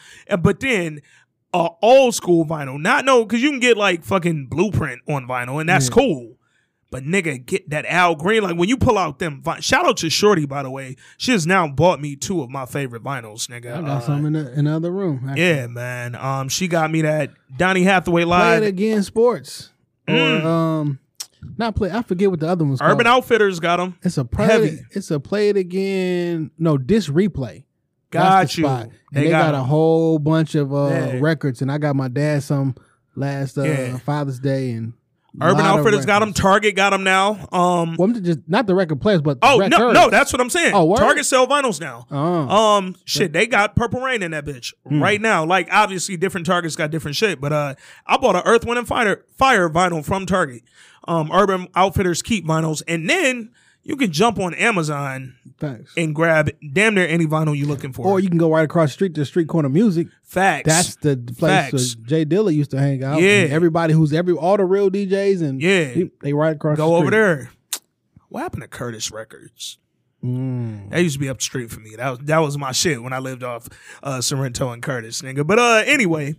but then uh, old school vinyl. Not no, because you can get like fucking blueprint on vinyl, and that's cool. But nigga, get that Al Green. Like when you pull out them. Vi- Shout out to Shorty, by the way. She has now bought me two of my favorite vinyls, nigga. I got Uh, some in the, in the other room. actually. yeah, man. Um, she got me that Donny Hathaway Play live. it again, sports. Mm. Or um, not play. I forget what the other one's Urban called. Outfitters got them. It's a play Heavy. It, it's a play it again. No, disc replay. Got you. spot. And They they, got got, a whole bunch of uh, Yeah. records, and I got my dad some last uh, Yeah. Father's Day and Urban Outfitters got them. Target got them now. Um, Well, I'm just not the record players, but oh no, records. no, that's what I'm saying. Oh, word? Target sell vinyls now. Oh. Um, shit, they got Purple Rain in that bitch Hmm. right now. Like, obviously, different Targets got different shit, but uh, I bought an Earth, Wind, and Fire Fire vinyl from Target. Um, Urban Outfitters keep vinyls, and then you can jump on Amazon Thanks. and grab damn near any vinyl you're looking for. Or you can go right across the street to Street Corner Music. Facts. That's the place Facts. where J Dilla used to hang out. Yeah. And everybody who's every all the real DJs and Yeah. he- they right across. go the over there. What happened to Curtis Records? Mm. That used to be up the street for me. That was that was my shit when I lived off uh, Sorrento and Curtis, nigga. But uh, anyway,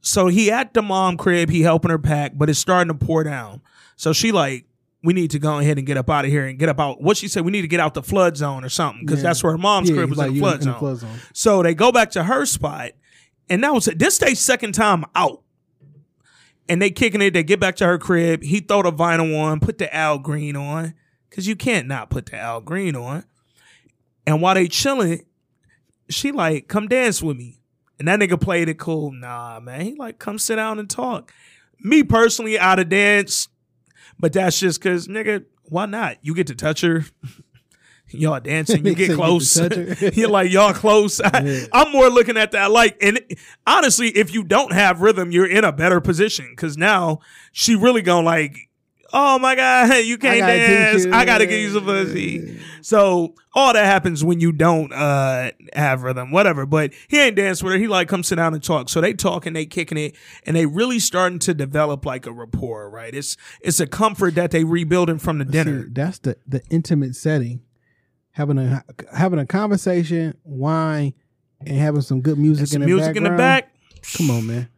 so he at the mom crib, he helping her pack, but it's starting to pour down. So she like, we need to go ahead and get up out of here and get up out. What she said, we need to get out the flood zone or something because Yeah. that's where her mom's Yeah, crib was like in the flood in the zone. flood zone. So they go back to her spot, and that was this day second time out. And they kicking it. They get back to her crib. He throw the vinyl on, put the Al Green on, cause you can't not put the Al Green on. And while they chilling, she like, come dance with me. And that nigga played it cool. Nah, man. He like, come sit down and talk. Me personally, out of dance, but that's just cause nigga, why not? You get to touch her. *laughs* Y'all dancing, you *laughs* get you close. get to touch her. *laughs* You're like y'all close. I, I'm more looking at that like, and honestly, if you don't have rhythm, you're in a better position because now she really gonna like, oh my god, *laughs* you can't gotta dance. you. I gotta give you some pussy. So all that happens when you don't uh have rhythm, whatever. But he ain't dance with her. He like come sit down and talk. So they talking, they kicking it, and they really starting to develop like a rapport. Right? It's it's a comfort that they rebuilding from the dinner. See, that's the the intimate setting. Having a having a conversation, wine, and having some good music Some in the music in the back. Come on, man.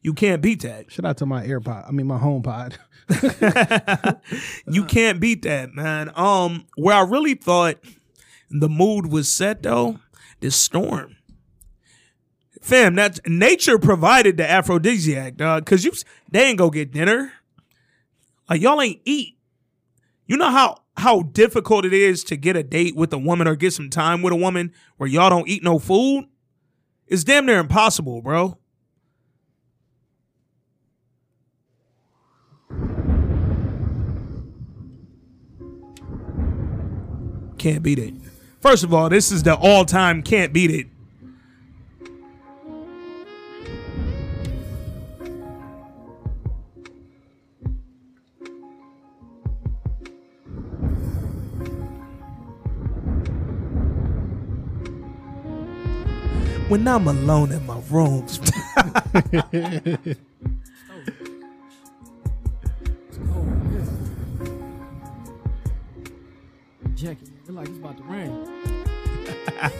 You can't beat that. Shout out to my AirPod. I mean, my HomePod. *laughs* *laughs* you can't beat that, man. Um, where I really thought the mood was set though, this storm. Fam, that's nature provided the aphrodisiac, dog. Cause you they ain't go get dinner. Like y'all ain't eat. You know how how difficult it is to get a date with a woman or get some time with a woman where y'all don't eat no food? It's damn near impossible, bro. Can't beat it. First of all, this is the all-time can't beat it. When I'm alone in my room. *laughs* like it's about to rain. *laughs*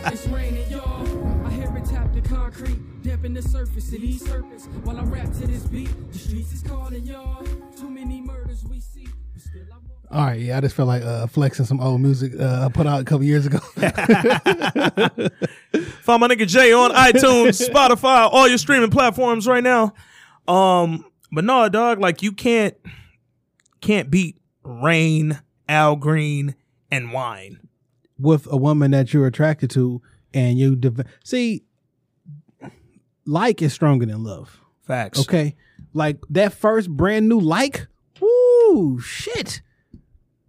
It's raining, y'all. I hear it tap the concrete, damping the surface of these serpents. While I rap to this beat, the streets is calling, y'all. Too many murders we see, but still I walk. All right, yeah, I just felt like uh, flexing some old music uh, I put out a couple years ago. *laughs* Find my nigga Jay on iTunes, Spotify, all your streaming platforms right now. Um, but no, dog, like you can't can't beat rain, Al Green, and wine. with a woman that you're attracted to, and you dev- see, like is stronger than love. Facts. Okay, like that first brand new like, woo, shit.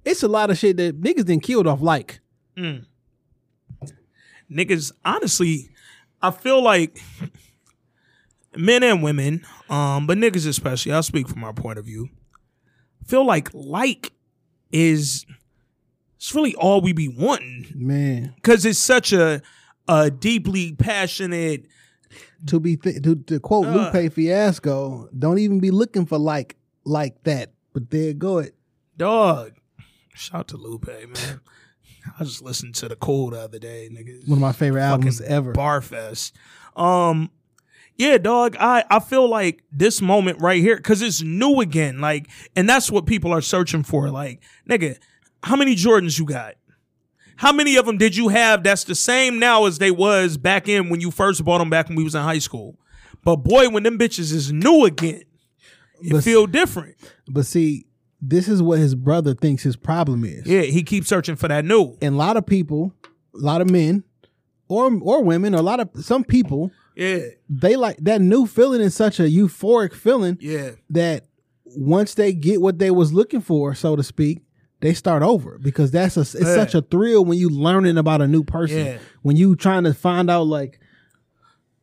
It's a lot of shit that niggas didn't killed off like. Mm. Niggas, honestly, I feel like *laughs* men and women, um, but niggas especially, I'll speak from my point of view. Feel like like is it's really all we be wanting Man, because it's such a a deeply passionate. to be th- to, to quote Uh. Lupe Fiasco, don't even be looking for like like that. But there go it. Dog, shout out to Lupe, man. I just listened to the Cool the other day, nigga. One of my favorite albums ever. Barfest. Um, yeah, dog. I I feel like this moment right here because it's new again. Like, and that's what people are searching for. Like, nigga, how many Jordans you got? How many of them did you have? That's the same now as they was back in when you first bought them back when we was in high school. But boy, when them bitches is new again, it But- feel different. But see, this is what his brother thinks his problem is. Yeah, he keeps searching for that new. And a lot of people, a lot of men, or or women, or a lot of some people, Yeah, they like that new feeling is such a euphoric feeling yeah, that once they get what they was looking for, so to speak, they start over because that's a it's Yeah. such a thrill when you learning about a new person. Yeah. When you trying to find out like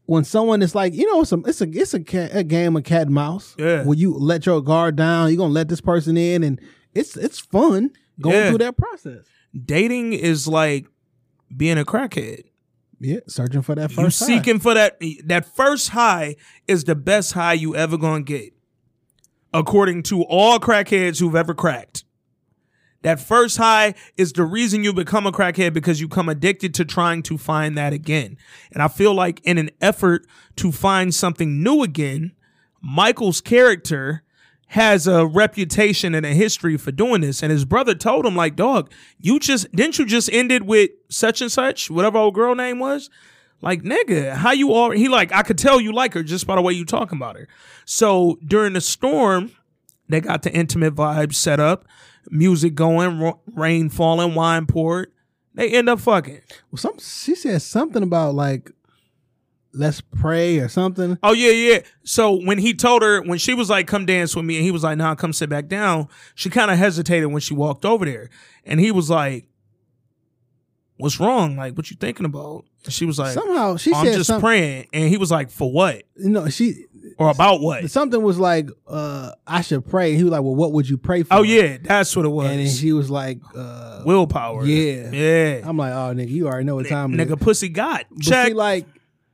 when someone is like, you know, it's a it's a it's a, cat, a game of cat and mouse. Yeah. When you let your guard down, you're gonna let this person in, and it's it's fun going Yeah. through that process. dating is like being a crackhead. Yeah, searching for that You first. high. seeking for that that first high is the best high you ever gonna get, according to all crackheads who've ever cracked. That first high is the reason you become a crackhead because you come addicted to trying to find that again. And I feel like in an effort to find something new again, Michael's character has a reputation and a history for doing this. And his brother told him, like, dog, you just didn't you just end it with such and such, whatever old girl name was? Like, nigga, how you all he like, I could tell you like her just by the way you talking about her. So during the storm, they got the intimate vibe set up, music going, rain falling, wine poured. They end up fucking. Well, some she said something about like let's pray or something. Oh yeah, yeah. So when he told her, when she was like, "Come dance with me," and he was like, "Nah, come sit back down," she kind of hesitated when she walked over there, and he was like, "What's wrong? Like, what you thinking about?" And she was like, Somehow she "I'm said just something. praying," and he was like, "For what? You know, she Or about what?" something was like, uh, I should pray. He was like, Well, what would you pray for? Oh yeah, that's what it was. And then she was like, uh, Willpower. Yeah. yeah. I'm like, oh nigga, you already know what time it is. Nigga, pussy got But check. see, like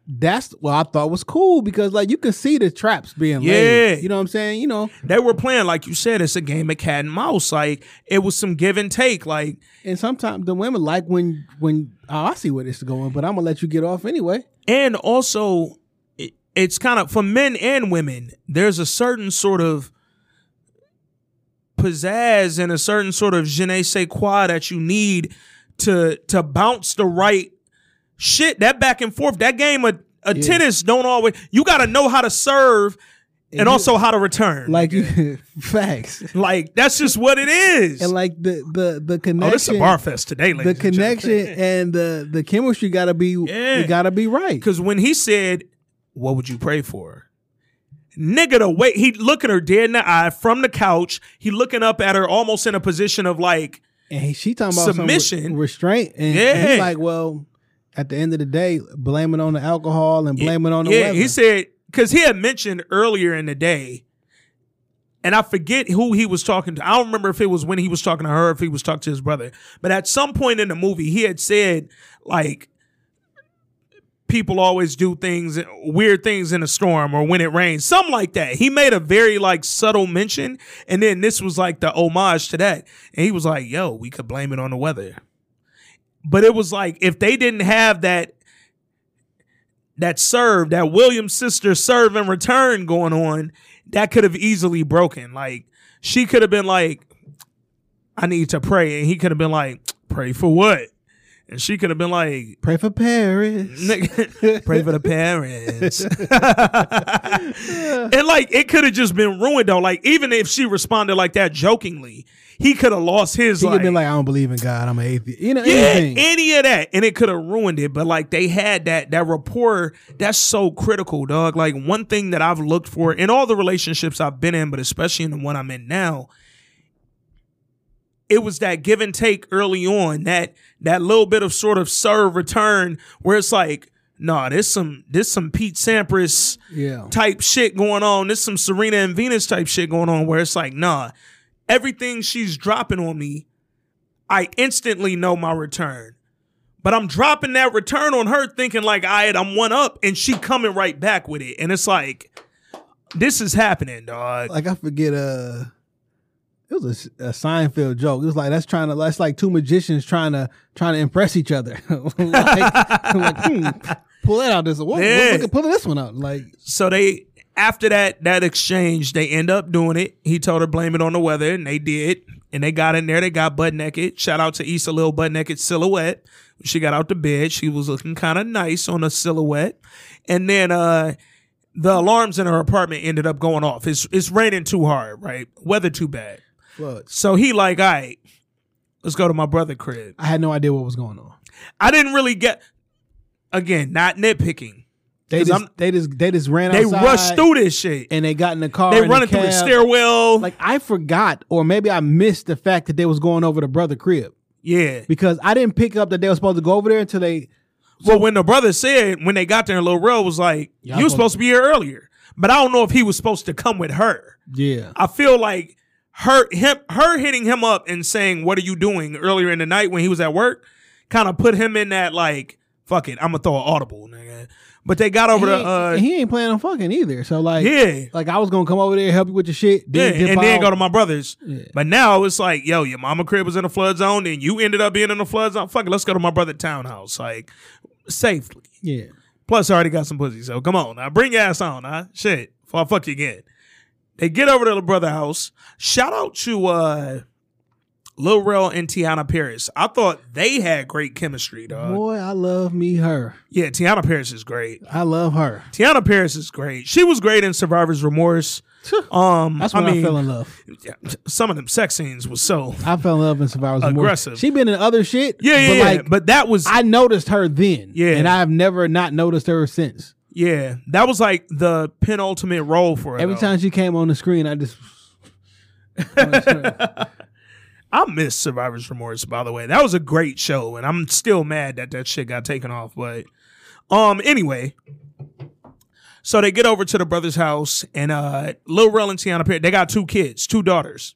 that's what I thought was cool because like you can see the traps being Yeah. laid. You know what I'm saying? You know, they were playing like you said. It's a game of cat and mouse. Like it was some give and take. Like and sometimes the women like when when oh, I see where this is going, but I'm gonna let you get off anyway. and also it's kind of for men and women there's a certain sort of pizzazz and a certain sort of je ne sais quoi that you need to to bounce the right shit that back and forth that game of, of tennis don't always you got to know how to serve and, you- also how to return Like you *laughs* facts. like that's just what it is And like the the the connection. oh this is a bar fest today the ladies connection and the the chemistry gotta be Yeah. it gotta be right. Because when he said, What would you pray for? Nigga, the way he look at her dead in the eye from the couch, he looking up at her almost in a position of like, And he, she talking about some re- Submission. restraint. And, and Yeah. he's like, well, at the end of the day, blame it on the alcohol and blame it on the yeah. weather. He said because he had mentioned earlier in the day, and I forget who he was talking to. I don't remember if it was when he was talking to her, or if he was talking to his brother. But at some point in the movie, he had said like. People always do things, weird things in a storm or when it rains, something like that. He made a very like subtle mention, and then this was like the homage to that. And he was like, "Yo, we could blame it on the weather," but it was like if they didn't have that that serve, that Williams sister serve and return going on, that could have easily broken. Like she could have been like, I need to pray. And he could have been like, pray for what? And she could have been like, Pray for Paris. *laughs* Pray for the parents. *laughs* and like it could have just been ruined though. Like even if she responded like that jokingly, he could have lost his He like, could be like, I don't believe in God. I'm an atheist. You know, yeah, anything. any of that, and it could have ruined it. But like they had that that rapport. That's so critical, dog. Like one thing that I've looked for in all the relationships I've been in, but especially in the one I'm in now, it was that give and take early on. That that little bit of sort of serve return where it's like, nah, there's some there's some Pete Sampras Yeah. type shit going on. There's some Serena and Venus type shit going on where it's like, nah, everything she's dropping on me, I instantly know my return. But I'm dropping that return on her thinking like, all right, I'm one up, and she coming right back with it. And it's like, this is happening, dog. Like I forget uh it was a, a Seinfeld joke. It was like that's trying to that's like two magicians trying to trying to impress each other. *laughs* like, like, hmm, pull that out this what, Yeah. look pulling this one out. Like so they after that that exchange, they end up doing it. He told her blame it on the weather, and they did. And they got in there. They got butt naked. Shout out to Issa Lil butt naked silhouette. She got out the bed. She was looking kind of nice on a silhouette. And then uh the alarms in her apartment ended up going off. It's it's raining too hard, right? Weather too bad. Floods. So he like, all right, let's go to my brother crib. I had no idea what was going on. I didn't really get again, not nitpicking. They just I'm- they just they just ran They rushed through this shit. and they got in the car. They in running through the stairwell. Like I forgot, or maybe I missed the fact that they was going over to brother crib yeah. because I didn't pick up that they were supposed to go over there until they. Well, when the brother said when they got there, Lil Rel was like, Y'all were supposed to be here earlier," but I don't know if he was supposed to come with her. Yeah, I feel like her him her hitting him up and saying, "What are you doing?" earlier in the night when he was at work, kind of put him in that like, "Fuck it, I'm gonna throw an audible, nigga." But they got over he the uh, he ain't planning on fucking either. So like, yeah. like I was gonna come over there help you with your shit, Yeah, then dip and then out. go to my brother's. Yeah. But now it's like, yo, your mama crib was in a flood zone, and you ended up being in a flood zone. Fuck it, let's go to my brother townhouse, like safely. yeah. Plus, I already got some pussy, so come on now, bring your ass on, huh? Shit, before I fuck you again. They get over to the brother house. Shout out to uh Lil Rel and Teyonah Parris. I thought they had great chemistry, dog. Boy, I love me her. Yeah, Teyonah Parris is great. I love her. Teyonah Parris is great. She was great in Survivor's Remorse. Um, That's when I, I mean, fell in love. yeah, some of them sex scenes was so I fell in love in Survivor's Remorse. Aggressive. She been in other shit. yeah, yeah, but yeah. like but that was I noticed her then. Yeah. and I've never not noticed her since. Yeah, that was like the penultimate role for her. Every though. time she came on the screen, I just *laughs* I miss Survivor's Remorse, by the way. That was a great show, and I'm still mad that that shit got taken off. But um, anyway, so they get over to the brother's house, and uh, Lil Rel and Tiana Perry, they got two kids, two daughters.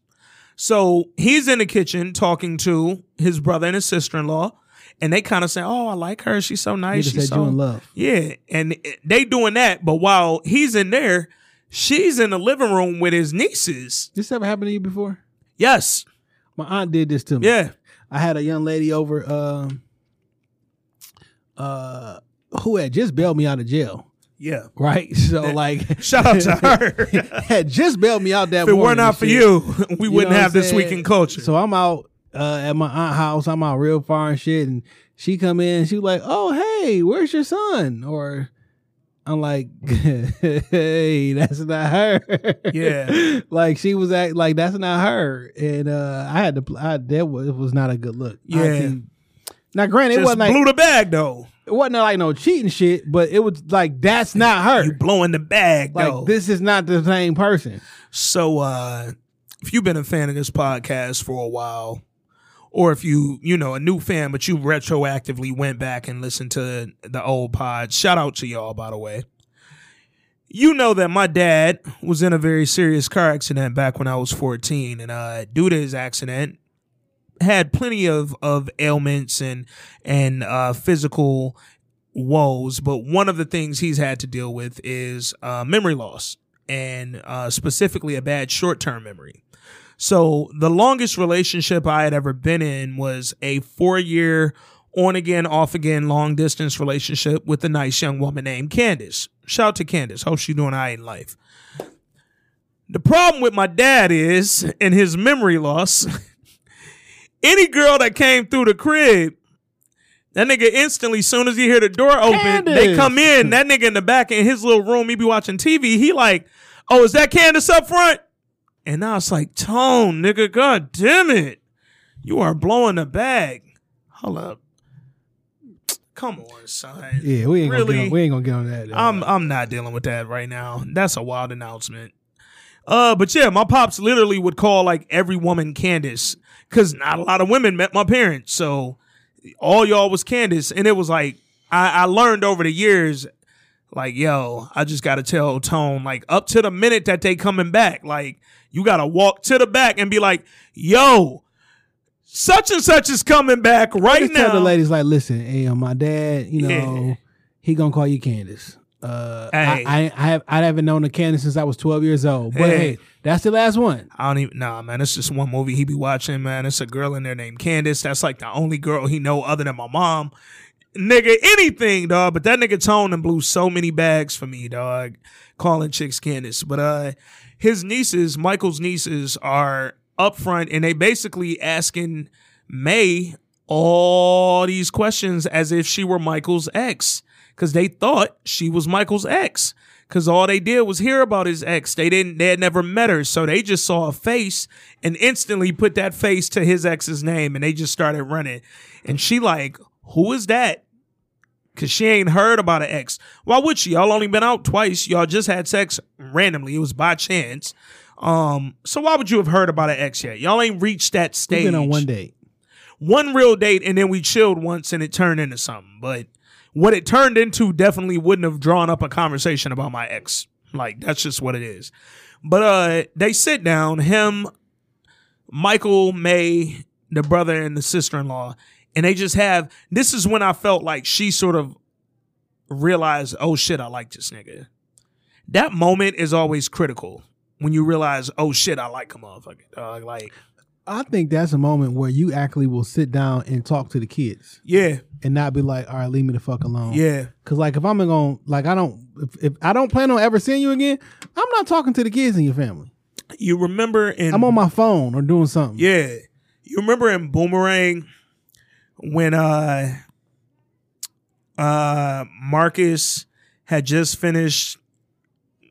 So he's in the kitchen talking to his brother and his sister in law, and they kind of say, "Oh, I like her. She's so nice. She's so in love. yeah." And they doing that, but while he's in there, she's in the living room with his nieces. This ever happened to you before? Yes, My aunt did this to me. yeah, I had a young lady over um uh who had just bailed me out of jail. yeah. Right? *laughs* So like Shout out to her. *laughs* had just bailed me out that If it were not for shit. you, *laughs* we You wouldn't have this week in culture. So I'm out uh, at my aunt house. I'm out real far and shit. And she come in. She was like, "Oh hey, where's your son?" Or I'm like, *laughs* "Hey, that's not her." Yeah. *laughs* like she was act like that's not her. And uh, I had to. I that was it was not a good look. Yeah. now, granted, it wasn't like blew the bag though. it wasn't like no cheating shit, but it was like that's not her. You blowing the bag like though. this is not the same person. So uh if you've been a fan of this podcast for a while, or if you, you know, a new fan, but you retroactively went back and listened to the old pod, shout out to y'all, by the way. You know that my dad was in a very serious car accident back when I was 14, and uh, due to his accident, had plenty of, of ailments and and uh, physical woes. But one of the things he's had to deal with is uh, memory loss, and uh, specifically a bad short term memory. So the longest relationship I had ever been in was a four year on again, off again, long distance relationship with a nice young woman named Candace. Shout out to Candace. Hope she's doing all right in life. The problem with my dad is, in his memory loss, *laughs* any girl that came through the crib, that nigga instantly, soon as he hear the door open, they come in. That nigga in the back in his little room, he be watching TV. He like, oh, is that Candace up front? And now it's like, Tone, nigga, god damn it. You are blowing the bag. Hold up. Come on, son. Yeah, we ain't gonna get on, we ain't gonna get on that. uh, I'm I'm not dealing with that right now. That's a wild announcement. Uh, but yeah, my pops literally would call like every woman Candace because not a lot of women met my parents, so all y'all was Candace, and it was like I, I learned over the years, like, yo, I just gotta tell Tone, like, up to the minute that they coming back, like, you gotta walk to the back and be like, yo, such and such is coming back right Just now. tell the ladies like, listen, hey, my dad, you know, Yeah. he gonna call you Candace. Uh, Hey. I, I, I have, I haven't known a Candace since I was 12 years old. But Hey. hey, that's the last one. I don't even nah man. It's just one movie he be watching, man. It's a girl in there named Candace. That's like the only girl he know other than my mom. Nigga, anything, dog. But that nigga Tone and blew so many bags for me, dog. Calling chicks Candace. But uh his nieces, Michael's nieces, are up front and they basically asking Mae all these questions as if she were Michael's ex. Cause they thought she was Michael's ex. Cause all they did was hear about his ex. They didn't, they had never met her. So they just saw a face and instantly put that face to his ex's name and they just started running. And she like, who is that? Cause she ain't heard about an ex. Why would she? Y'all only been out twice. Y'all just had sex randomly. It was by chance. Um, so why would you have heard about an ex yet? Y'all ain't reached that We've stage. been on one date. One real date, and then we chilled once, and it turned into something. But what it turned into definitely wouldn't have drawn up a conversation about my ex. Like that's just what it is. But uh, they sit down. Him, Michael, Mae, the brother, and the sister-in-law, and they just have. This is when I felt like she sort of realized, oh shit, I like this nigga. That moment is always critical when you realize, oh shit, I like a motherfucker. dog. like, I think that's a moment where you actually will sit down and talk to the kids yeah, and not be like, all right, leave me the fuck alone. yeah. Cause like if I'm to like I don't if, if I don't plan on ever seeing you again, I'm not talking to the kids in your family. You remember in I'm on my phone or doing something. yeah. You remember in Boomerang when uh uh Marcus had just finished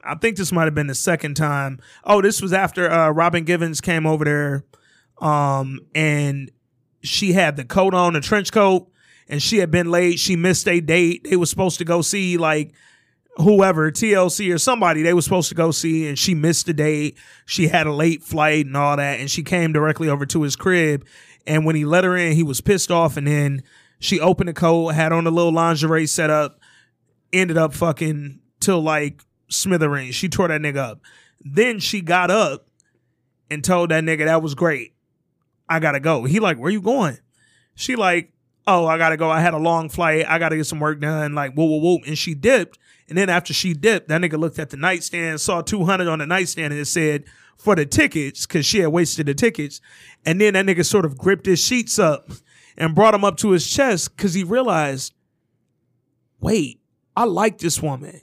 I think this might have been the second time. Oh, this was after uh Robin Givens came over there um and she had the coat on, the trench coat, and she had been late. She missed a date. They were supposed to go see like whoever, TLC or somebody they were supposed to go see, and she missed the date. She had a late flight and all that, and she came directly over to his crib. And when he let her in, he was pissed off. And then she opened the coat, had on a little lingerie set up, ended up fucking till like smithereens. She tore that nigga up. Then she got up and told that nigga that was great. I gotta go. He like, where you going? She like, oh, I gotta go. I had a long flight. I gotta get some work done. Like, whoa, whoa, whoa. And she dipped. And then after she dipped, that nigga looked at the nightstand, saw 200 on the nightstand, and it said, for the tickets, because she had wasted the tickets. And then that nigga sort of gripped his sheets up and brought them up to his chest because he realized, wait, I like this woman.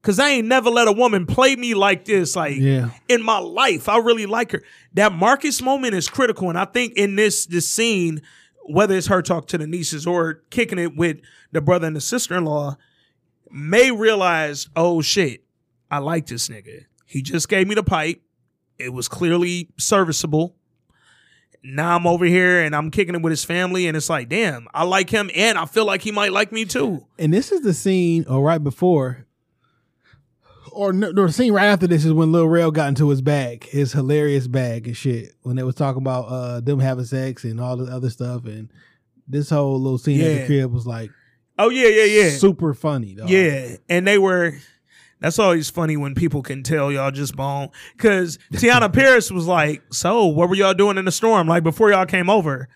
Cause I ain't never let a woman play me like this, like Yeah. in my life. I really like her. That Marcus moment is critical, and I think in this this scene, whether it's her talk to the nieces or kicking it with the brother and the sister in law, Mae realize, oh shit, I like this nigga. He just gave me the pipe. It was clearly serviceable. Now I'm over here and I'm kicking it with his family, and it's like, damn, I like him, and I feel like he might like me too. And this is the scene, or right before, or no, the scene right after this is when Lil Rel got into his bag, his hilarious bag and shit. When they was talking about uh them having sex and all the other stuff, and this whole little scene at the crib was like Oh yeah, yeah, yeah. super funny. Though. Yeah, and they were. That's always funny when people can tell y'all just bone. Cause Teyonah *laughs* Parris was like, "So, what were y'all doing in the storm? Like before y'all came over?"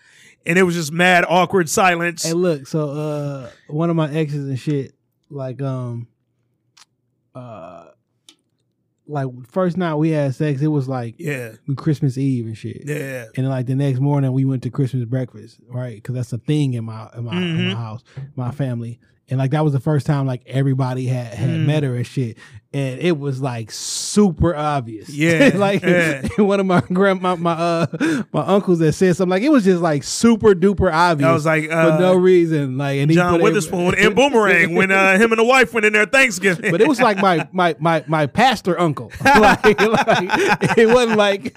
And it was just mad, awkward silence. Hey, look, so uh, one of my exes and shit, like um, uh, like first night we had sex, it was like yeah, Christmas Eve and shit. yeah, And like the next morning, we went to Christmas breakfast, right? Because that's a thing in my in my, in Mhm. my house, my family. And like that was the first time like everybody had had Mm. met her and shit, and it was like super obvious. Yeah, *laughs* like yeah. *laughs* one of my grandma, my uh, my uncles that said something like it was just like super duper obvious. I was like, for uh, no reason. Like and John Witherspoon and Boomerang when uh, him and the wife went in there Thanksgiving. but it was like my my my my pastor uncle. *laughs* like, like, it wasn't like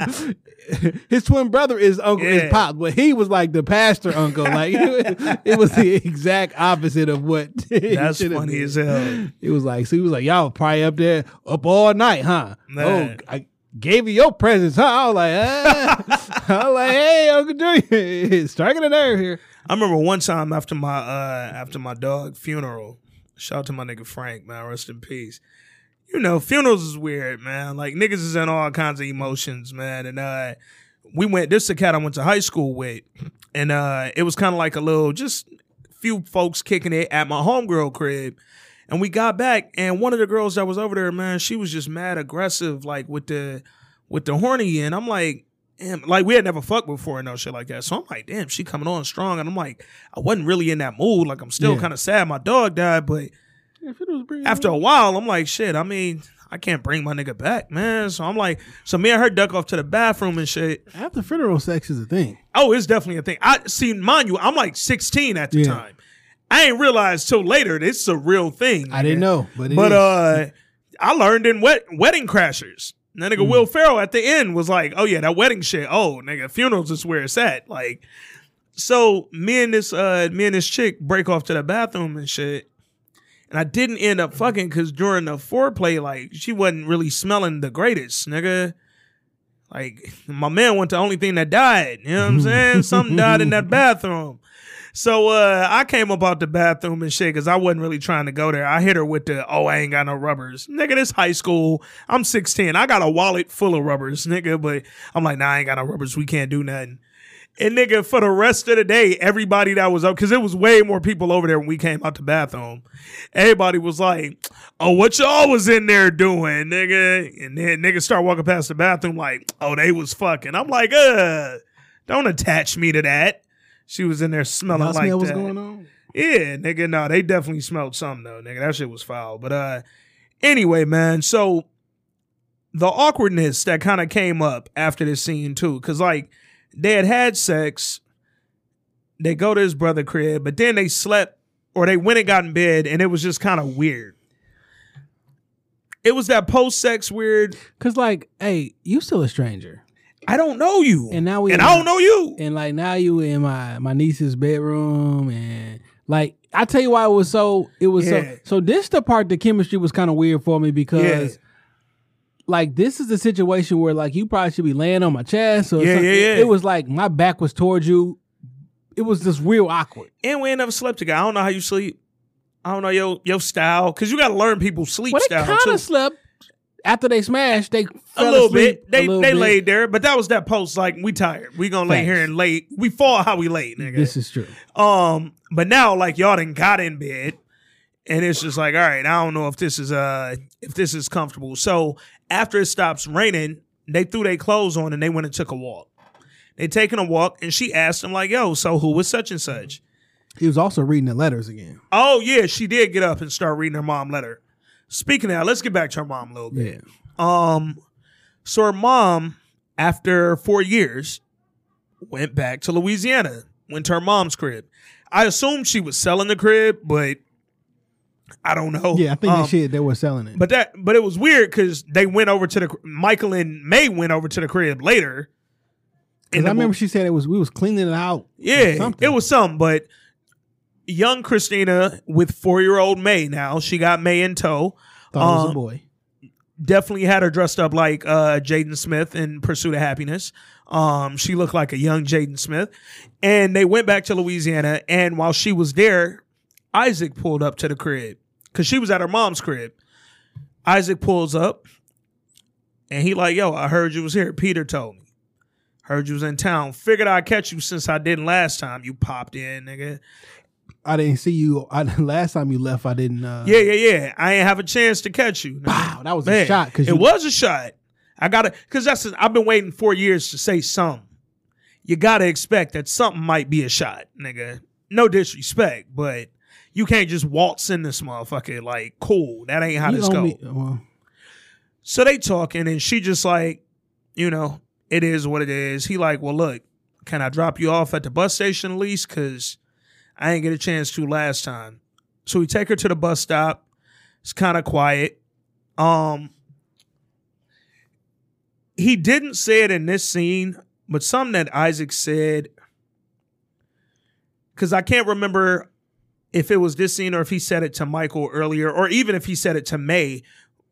his twin brother is uncle Yeah. is pop, but he was like the pastor uncle. Like it, it was the exact opposite of what. That's funny been. as hell. It was like so he was like y'all probably up there up all night, huh? Man. Oh, I gave you your presents, huh? I was like, *laughs* ah. I'm like, hey, Uncle Junior, *laughs* striking a nerve here. I remember one time after my uh after my dog funeral. Shout out to my nigga Frank, man. Rest in peace. You know, funerals is weird, man. Like niggas is in all kinds of emotions, man. And uh we went this is a cat I went to high school with. And uh it was kind of like a little just few folks kicking it at my homegirl crib. And we got back and one of the girls that was over there, man, she was just mad aggressive, like with the with the horny and I'm like, damn, like we had never fucked before and no shit like that. So I'm like, damn, she coming on strong. And I'm like, I wasn't really in that mood. Like I'm still Yeah. kind of sad my dog died, but after a while, I'm like, shit, I mean, I can't bring my nigga back, man. So I'm like, so me and her duck off to the bathroom and shit. After funeral sex is a thing. Oh, it's definitely a thing. I see, mind you, I'm like 16 at the Yeah. time. I ain't realized till later this is a real thing. I didn't know, but But is. uh, I learned in wet, Wedding Crashers. And that nigga Mm. Will Ferrell at the end was like, "Oh yeah, that wedding shit. Oh nigga, funerals is where it's at." Like, so me and this uh me and this chick break off to the bathroom and shit. And I didn't end up fucking because during the foreplay, like she wasn't really smelling the greatest, nigga. Like my man went the only thing that died. You know what I'm saying? Something died in that *laughs* bathroom. So uh, I came up out the bathroom and shit because I wasn't really trying to go there. I hit her with the, oh, I ain't got no rubbers. Nigga, this high school. I'm 16. I got a wallet full of rubbers, nigga, but I'm like, nah, I ain't got no rubbers. We can't do nothing. And nigga, for the rest of the day, everybody that was up, because it was way more people over there when we came out the bathroom. Everybody was like, oh, what y'all was in there doing, nigga? And then niggas start walking past the bathroom like, oh, they was fucking. I'm like, uh, don't attach me to that. She was in there smelling like smell what's that. going on? Yeah, nigga, no, they definitely smelled something though, nigga. That shit was foul. But uh anyway, man, so the awkwardness that kind of came up after this scene too, cause like they had had sex, they go to his brother crib, but then they slept or they went and got in bed, and it was just kind of weird. It was that post sex weird. Cause like, hey, you still a stranger, I don't know you, and now we and I don't know you. and like now you in my my niece's bedroom, and like I tell you why it was so it was Yeah. so so this the part the chemistry was kind of weird for me because. Yeah. Like this is a situation where like you probably should be laying on my chest or Yeah, something. yeah, yeah. It was like my back was towards you. It was just real awkward. and we ain't never slept together. I don't know how you sleep. I don't know your your style because you got to learn people's sleep Well, style kind of slept after they smashed. They a little asleep bit. They little they bit. laid there, but that was that post. Like we tired. We gonna lay here and lay. We fall how we lay, nigga. This is true. um, but now like y'all done got in bed, and it's just like, all right, I don't know if this is uh if this is comfortable. So after it stops raining, they threw their clothes on and they went and took a walk. They taking a walk, and she asked him like, "Yo, so who was such and such?" He was also reading the letters again. Oh yeah, she did get up and start reading her mom letter. Speaking of that, let's get back to her mom a little bit. Um, so her mom, after four years, went back to Louisiana, went to her mom's crib. I assumed she was selling the crib, but I don't know. Yeah, I think Um, they shit they were selling it. But that, but it was weird because they went over to the Michael and Mae went over to the crib later. And I remember she said it was we was cleaning it out. yeah, it was something. But young Christina with four year old Mae now, she got Mae in tow. Thought it was um, a boy. definitely had her dressed up like uh Jaden Smith in Pursuit of Happiness. Um, she looked like a young Jaden Smith. And they went back to Louisiana. And while she was there, Isaac pulled up to the crib because she was at her mom's crib. Isaac pulls up and he like, yo, I heard you was here. Peter told me. Heard you was in town. Figured I'd catch you since I didn't last time you popped in, nigga. I didn't see you. I, *laughs* last time you left, I didn't. Uh, Yeah, yeah, yeah. I ain't have a chance to catch you. Wow, that was a shot. Cause it you, was a shot. I gotta because that's I've been waiting four years to say something. You gotta expect that something might be a shot, nigga. No disrespect, but you can't just waltz in this motherfucker like cool. That ain't how this go. me- well, So they talking and she just like, you know, it is what it is. He like, well, look, can I drop you off at the bus station at least? Cause I ain't get a chance to last time. So we take her to the bus stop. It's kind of quiet. Um, he didn't say it in this scene, but something that Isaac said, because I can't remember if it was this scene or if he said it to Michael earlier, or even if he said it to Mae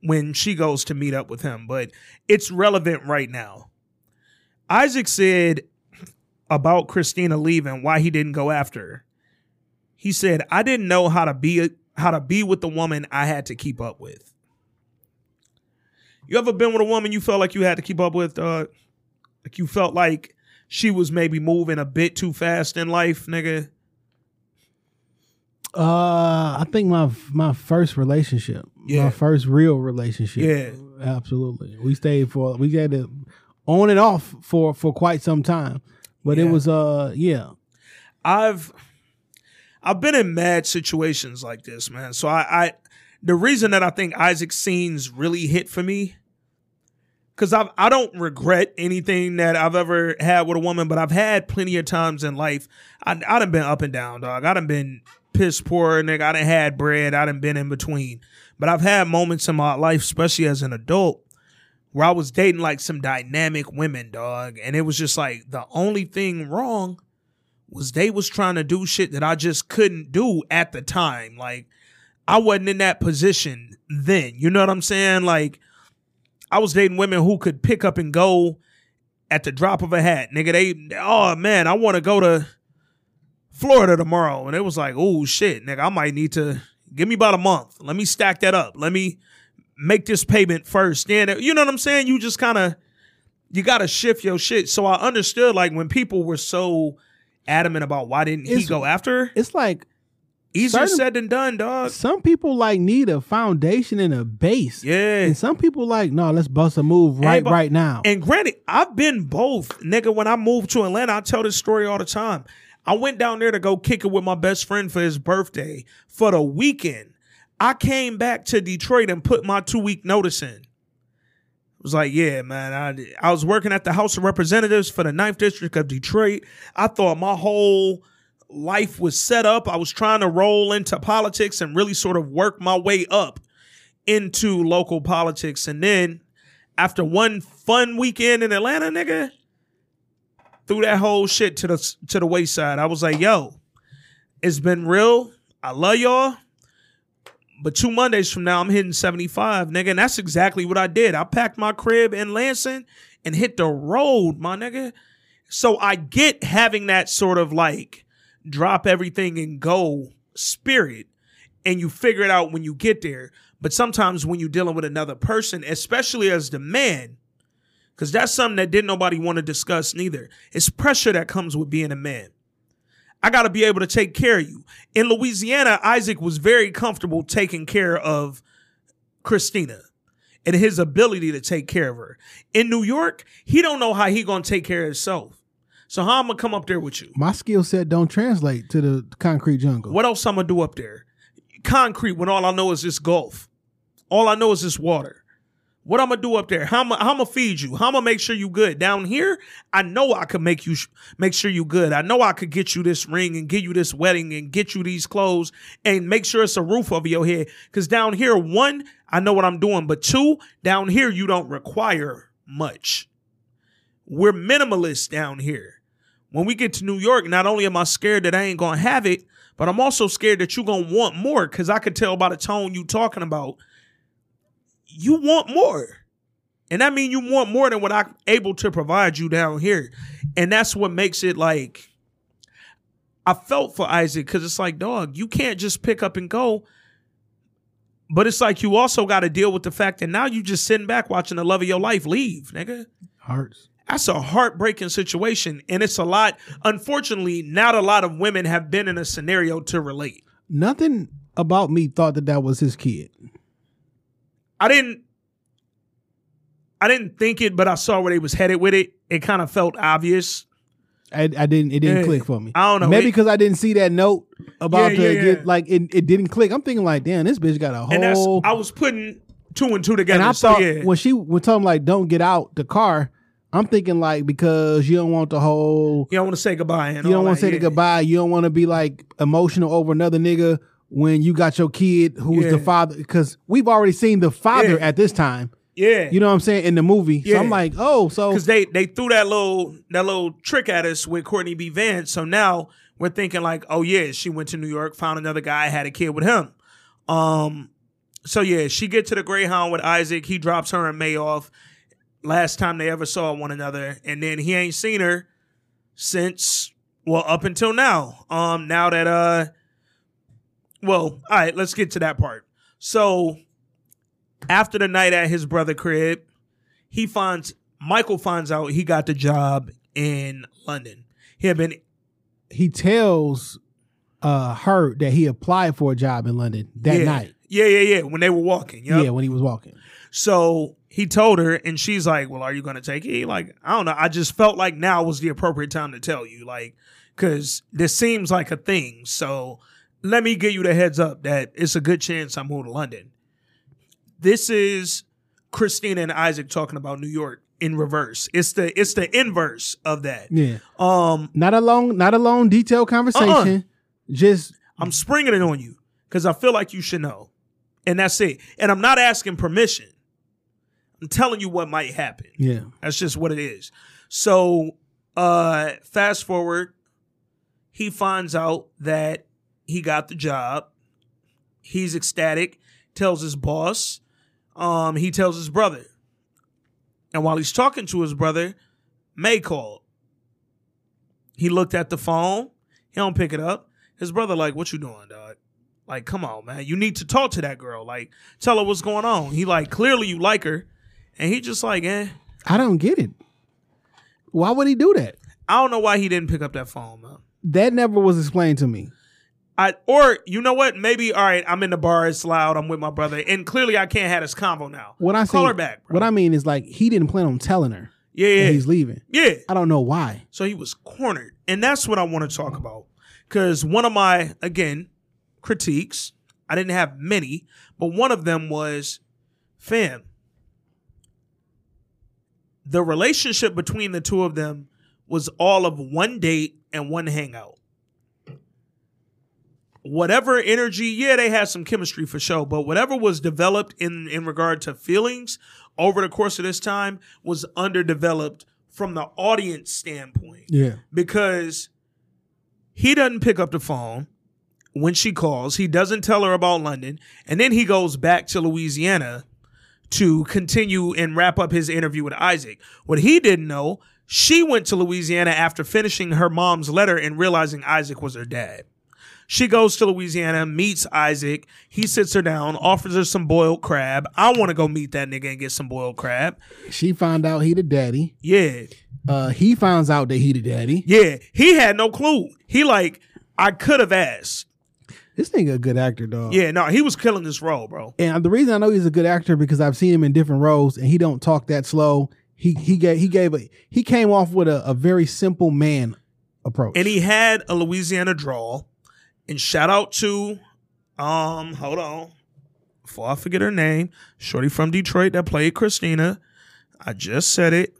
when she goes to meet up with him, but it's relevant right now. Isaac said about Christina leaving why he didn't go after her. He said, "I didn't know how to be how to be with the woman I had to keep up with." You ever been with a woman you felt like you had to keep up with? Uh, like you felt like she was maybe moving a bit too fast in life, nigga. Uh, I think my my first relationship, Yeah. my first real relationship. Yeah. absolutely. We stayed for we had to on and off for for quite some time, but it was uh yeah. I've I've been in mad situations like this, man. So I, I the reason that I think Isaac scenes really hit for me, because I I don't regret anything that I've ever had with a woman, but I've had plenty of times in life. I I done been up and down, dog. I done been piss poor, nigga. I done had bread. I done been in between. But I've had moments in my life, especially as an adult, where I was dating like some dynamic women, dog, and it was just like the only thing wrong was they was trying to do shit that I just couldn't do at the time. Like I wasn't in that position then. You know what I'm saying? Like I was dating women who could pick up and go at the drop of a hat. Nigga, they oh man, I want to go to Florida tomorrow. And it was like, oh shit, nigga, I might need to give me about a month. Let me stack that up. Let me make this payment first. Then you know what I'm saying? You just kind of you gotta shift your shit. So I understood like when people were so adamant about why didn't he go after? her, It's like Easier certain- said than done, dog. some people like need a foundation and a base. Yeah. And some people like, no, let's bust a move right right now. And granted, I've been both. Nigga, when I moved to Atlanta, I tell this story all the time. I went down there to go kick it with my best friend for his birthday for the weekend. I came back to Detroit and put my two week notice in. Was like, yeah, man. I, I was working at the House of Representatives for the 9th District of Detroit. I thought my whole life was set up. I was trying to roll into politics and really sort of work my way up into local politics. And then after one fun weekend in Atlanta, nigga, threw that whole shit to the to the wayside. I was like, yo, it's been real. I love y'all. But two Mondays from now, I'm hitting 75, nigga. And that's exactly what I did. I packed my crib in Lansing and hit the road, my nigga. So I get having that sort of like drop everything and go spirit. And you figure it out when you get there. But sometimes when you're dealing with another person, especially as the man, because that's something that didn't nobody want to discuss neither. It's pressure that comes with being a man. I got to be able to take care of you. In Louisiana, Isaac was very comfortable taking care of Christina and his ability to take care of her. In New York, he don't know how he going to take care of himself. So how I'm going to come up there with you? My skill set don't translate to the concrete jungle. What else I'm going to do up there? Concrete when all I know is this golf. All I know is this water. What I'm gonna do up there? How I'm gonna feed you? How I'm gonna make sure you good down here? I know I could make you sh- make sure you good. I know I could get you this ring and get you this wedding and get you these clothes and make sure it's a roof over your head. Cause down here, one, I know what I'm doing, but two, down here you don't require much. We're minimalists down here. When we get to New York, not only am I scared that I ain't gonna have it, but I'm also scared that you're gonna want more. Cause I could tell by the tone you talking about you want more. And that means you want more than what I'm able to provide you down here. And that's what makes it like I felt for Isaac because it's like, dog, you can't just pick up and go. But it's like you also got to deal with the fact that now you just sitting back watching the love of your life leave, nigga. Hurts. That's a heartbreaking situation. And it's a lot, unfortunately, not a lot of women have been in a scenario to relate. Nothing about me thought that that was his kid. I didn't I didn't think it, but I saw where they was headed with it. It kind of felt obvious. I, I didn't. It didn't Yeah. click for me. I don't know. Maybe because I didn't see that note about Yeah, to yeah, get like it. It didn't click. I'm thinking like, damn, this bitch got a whole. I was putting two and two together. and I so thought when she was telling like, don't get out the car. I'm thinking like because you don't want the whole. you don't want to say goodbye and You don't want to say the goodbye. You don't want to be like emotional over another nigga when you got your kid who's the father. Because we've already seen the father Yeah. at this time. Yeah. You know what I'm saying in the movie. So I'm like, oh, so because they they threw that little that little trick at us with Courtney B. Vance. So now we're thinking like, oh yeah, she went to New York, found another guy, had a kid with him. Um, so yeah, she get to the Greyhound with Isaac. He drops her and Mae off. last time they ever saw one another, and then he ain't seen her since well up until now. Um, now that uh, well, all right, let's get to that part. So after the night at his brother crib, he finds Michael finds out he got the job in London. He had been He tells uh her that he applied for a job in London that yeah, night. Yeah, yeah, yeah. When they were walking, yup. Yeah, when he was walking. So he told her, and she's like, "Well, are you going to take it?" He like, I don't know. I just felt like now was the appropriate time to tell you, like, because this seems like a thing. So let me give you the heads up that it's a good chance I'm move to London. This is Christina and Isaac talking about New York in reverse. It's the it's the inverse of that. Yeah. Um, Not a long, not a long detailed conversation. Just I'm springing it on you because I feel like you should know, and that's it. And I'm not asking permission. I'm telling you what might happen. yeah. That's just what it is. So, uh, fast forward, he finds out that he got the job. He's ecstatic, tells his boss, um, he tells his brother. And while he's talking to his brother, Mae called. He looked at the phone, he don't pick it up. His brother, like, what you doing, dog? Like, come on, man. You need to talk to that girl. Like, tell her what's going on. He like, clearly you like her. And he just like, eh. I don't get it. Why would he do that? I don't know why he didn't pick up that phone, man. That never was explained to me. I or you know what? Maybe all right. I'm in the bar. It's loud. I'm with my brother, and clearly I can't have this convo now. What I call say- her back. Bro. What I mean is like he didn't plan on telling her yeah, that yeah, he's leaving. yeah. I don't know why. So he was cornered, and that's what I want to talk about. Because one of my again critiques, I didn't have many, but one of them was, fam. The relationship between the two of them was all of one date and one hangout. Whatever energy, yeah, they had some chemistry for sure, but whatever was developed in in regard to feelings over the course of this time was underdeveloped from the audience standpoint Yeah. because he doesn't pick up the phone when she calls. He doesn't tell her about London. And then he goes back to Louisiana to continue and wrap up his interview with Isaac. What he didn't know, she went to Louisiana after finishing her mom's letter and realizing Isaac was her dad. She goes to Louisiana, meets Isaac. He sits her down, offers her some boiled crab. I want to go meet that nigga and get some boiled crab. She found out he the daddy. Yeah. Uh, he finds out that he the daddy. Yeah. He had no clue. He like, I could have asked. This nigga a good actor, dog. Yeah, no, he was killing this role, bro. And the reason I know he's a good actor because I've seen him in different roles, and he don't talk that slow. He he gave he gave a he came off with a, a very simple man approach. And he had a Louisiana drawl. And shout out to um, hold on. Before I forget her name, Shorty from Detroit that played Christina. I just said it.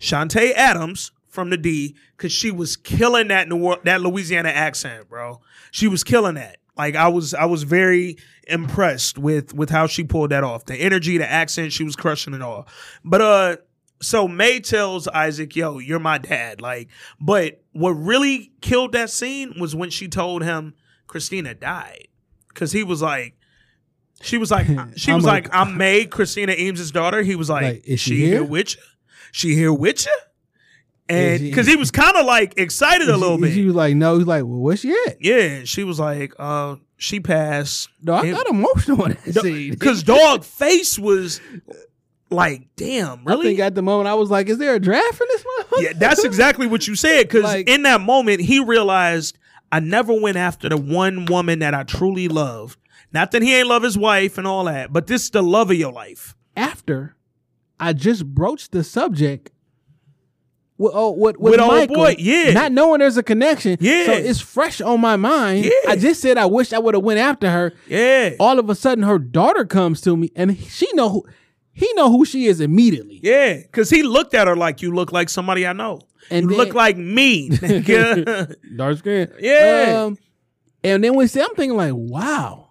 Chanté Adams from the D, cause she was killing that New that Louisiana accent, bro. She was killing that. Like I was I was very impressed with with how she pulled that off. The energy, the accent, she was crushing it all. But uh so Mae tells Isaac, "Yo, you're my dad." Like, but what really killed that scene was when she told him Christina died, because he was like, she was like, *laughs* she I'm was like, "I'm Mae, Christina Eames' daughter." He was like, Like, is she she here here? with you? She here with you?" And because he was kind of like excited a little she, bit, She was like, no. He's like, well, where's she at? yeah. and She was like, "Uh, she passed." No, I got emotional on that scene. because dog face was like, "Damn, I really?" think at the moment I was like, is there a draft in this one? yeah, that's exactly what you said. Because Like- in that moment, he realized I never went after the one woman that I truly love. Not that he ain't love his wife and all that, but this is the love of your life. After I just broached the subject with, oh, with, with, With Michael, boy, yeah. not knowing there's a connection. Yeah. so it's fresh on my mind. Yeah. I just said I wish I would have went after her. Yeah, All of a sudden, her daughter comes to me, and she know who he know who she is immediately. yeah. Because he looked at her like you look like somebody I know. And you then- look like me, *laughs* nigga. *laughs* Dark skin. Yeah. Um, and then we say, I'm thinking like, wow.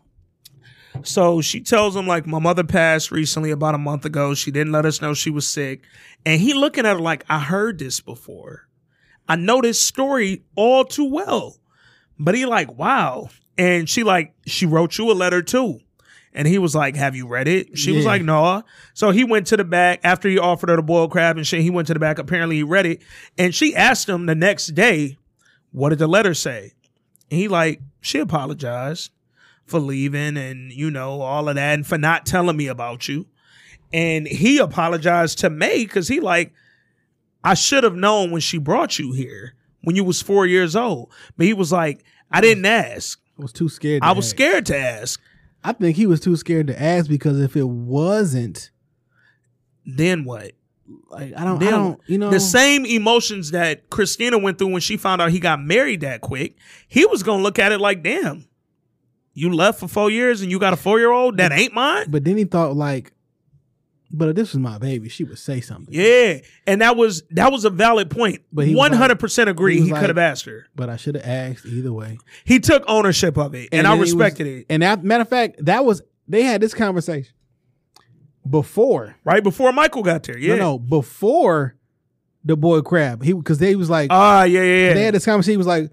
So she tells him like my mother passed recently about a month ago. She didn't let us know she was sick. And he looking at her like I heard this before. I know this story all too well. But he like, wow. And she like, she wrote you a letter too. And he was like, Have you read it? She was like, No. So he went to the back after he offered her the boiled crab and shit. He went to the back. Apparently, he read it. And she asked him the next day, What did the letter say? And he like, She apologized for leaving and, you know, all of that and for not telling me about you. And he apologized to Mae because he like, I should have known when she brought you here when you was four years old. But he was like, I didn't ask. I was too scared. To I was scared to ask. I think he was too scared to ask because if it wasn't, Then what? like I don't, I don't, you know, the same emotions that Christina went through when she found out he got married that quick. He was gonna look at it like, damn, you left for four years and you got a four year old that ain't mine. But then he thought like, but if this was my baby, she would say something. Yeah, and that was that was a valid point. But one hundred percent agree. he He, like- could have asked her. But I should have asked either way. He took ownership of it, and, I then he was- respected it. And that matter of fact, that was they had this conversation before. Right before Michael got there. Yeah. No, no, before the boy crab. He because they was like Ah, yeah, yeah, yeah. they had this conversation. He was like,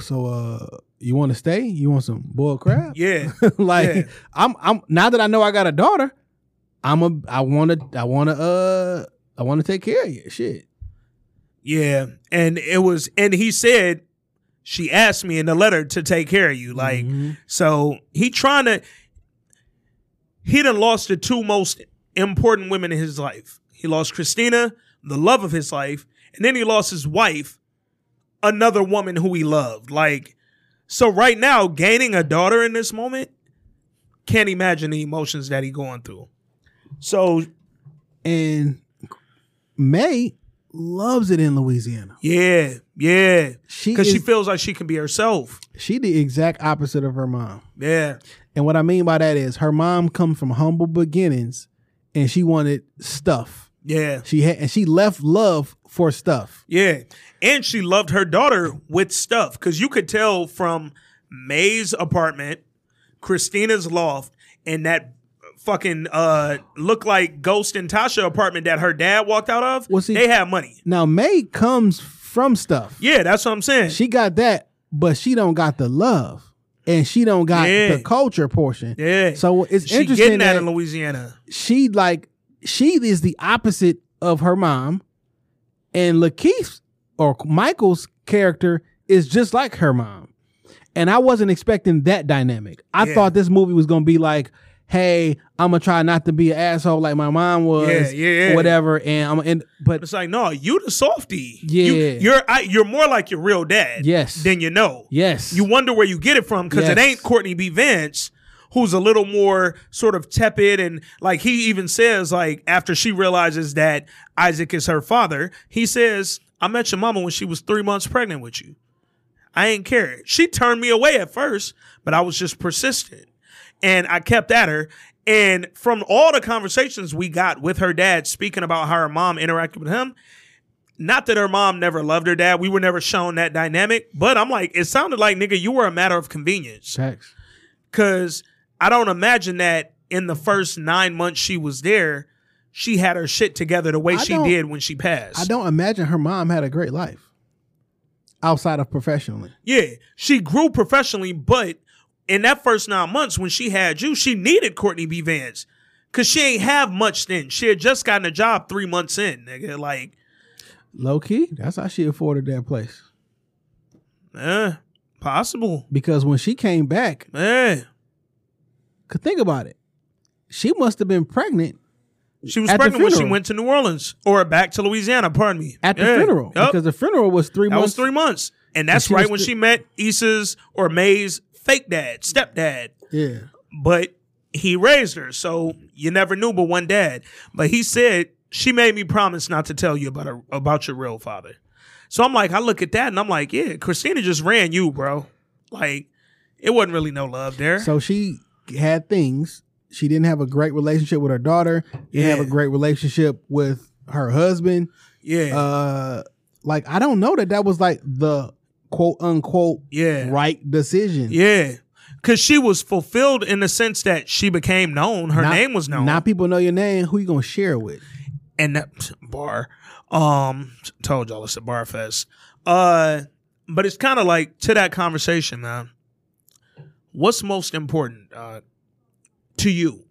so uh, you want to stay? You want some boiled crab? yeah. *laughs* like Yeah. I'm I'm now that I know I got a daughter, I'm a I want to I want to uh I want to take care of you. Shit. Yeah, and it was, and he said she asked me in the letter to take care of you. Like, Mhm. so he trying to. He done lost the two most important women in his life. He lost Christina, the love of his life, and then he lost his wife, another woman who he loved. Like, so right now, gaining a daughter in this moment, can't imagine the emotions that he going through. So and Mae loves it in Louisiana. yeah, yeah, She because she feels like she can be herself. She the exact opposite of her mom. Yeah. And what I mean by that is her mom come from humble beginnings and she wanted stuff. Yeah. She had and she left love for stuff. Yeah. And she loved her daughter with stuff because you could tell from Mae's apartment, Christina's loft, and that fucking uh look like Ghost and Tasha apartment that her dad walked out of. Well, see- they have money. Now Mae comes from stuff. Yeah, that's what I'm saying. She got that, but she don't got the love. And she don't got Yeah. the culture portion. yeah. So it's she interesting getting that that in Louisiana. she like she is the opposite of her mom, and LaKeith's or Michael's character is just like her mom. And I wasn't expecting that dynamic. I Yeah. thought this movie was gonna be like, "Hey, I'm gonna try not to be an asshole like my mom was, Yeah, yeah, yeah. whatever." And I'm and but It's like, no, you the softy. Yeah. You, you're I, you're more like your real dad. Yes. Than you know. yes, You wonder where you get it from because it ain't Courtney B. Vance, who's a little more sort of tepid and like he even says like after she realizes that Isaac is her father, he says, "I met your mama when she was three months pregnant with you. I ain't care. She turned me away at first, but I was just persistent, and I kept at her." And from all the conversations we got with her dad speaking about how her mom interacted with him, not that her mom never loved her dad. We were never shown that dynamic. But I'm like, it sounded like, nigga, you were a matter of convenience. Facts. Cause I don't imagine that in the first nine months she was there, she had her shit together the way I she did when she passed. I don't imagine her mom had a great life outside of professionally. Yeah, she grew professionally, but in that first nine months when she had you, she needed Courtney B. Vance. Cause she ain't have much then. She had just gotten a job three months in, nigga. Like, Low key, that's how she afforded that place. eh, possible. Because when she came back, Eh. could think about it, she must have been pregnant She was pregnant when she went to New Orleans or back to Louisiana. Pardon me. at the Yeah. funeral Yup. because the funeral was three that months. was three months, and that's she right when th- she met Issa's or Mae's fake dad, stepdad. Yeah, But he raised her, so you never knew but one dad. But he said she made me promise not to tell you about her, about your real father. So I'm like, I look at that and I'm like, yeah, Christina just ran you, bro. Like, it wasn't really no love there. so she had things. She didn't have a great relationship with her daughter. Didn't have a great relationship with her husband. yeah, Uh, like I don't know that that was like the quote unquote yeah, right decision. yeah. Because she was fulfilled in the sense that she became known. Her Now- name was known. Now people know your name. Who you gonna share with? and that bar. Um, told y'all it's a bar fest. Uh, but it's kind of like to that conversation, man. What's most important uh, to you?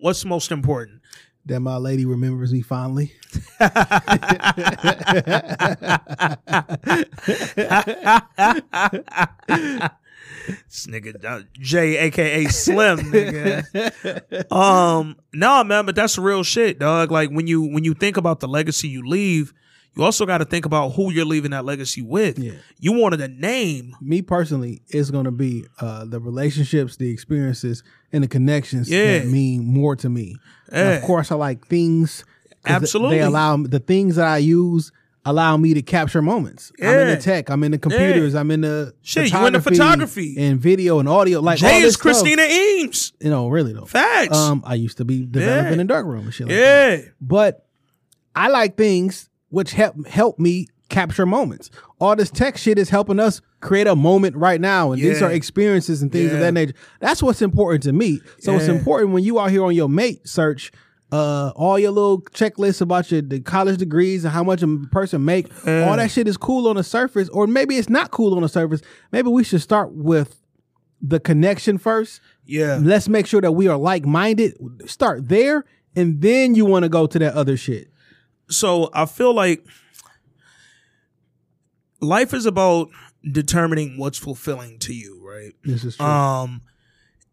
What's most important? That my lady remembers me fondly. *laughs* This nigga uh, Jay, aka Slim, nigga. Um, no, man, but that's real shit, dog. Like when you when you think about the legacy you leave, you also got to think about who you're leaving that legacy with. Yeah. You wanted a name, Me personally, it's going to be uh, the relationships, the experiences, and the connections Yeah. that mean more to me. Yeah. of course, I like things. Absolutely. They allow the things that I use allow me to capture moments. I'm in the tech. I'm in the computers. I'm in the Shit, you in the photography. and video and audio. Like Jay is Christina Stuff, Eames. you know, really though. Facts. Um, I used to be developing Yeah. in darkroom and shit like that. yeah. But I like things which help help me capture moments. All this tech shit is helping us create a moment right now, and these are experiences and things of that nature. That's what's important to me. So it's important when you out here on your mate search. Uh, all your little checklists about your the college degrees and how much a person make, all that shit is cool on the surface, or maybe it's not cool on the surface. Maybe we should start with the connection first. Yeah. Let's make sure that we are like minded. Start there, and then you want to go to that other shit. So I feel like life is about determining what's fulfilling to you, right? This is true. Um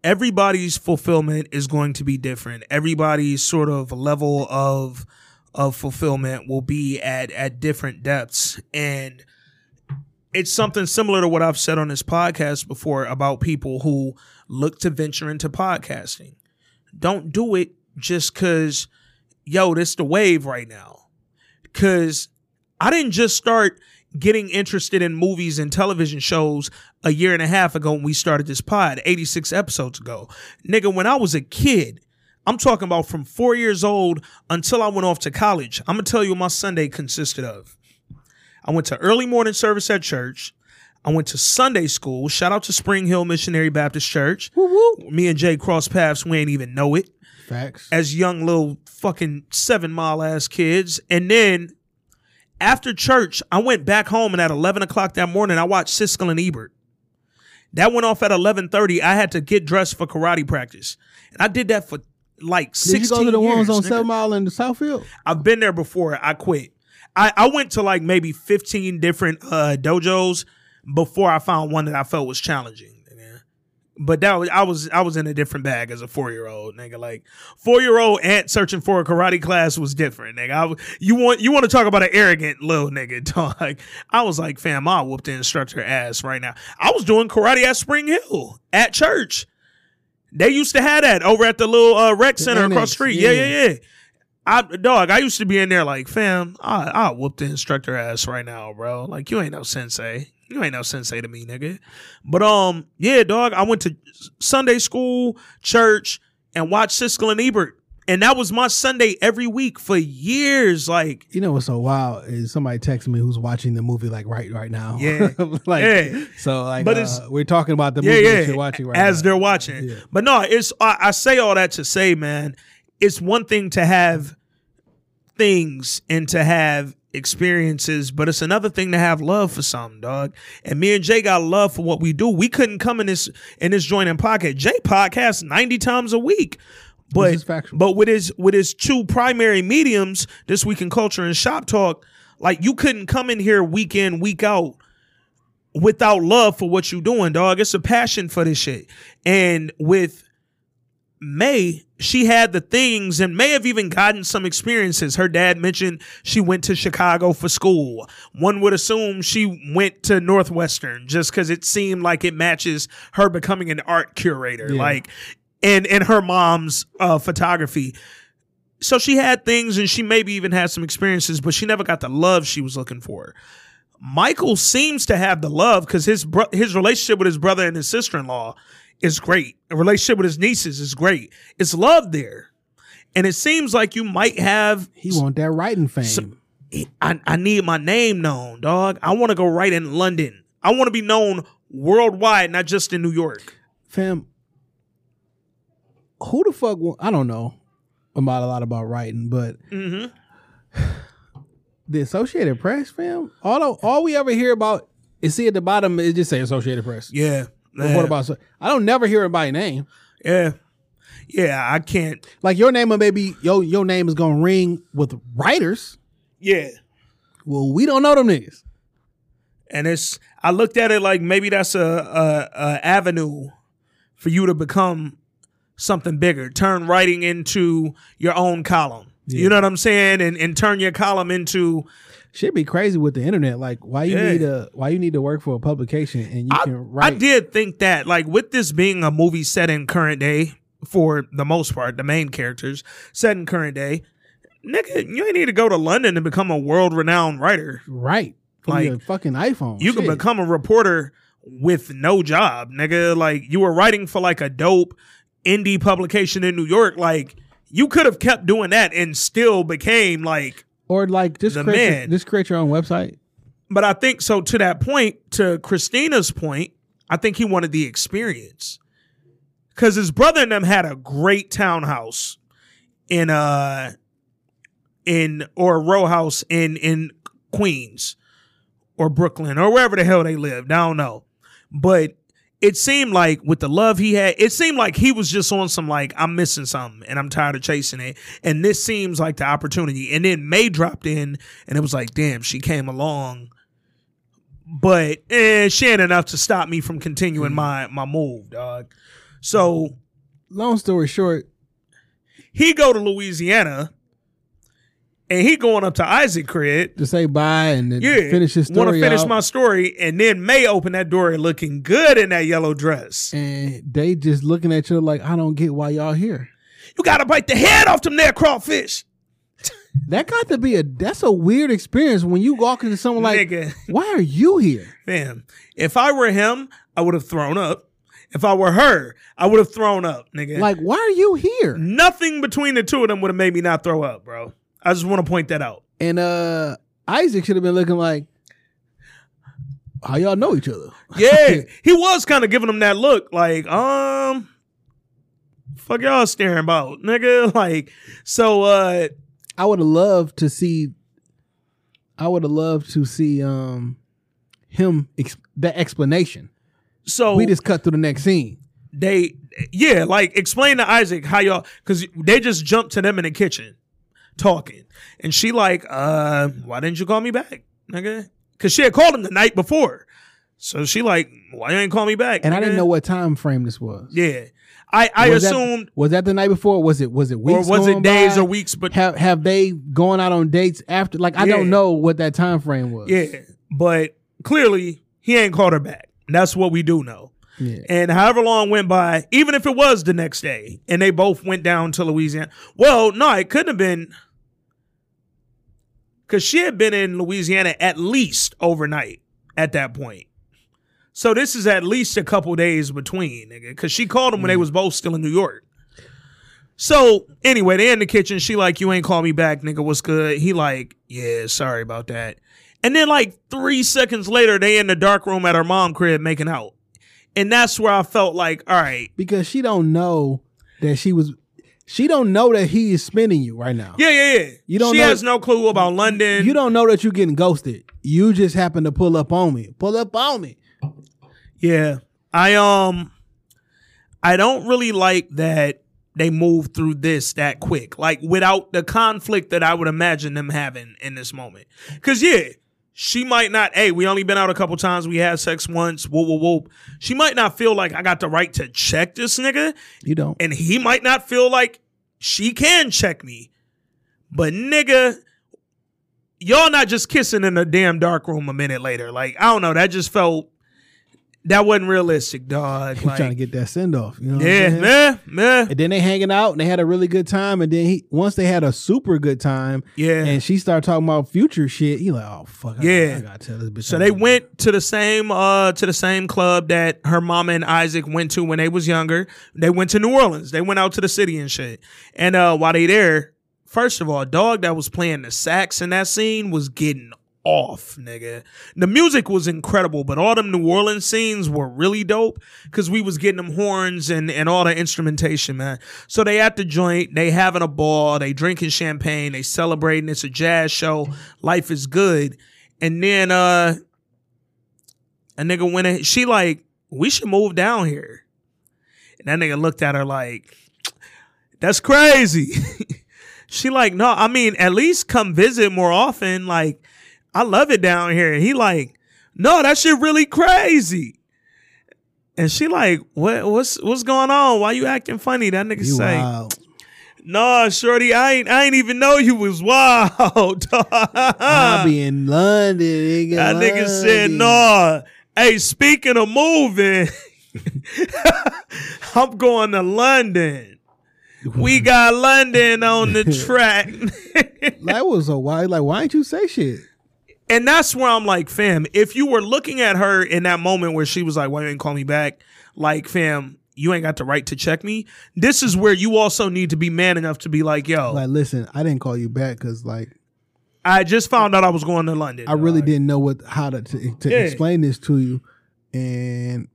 everybody's fulfillment is going to be different. Everybody's sort of level of of fulfillment will be at at different depths and it's something similar to what I've said on this podcast before about people who look to venture into podcasting. Don't do it just cuz yo, this the wave right now. Cuz I didn't just start getting interested in movies and television shows a year and a half ago when we started this pod, 86 episodes ago. Nigga, when I was a kid, I'm talking about from four years old until I went off to college. I'm gonna tell you what my Sunday consisted of. I went to early morning service at church. I went to Sunday school. Shout out to Spring Hill Missionary Baptist Church. Me and Jay cross paths. We ain't even know it Facts. as young little fucking seven mile ass kids. And then after church, I went back home and at 11 o'clock that morning, I watched Siskel and Ebert. That went off at 11:30. I had to get dressed for karate practice, and I did that for like Did 16 you go to the ones on nigga. Seven Mile and the Southfield? I've been there before. I quit. I, I went to like maybe 15 different uh, dojos before I found one that I felt was challenging. But that was I was I was in a different bag as a four year old nigga. Like four year old aunt searching for a karate class was different, nigga. I, you want you want to talk about an arrogant little nigga, *laughs* dog? I was like, fam, I whoop the instructor ass right now. I was doing karate at Spring Hill at church. They used to have that over at the little uh, rec center across the street. Yeah, yeah. yeah, yeah. I dog, I used to be in there like, fam, I I whoop the instructor ass right now, bro. Like you ain't no sensei. You ain't no sensei to me, nigga. But um, yeah, dog, I went to Sunday school, church, and watched Siskel and Ebert. And that was my Sunday every week for years. Like, You know what's so wild is somebody texting me who's watching the movie like right right now. Yeah. *laughs* like Yeah. so like But uh, it's- we're talking about the movie yeah, that you're watching right as now. they're watching. Yeah. But no, it's I, I say all that to say, man, it's one thing to have things and to have experiences, but it's another thing to have love for something, dog. And me and Jay got love for what we do. We couldn't come in this in this joint and pocket. Jay podcasts 90 times a week. But but with his with his two primary mediums, this week in culture and shop talk, like you couldn't come in here week in, week out without love for what you're doing, dog. It's a passion for this shit. And with Mae, she had the things and may have even gotten some experiences. Her dad mentioned she went to Chicago for school. One would assume she went to Northwestern just because it seemed like it matches her becoming an art curator, Yeah. like and and her mom's uh, photography. So she had things and she maybe even had some experiences, but she never got the love she was looking for. Michael seems to have the love because his bro- his relationship with his brother and his sister in law is great. A relationship with his nieces is great. It's love there, and it seems like you might have. he want that writing fame. I, I need my name known, dog. I want to go right in London. I want to be known worldwide, not just in New York. Fam, who the fuck? I don't know about a lot about writing, but Mm-hmm. the Associated Press, fam. All all we ever hear about is see at the bottom it just say Associated Press. Yeah. What about? I don't never hear it by name. Yeah. yeah, I can't. Like your name, or maybe your your name is gonna ring with writers. Yeah, Well, we don't know them niggas. and it's I looked at it like maybe that's a, a, a avenue for you to become something bigger. Turn writing into your own column. You know what I'm saying? And and turn your column into Should be crazy with the internet. Like, why you Yeah. need a why you need to work for a publication and you I, can write. I did think that, like, with this being a movie set in current day, for the most part, the main characters set in current day, nigga, you ain't need to go to London to become a world renowned writer. Right. From Like, your fucking iPhone. You can become a reporter with no job, nigga. Like, you were writing for like a dope indie publication in New York. Like, you could have kept doing that and still became like or like just the create your- just create your own website. But I think so to that point, to Christina's point, I think he wanted the experience. Cause his brother and them had a great townhouse in uh in or a row house in in Queens or Brooklyn or wherever the hell they lived. I don't know. But it seemed like with the love he had, it seemed like he was just on some like, I'm missing something and I'm tired of chasing it. And this seems like the opportunity. And then Mae dropped in and it was like, damn, she came along. But eh, she ain't enough to stop me from continuing my my move, dog. So Long story short, he go to Louisiana and he going up to Isaac crib to say bye and then yeah, finish his story. Want to finish out. my story, and then Mae open that door and looking good in that yellow dress. and they just looking at you like, I don't get why y'all here. You gotta bite the head off them there crawfish, *laughs* That got to be a that's a weird experience when you walk into someone like, nigga. why are you here? Fam, if I were him, I would have thrown up. If I were her, I would have thrown up, nigga. Like, why are you here? nothing between the two of them would have made me not throw up, bro. I just want to point that out. And uh Isaac should have been looking like, how y'all know each other? Yeah, *laughs* he was kind of giving them that look, like, um, fuck y'all staring about, nigga. *laughs* Like, so, uh, I would have loved to see. I would have loved to see um him ex- that explanation. so We just cut through the next scene. they yeah like explain to isaac how y'all because they just jumped to them in the kitchen talking and she like uh why didn't you call me back nigga because she had called him the night before so she like why you ain't call me back And I didn't know what time frame this was. yeah i i Was that- assumed was that the night before? Was it was it or weeks? was it days by? or weeks but Have have they gone out on dates after? Like I Yeah. don't know what that time frame was. yeah but clearly he ain't called her back that's what we do know Yeah. And however long went by, even if it was the next day, and they both went down to Louisiana. Well, no, it couldn't have been because she had been in Louisiana at least overnight at that point. So this is at least a couple days between, nigga, because she called him when they mm. was both still in New York. So anyway, they in the kitchen. She like, you ain't call me back, nigga. What's good? He like, yeah, sorry about that. And then like three seconds later, they in the dark room at her mom crib making out. And that's where I felt like, all right, Because she don't know that she was. She don't know that he is spinning you right now. yeah, yeah, yeah. You don't she has no clue about London. You don't know that you're getting ghosted. You just happen to pull up on me. Pull up on me. Yeah. I um I don't really like that they move through this that quick. Like without the conflict that I would imagine them having in this moment. Cause yeah, she might not, hey, we only been out a couple times, we had sex once, whoop whoop whoop. She might not feel like I got the right to check this nigga. You don't. And he might not feel like she can check me. But nigga, y'all not just kissing in a damn dark room a minute later. Like, I don't know, that just felt that wasn't realistic, dog. He's Like, trying to get that send off. You know. what I'm yeah, man, man. And then they hanging out and they had a really good time. And then he once they had a super good time, Yeah. and she started talking about future shit. He like, oh fuck, Yeah. I gotta tell this bitch. So they went to the same uh to the same club that her mama and Isaac went to when they was younger. They went to New Orleans. They went out to the city and shit. And uh while they there, first of all, dog that was playing the sax in that scene was getting off, nigga. The music was incredible, but all them New Orleans scenes were really dope because we was getting them horns and, and all the instrumentation, man. So they at the joint, they having a ball, they drinking champagne, they celebrating. It's a jazz show. Life is good. And then uh a nigga went in, she like, we should move down here. And that nigga looked at her like, That's crazy. *laughs* she like, no, I mean, at least come visit more often. Like, I love it down here. And he like, no, that shit really crazy. And she like, what what's what's going on? Why you acting funny? That nigga You say, wild. No, shorty, I ain't I ain't even know you was wild. *laughs* I be in London. Nigga, That nigga said, London. "No, hey, speaking of moving, *laughs* I'm going to London. We *laughs* got London on the track." That was a why. Like, why didn't you say shit? And that's where I'm like, fam, if you were looking at her in that moment where she was like, why you ain't call me back? Like, fam, you ain't got the right to check me. This is where you also need to be man enough to be like, yo, Like, listen, I didn't call you back because, like, I just found out I was going to London. I really dog. didn't know what how to to, to Yeah. explain this to you, and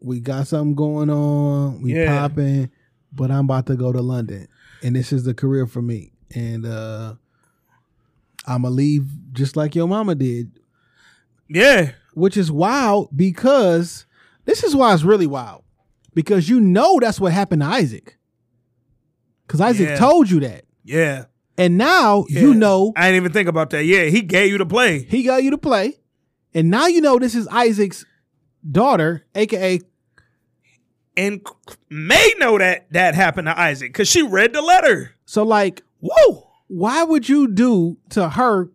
we got something going on. We Yeah. popping, but I'm about to go to London, and this is the career for me, and uh I'm gonna leave just like your mama did, Yeah. which is wild because this is why it's really wild because you know that's what happened to Isaac, because Isaac Yeah. told you that, Yeah. and now Yeah. you know I didn't even think about that. Yeah, he gave you the play. He got you to play, and now you know this is Isaac's daughter, aka And Mae know that that happened to Isaac because she read the letter. so. Like, Whoa. Why would you do to her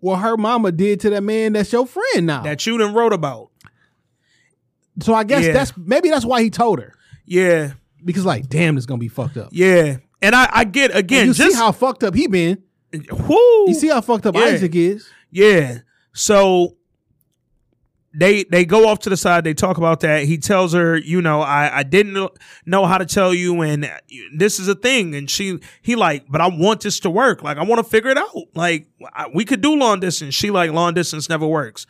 what her mama did to that man that's your friend now? That you done wrote about. so I guess Yeah. that's maybe that's why he told her Yeah. because like, damn, it's gonna be fucked up. Yeah. And I, I get again you just see how fucked up he been. whoo, You see how fucked up Yeah. Isaac is. Yeah. So they they go off to the side. They talk about that. He tells her, you know, I I didn't know- how to tell you, and uh, this is a thing. And she he like, but I want this to work. Like I want to figure it out. Like I, we could do long distance. She like long distance never works.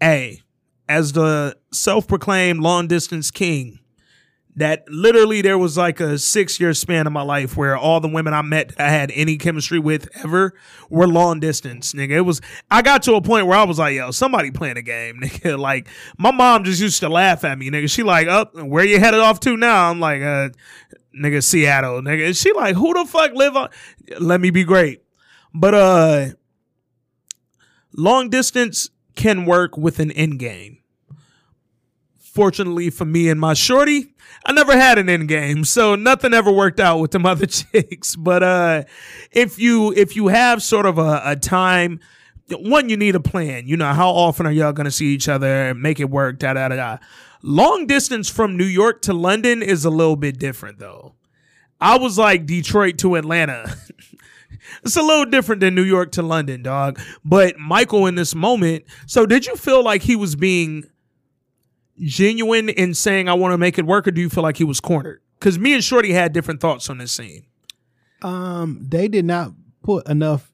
Hey, as the self proclaimed long distance king. That literally there was like a six year span of my life where all the women I met I had any chemistry with ever were long distance, nigga. It was I got to a point where I was like, yo, somebody playing a game, *laughs* nigga. Like my mom just used to laugh at me, nigga. She like, up, where you headed off to now? I'm like, uh, nigga, Seattle, nigga. And she like, who the fuck live on? Let me be great, but uh, long distance can work with an end game. Fortunately for me and my shorty, I never had an end game, so nothing ever worked out with them *laughs* other chicks. But uh, if you if you have sort of a, a time, one you need a plan. You know how often are y'all gonna see each other, and make it work, da da da da. Long distance from New York to London is a little bit different though. I was like Detroit to Atlanta. *laughs* it's a little different than New York to London, dog. But Michael in this moment, so did you feel like he was being genuine in saying I want to make it work, or do you feel like he was cornered? Because me and Shorty had different thoughts on this scene. Um, they did not put enough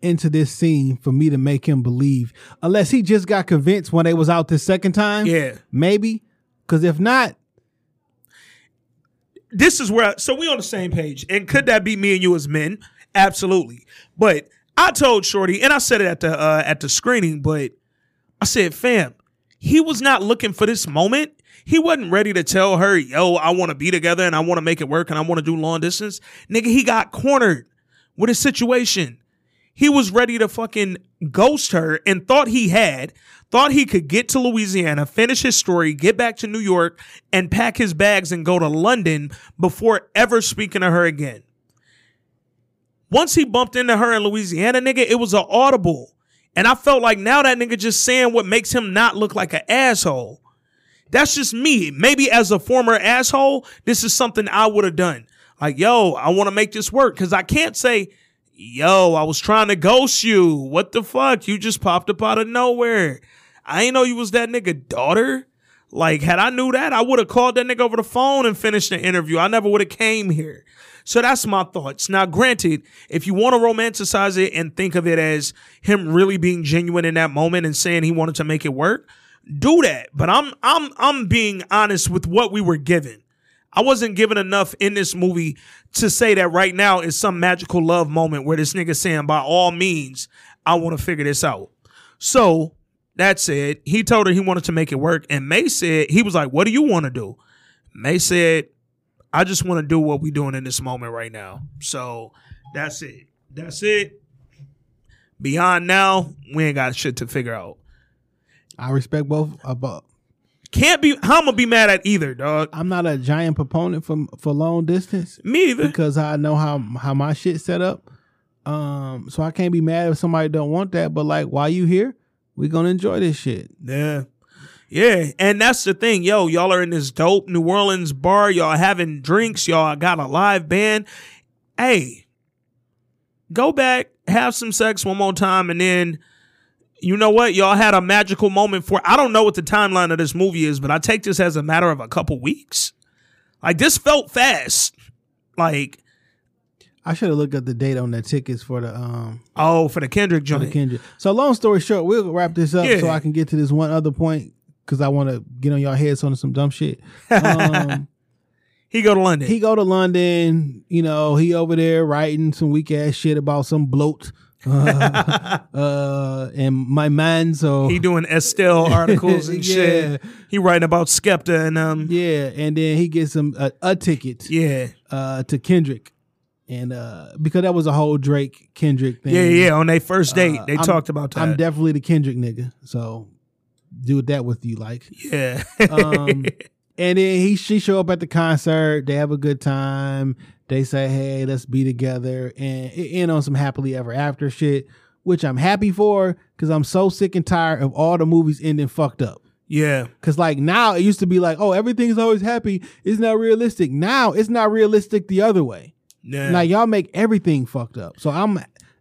into this scene for me to make him believe, unless he just got convinced when they was out the second time. Yeah. maybe. Because if not, This is where, so we on the same page. And could that be me and you as men? Absolutely. But I told Shorty, and I said it at the uh, at the screening, but I said, fam, he was not looking for this moment. He wasn't ready to tell her, yo, I want to be together and I want to make it work and I want to do long distance. Nigga, he got cornered with a situation. He was ready to fucking ghost her and thought he had, thought he could get to Louisiana, finish his story, get back to New York, and pack his bags and go to London before ever speaking to her again. Once he bumped into her in Louisiana, nigga, it was an audible. And I felt like now that nigga just saying what makes him not look like an asshole. That's just me. Maybe as a former asshole, this is something I would have done. Like, yo, I want to make this work. Cause I can't say, yo, I was trying to ghost you. What the fuck? You just popped up out of nowhere. I ain't know you was that nigga daughter. Like, had I knew that, I would have called that nigga over the phone and finished the interview. I never would have came here. So that's my thoughts. Now, granted, if you want to romanticize it and think of it as him really being genuine in that moment and saying he wanted to make it work, do that. But I'm I'm I'm being honest with what we were given. I wasn't given enough in this movie to say that right now is some magical love moment where this nigga saying by all means I want to figure this out. So that said, he told her he wanted to make it work, and Mae said he was like, "What do you want to do?" Mae said, I just want to do what we're doing in this moment right now. So that's it. That's it. Beyond now, we ain't got shit to figure out. I respect both. About Can't be. How I'm gonna be mad at either, dog. I'm not a giant proponent for for long distance Me either. because I know how how my shit set up. Um, so I can't be mad if somebody don't want that. But like, while you here, we gonna enjoy this shit. Yeah. Yeah, and that's the thing, yo. Y'all are in this dope New Orleans bar. Y'all having drinks. Y'all got a live band. Hey, go back, have some sex one more time, and then you know what? Y'all had a magical moment for. I don't know what the timeline of this movie is, but I take this as a matter of a couple weeks. Like this felt fast. Like I should have looked at the date on the tickets for the um oh, for the Kendrick joint. Kendrick. So long story short, we'll wrap this up Yeah. so I can get to this one other point because I want to get on y'all heads on some dumb shit. *laughs* Um, he go to London. he go to London, you know, he over there writing some weak ass shit about some bloat. Uh, *laughs* uh, and my man, so He doing Estelle *laughs* articles and Yeah. shit. He writing about Skepta and um yeah, and then he gets some a, a ticket yeah. uh, to Kendrick, and uh, because that was a whole Drake Kendrick thing. Yeah, yeah. On their first date, Uh, they I'm- talked about that. I'm definitely the Kendrick nigga, so do that with you like. yeah. Um, *laughs* and then he she show up at the concert. They have a good time. They say, "Hey, let's be together," and it end on some happily ever after shit, which I'm happy for because I'm so sick and tired of all the movies ending fucked up. yeah. Cause like now it used to be like, oh, everything's always happy. It's not realistic. Now it's not realistic the other way. Yeah. Like y'all make everything fucked up. So I'm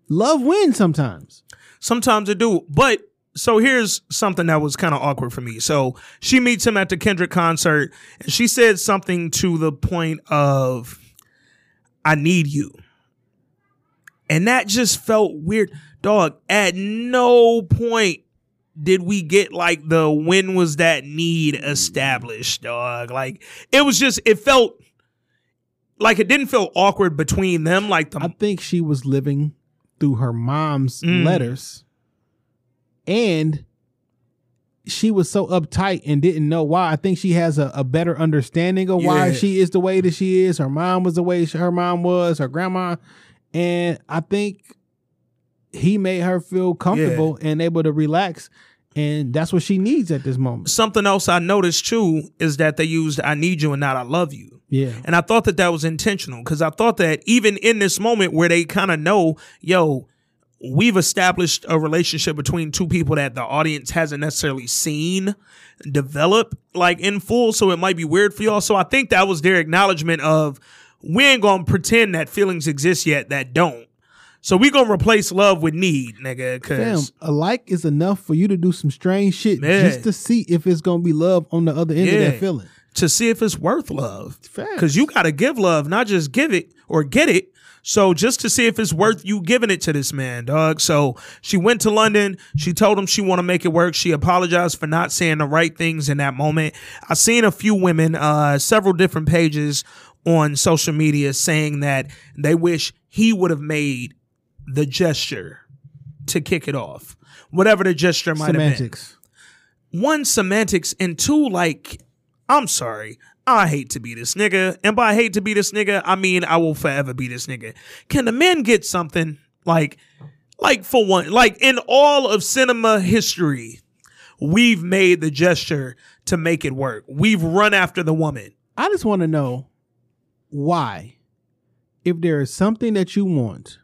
love wins sometimes. Sometimes it do. But so here's something that was kind of awkward for me. So she meets him at the Kendrick concert and she said something to the point of, I need you. And that just felt weird. Dog, at no point did we get like the when was that need established, dog. Like it was just, it felt like it didn't feel awkward between them. Like the I think she was living through her mom's Mm. letters, and she was so uptight and didn't know why. I think she has a, a better understanding of why Yeah. she is the way that she is. Her mom was the way she- her mom was. Her grandma, and I think he made her feel comfortable and able to relax. And that's what she needs at this moment. something else I noticed too is that they used I need you and not I love you. Yeah. And I thought that that was intentional because I thought that even in this moment where they kind of know, yo, we've established a relationship between two people that the audience hasn't necessarily seen develop like in full. So it might be weird for y'all. So I think that was their acknowledgement of we ain't gonna pretend that feelings exist yet that don't. So we gonna replace love with need, nigga. Cause a like is enough for you to do some strange shit Yeah. just to see if it's gonna be love on the other end of that feeling. to see if it's worth love. Facts. Because you got to give love, not just give it or get it. So just to see if it's worth you giving it to this man, dog. So she went to London. She told him she want to make it work. She apologized for not saying the right things in that moment. I seen a few women, uh, several different pages on social media saying that they wish he would have made the gesture to kick it off, whatever the gesture might have been Semantics. one semantics and two like i'm sorry i hate to be this nigga and by hate to be this nigga i mean i will forever be this nigga. Can the men get something like like for one like in all of cinema history we've made the gesture to make it work. We've run after the woman. I just want to know why, if there is something that you want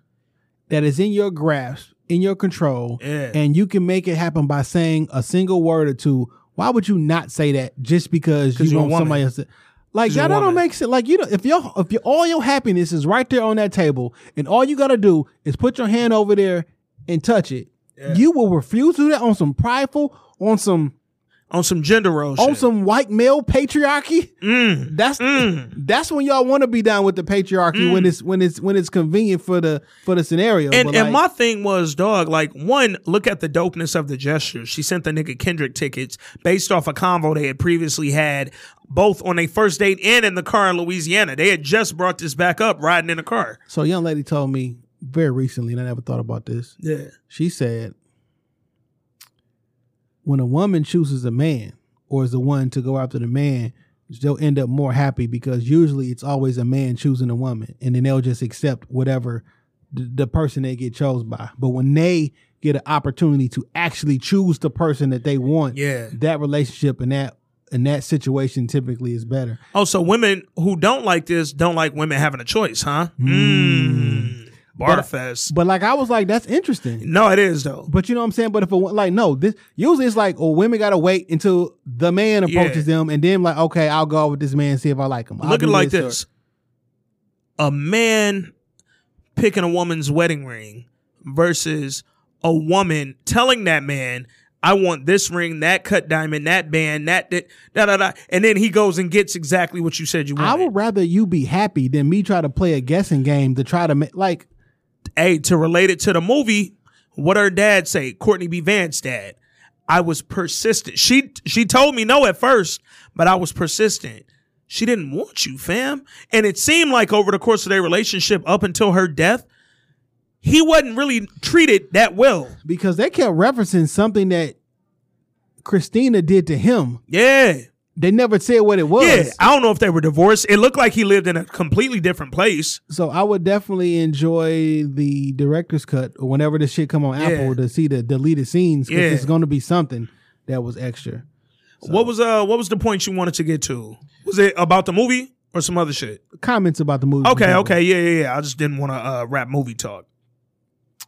that is in your grasp, in your control, Yeah. and you can make it happen by saying a single word or two, why would you not say that just because you want somebody else to Like you're that don't make sense. Like you know, if your if your all your happiness is right there on that table, and all you gotta do is put your hand over there and touch it, you will refuse to do that on some prideful, on some on some gender roles, on shit. some white male patriarchy. Mm. That's that's when y'all want to be down with the patriarchy when it's when it's when it's convenient for the for the scenario. And and like, my thing was, dog, like one, look at the dopeness of the gesture. She sent the nigga Kendrick tickets based off a convo they had previously had, both on a first date and in the car in Louisiana. They had just brought this back up riding in the car. so a young lady told me very recently, and I never thought about this. Yeah. She said, when a woman chooses a man or is the one to go after the man, they'll end up more happy because usually it's always a man choosing a woman, and then they'll just accept whatever the, the person they get chose by. But when they get an opportunity to actually choose the person that they want, Yeah. that relationship and that and that situation typically is better. Oh, so women who don't like this don't like women having a choice, huh? Mm. Barfest. But like I was like, that's interesting. no, it is though. But you know what I'm saying? But if a, like no, this usually it's like, oh, women gotta wait until the man approaches Yeah. them, and then like, okay, I'll go out with this man and see if I like him. I'll Look at do it like or- this: a man picking a woman's wedding ring versus a woman telling that man, "I want this ring, that cut diamond, that band, that da da da,", da," and then he goes and gets exactly what you said you wanted. I would rather you be happy than me try to play a guessing game to try to make like hey, to relate it to the movie, what her dad say? Courtney B. Vance dad. I was persistent. She she told me no at first, but I was persistent. She didn't want you, fam. And it seemed like over the course of their relationship, up until her death, he wasn't really treated that well. because they kept referencing something that Christina did to him. Yeah. They never said what it was. Yeah. I don't know if they were divorced. It looked like he lived in a completely different place. So I would definitely enjoy the director's cut or whenever this shit come on Yeah. Apple to see the deleted scenes because Yeah. it's going to be something that was extra. What was uh what was the point you wanted to get to? Was it about the movie or some other shit? Comments about the movie. Okay, okay, yeah, yeah, yeah. I just didn't want to uh, rap movie talk.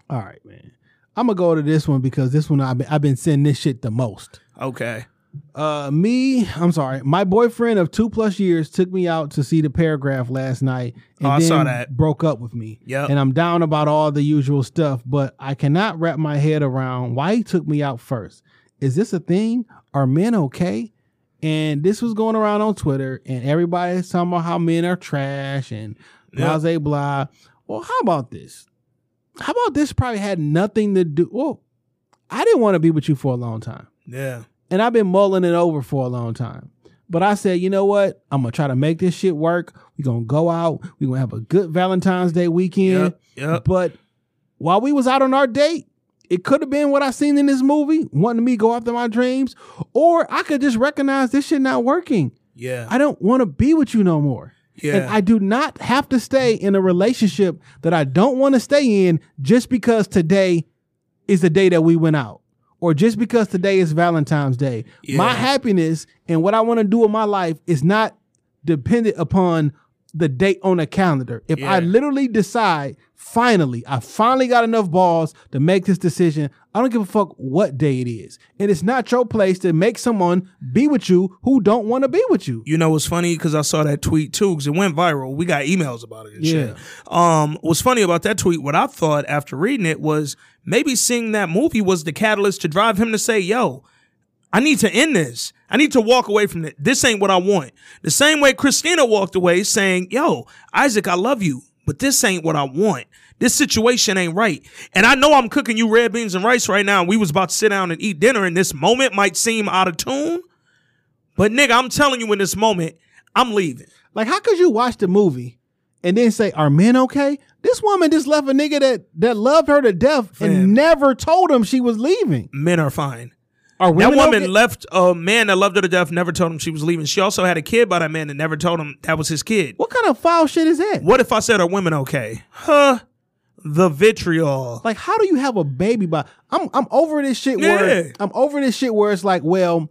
All right, man. I'm gonna go to this one because this one I've been, I've been seeing this shit the most. Okay. Uh, me, I'm sorry. My boyfriend of two plus years took me out to see the photograph last night and Oh, I then saw that. broke up with me. Yep. And I'm down about all the usual stuff, but I cannot wrap my head around why he took me out first. Is this a thing? Are men okay? And this was going around on Twitter, and everybody's talking about how men are trash and blah Yep. blah blah. Well, how about this? How about this? Probably had nothing to do. Well, I didn't want to be with you for a long time Yeah. And I've been mulling it over for a long time. But I said, you know what? I'm gonna try to make this shit work. We're gonna go out. We're gonna have a good Valentine's Day weekend. Yep. Yep. But while we was out on our date, it could have been what I seen in this movie, wanting me to go after my dreams, or I could just recognize this shit not working. Yeah. I don't want to be with you no more. Yeah. And I do not have to stay in a relationship that I don't want to stay in just because today is the day that we went out. Or just because today is Valentine's Day. My happiness and what I want to do in my life is not dependent upon the date on a calendar. If I literally decide, finally, I finally got enough balls to make this decision, I don't give a fuck what day it is. And it's not your place to make someone be with you who don't want to be with you. You know what's funny? Because I saw that tweet too, because it went viral. We got emails about it and shit. Um, what's funny about that tweet, what I thought after reading it was maybe seeing that movie was the catalyst to drive him to say, yo, I need to end this. I need to walk away from it. This ain't what I want. The same way Christina walked away saying, yo, Isaac, I love you, but this ain't what I want. This situation ain't right. And I know I'm cooking you red beans and rice right now. And we was about to sit down and eat dinner and this moment might seem out of tune. But nigga, I'm telling you in this moment, I'm leaving. Like, how could you watch the movie and then say, "Are men okay?" This woman just left a nigga that that loved her to death Fam. and never told him she was leaving. Men are fine. Are That woman left a man that loved her to death, never told him she was leaving. She also had a kid by that man that never told him that was his kid. What kind of foul shit is that? What if I said are women okay? Huh? The vitriol. Like, how do you have a baby by? I'm I'm over this shit where Yeah. I'm over this shit where it's like, well,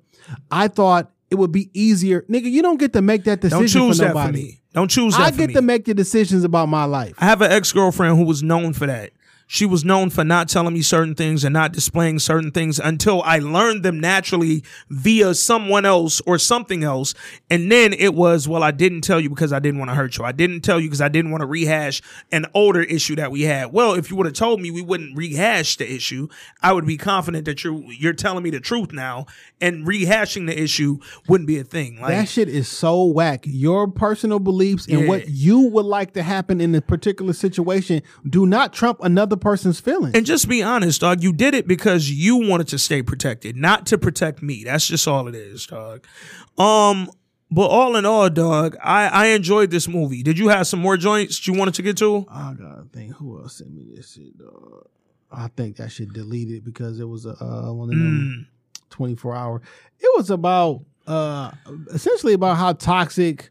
I thought it would be easier, nigga. You don't get to make that Don't decision choose for that for nobody. me. Don't choose that I get me. to make the decisions about my life. I have an ex girlfriend who was known for that. She was known for not telling me certain things and not displaying certain things until I learned them naturally via someone else or something else. And then it was, well, I didn't tell you because I didn't want to hurt you. I didn't tell you because I didn't want to rehash an older issue that we had. Well, if you would have told me we wouldn't rehash the issue, I would be confident that you're you're telling me the truth now and rehashing the issue wouldn't be a thing. Like That shit is so whack. Your personal beliefs and Yeah. what you would like to happen in a particular situation do not trump another person's feelings. And just be honest, dog. You did it because you wanted to stay protected, not to protect me. That's just all it is, dog. Um, but all in all, dog, I I enjoyed this movie. Did you have some more joints you wanted to get to? I gotta think who else sent me this shit, dog. I think that shit deleted because it was a uh, one of them Mm. 24 hour. It was about uh, essentially about how toxic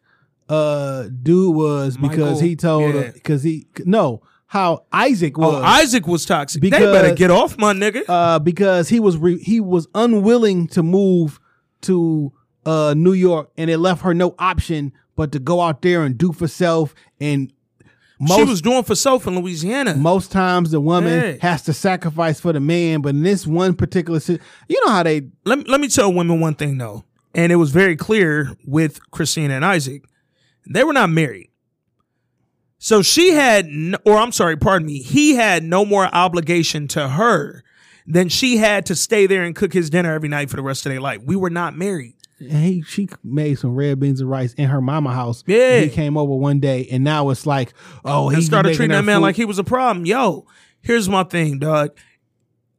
uh dude was because he told yeah. because he no how Isaac was Oh, Isaac was toxic. they better get off my nigga. uh because he was re- he was unwilling to move to uh New York and it left her no option but to go out there and do for self and most she was doing for self in Louisiana. most times the woman Yeah. has to sacrifice for the man but in this one particular you know how they let, me- let me tell women one thing though, and it was very clear with Christina and Isaac. They were not married. So she had, or I'm sorry, pardon me, he had no more obligation to her than she had to stay there and cook his dinner every night for the rest of their life. We were not married. Hey, she made some red beans and rice in her mama house. Yeah. And he came over one day, and now it's like, oh, he started treating that man food. like he was a problem. Yo, here's my thing, dog.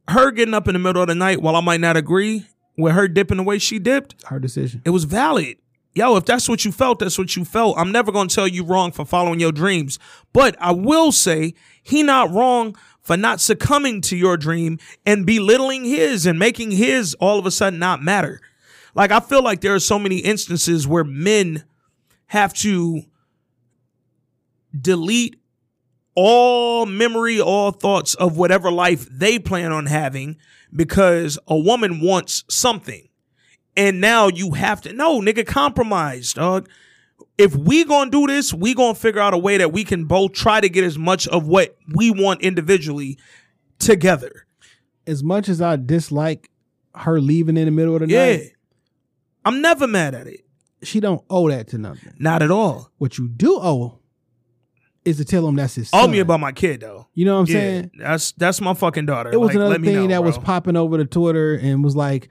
Her getting up in the middle of the night, while I might not agree with her dipping the way she dipped, her decision. it was valid. Yo, if that's what you felt, that's what you felt. I'm never gonna tell you wrong for following your dreams. But I will say he not wrong for not succumbing to your dream and belittling his and making his all of a sudden not matter. Like I feel like there are so many instances where men have to delete all memory, all thoughts of whatever life they plan on having because a woman wants something. And now you have to no nigga compromise, dog. If we gonna do this, we gonna figure out a way that we can both try to get as much of what we want individually together. As much as I dislike her leaving in the middle of the Yeah. night, I'm never mad at it. she don't owe that to nothing. Not at all. What you do owe is to tell him that's his son. Owe me about my kid though. You know what I'm yeah, saying? that's that's my fucking daughter. It was Like, another thing know, that was popping over to Twitter and was like,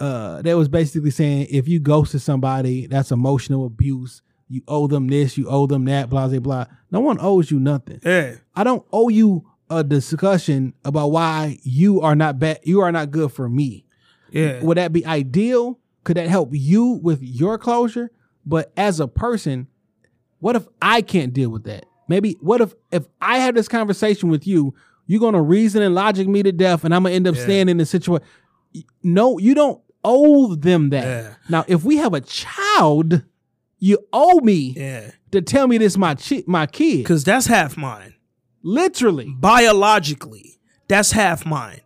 uh, that was basically saying if you ghosted somebody, that's emotional abuse. You owe them this, you owe them that, blah blah blah. No one owes you nothing. Yeah. I don't owe you a discussion about why you are not bad. You are not good for me. Yeah. Would that be ideal? Could that help you with your closure? But as a person, what if I can't deal with that? Maybe what if if I have this conversation with you, you're gonna reason and logic me to death, and I'm gonna end up Yeah. staying in the situation. No, you don't owe them that. Yeah. Now, if we have a child, you owe me Yeah. to tell me this my chi- my kid. Cause that's half mine. Literally, biologically, that's half mine.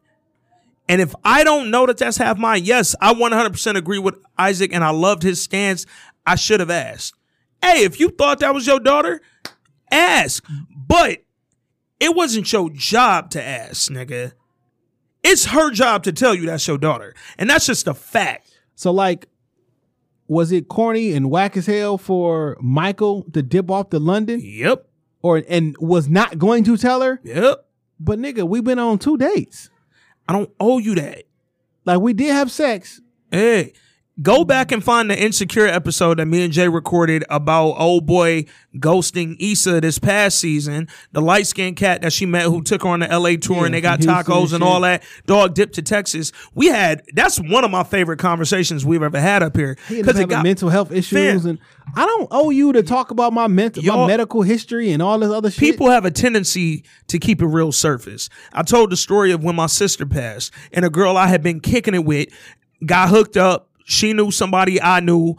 And if I don't know that that's half mine, yes, I 100% agree with Isaac and I loved his stance. I should have asked. Hey, if you thought that was your daughter, ask. But it wasn't your job to ask, nigga. It's her job to tell you that's your daughter. And that's just a fact. So like, was it corny and whack as hell for Michael to dip off to London Yep. or and was not going to tell her? Yep. But nigga, we've been on two dates. I don't owe you that. Like we did have sex. Hey, go back and find the insecure episode that me and Jay recorded about old boy ghosting Issa this past season. The light skinned cat that she met who took her on the LA tour Yeah, and they got tacos and shit. all that. Dog dipped to Texas. We had that's one of my favorite conversations we've ever had up here. Up it having mental health issues, and I don't owe you to talk about my mental, my medical history and all this other shit. People have a tendency to keep it real surface. I told the story of when my sister passed and a girl I had been kicking it with got hooked up. She knew somebody I knew.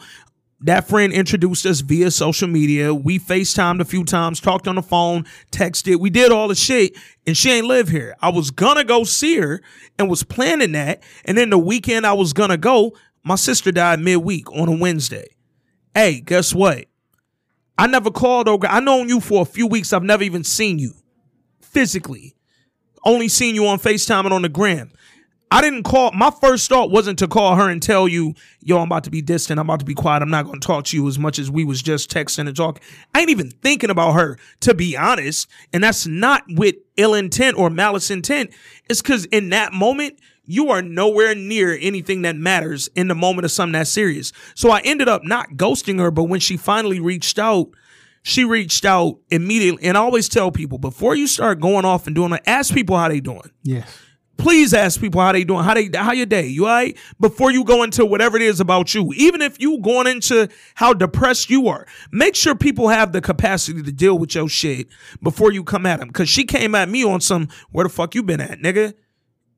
That friend introduced us via social media. We FaceTimed a few times, talked on the phone, texted. We did all the shit, and she ain't live here. I was gonna go see her and was planning that. And then the weekend I was gonna go, my sister died midweek on a Wednesday. Hey, guess what? I never called over. I known you for a few weeks. I've never even seen you physically. Only seen you on FaceTime and on the gram. I didn't call. My first thought wasn't to call her and tell you, yo, I'm about to be distant. I'm about to be quiet. I'm not going to talk to you as much as we was just texting and talking. I ain't even thinking about her, to be honest. And that's not with ill intent or malice intent. It's because in that moment, you are nowhere near anything that matters in the moment of something that serious. So I ended up not ghosting her, but when she finally reached out, she reached out immediately. And I always tell people before you start going off and doing it, ask people how they doing. yes. Please ask people how they doing, how they how your day. You all right? Before you go into whatever it is about you. Even if you going into how depressed you are, make sure people have the capacity to deal with your shit before you come at them. Cause she came at me on some where the fuck you been at, nigga?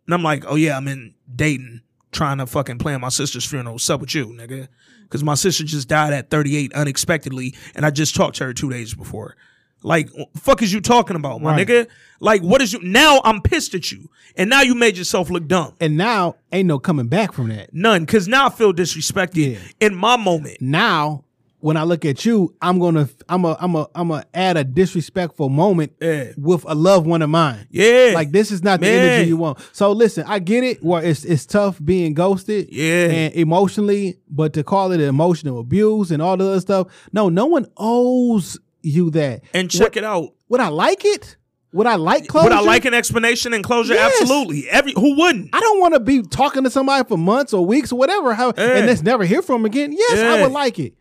And I'm like, oh yeah, I'm in Dayton. trying to fucking plan my sister's funeral. What's up with you, nigga? Because my sister just died at 38 unexpectedly, and I just talked to her two days before. Like, fuck is you talking about, my Right. nigga? Like, what is you? Now I'm pissed at you, and now you made yourself look dumb. And now ain't no coming back from that. None, because now I feel disrespected Yeah. in my moment. Now, when I look at you, I'm gonna I'm a I'm a I'm gonna add a disrespectful moment Yeah. with a loved one of mine. Yeah. Like this is not the energy you want. So listen, I get it where it's it's tough being ghosted. Yeah. And emotionally, but to call it emotional abuse and all the other stuff, no, no one owes you that. And check it out. Would I like it? Would I like closure? Would I like an explanation and closure? Yes. Absolutely. Every who wouldn't? I don't want to be talking to somebody for months or weeks or whatever, how, Yeah. and let's never hear from them again. Yes, I would like it,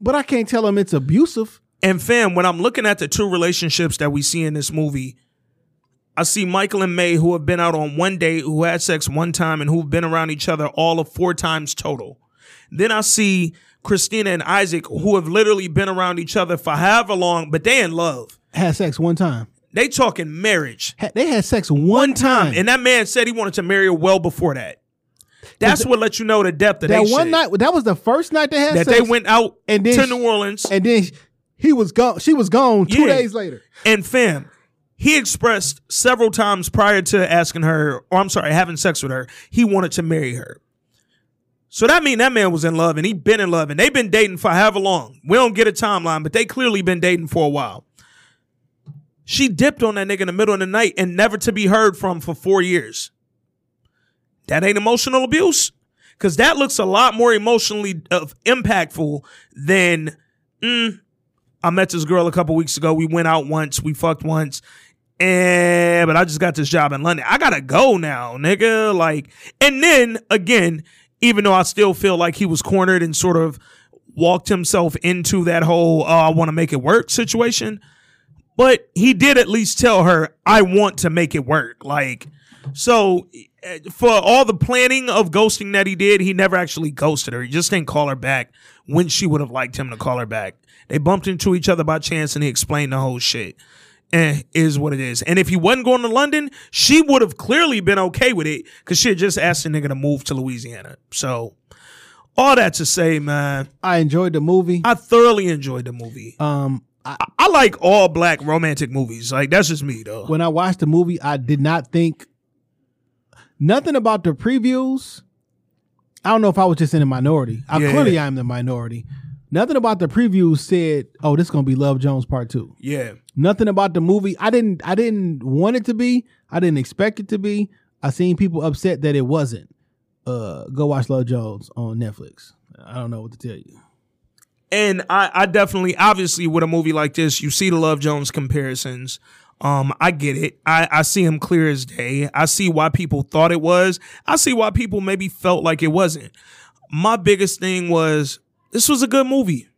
but I can't tell them it's abusive. And fam, when I'm looking at the two relationships that we see in this movie, I see Michael and Mae who have been out on one date, who had sex one time, and who've been around each other all of four times total. Then I see Christina and Isaac who have literally been around each other for however long, but they in love. Had sex one time. They talking marriage. Ha- They had sex one, One time. time. And that man said he wanted to marry her well before that. That's what lets you know the depth of that they one shit. night, that was the first night they had that sex. they went out and then to New Orleans. and then he was gone. She was gone two Yeah. days later. And fam, he expressed several times prior to asking her, or I'm sorry, having sex with her, he wanted to marry her. So that mean that man was in love and he been in love and they've been dating for however long. We don't get a timeline, but they clearly been dating for a while. She dipped on that nigga in the middle of the night and never to be heard from for four years. That ain't emotional abuse. Cause that looks a lot more emotionally uh, impactful than mm, I met this girl a couple weeks ago. We went out once, we fucked once. And but I just got this job in London. I gotta go now, nigga. Like, and then again, even though I still feel like he was cornered and sort of walked himself into that whole oh, I want to make it work situation. But he did at least tell her, I want to make it work. Like, so eh, for all the planning of ghosting that he did, he never actually ghosted her. He just didn't call her back when she would have liked him to call her back. They bumped into each other by chance and he explained the whole shit. Eh, is what it is. And if he wasn't going to London, she would have clearly been okay with it because she had just asked the nigga to move to Louisiana. So, all that to say, man, I enjoyed the movie. I thoroughly enjoyed the movie. Um, I, I like all black romantic movies. Like that's just me though. when I watched the movie, I did not think nothing about the previews. I don't know if I was just in a minority. I Yeah. clearly I am the minority. Nothing about the preview said, "Oh, this is gonna be Love Jones Part 2. Yeah. Nothing about the movie. I didn't. I didn't want it to be. I didn't expect it to be. I seen people upset that it wasn't. Uh, go watch Love Jones on Netflix. I don't know what to tell you. And I, I definitely, obviously, with a movie like this, you see the Love Jones comparisons. Um, I get it. I, I see him clear as day. I see why people thought it was. I see why people maybe felt like it wasn't. My biggest thing was this was a good movie.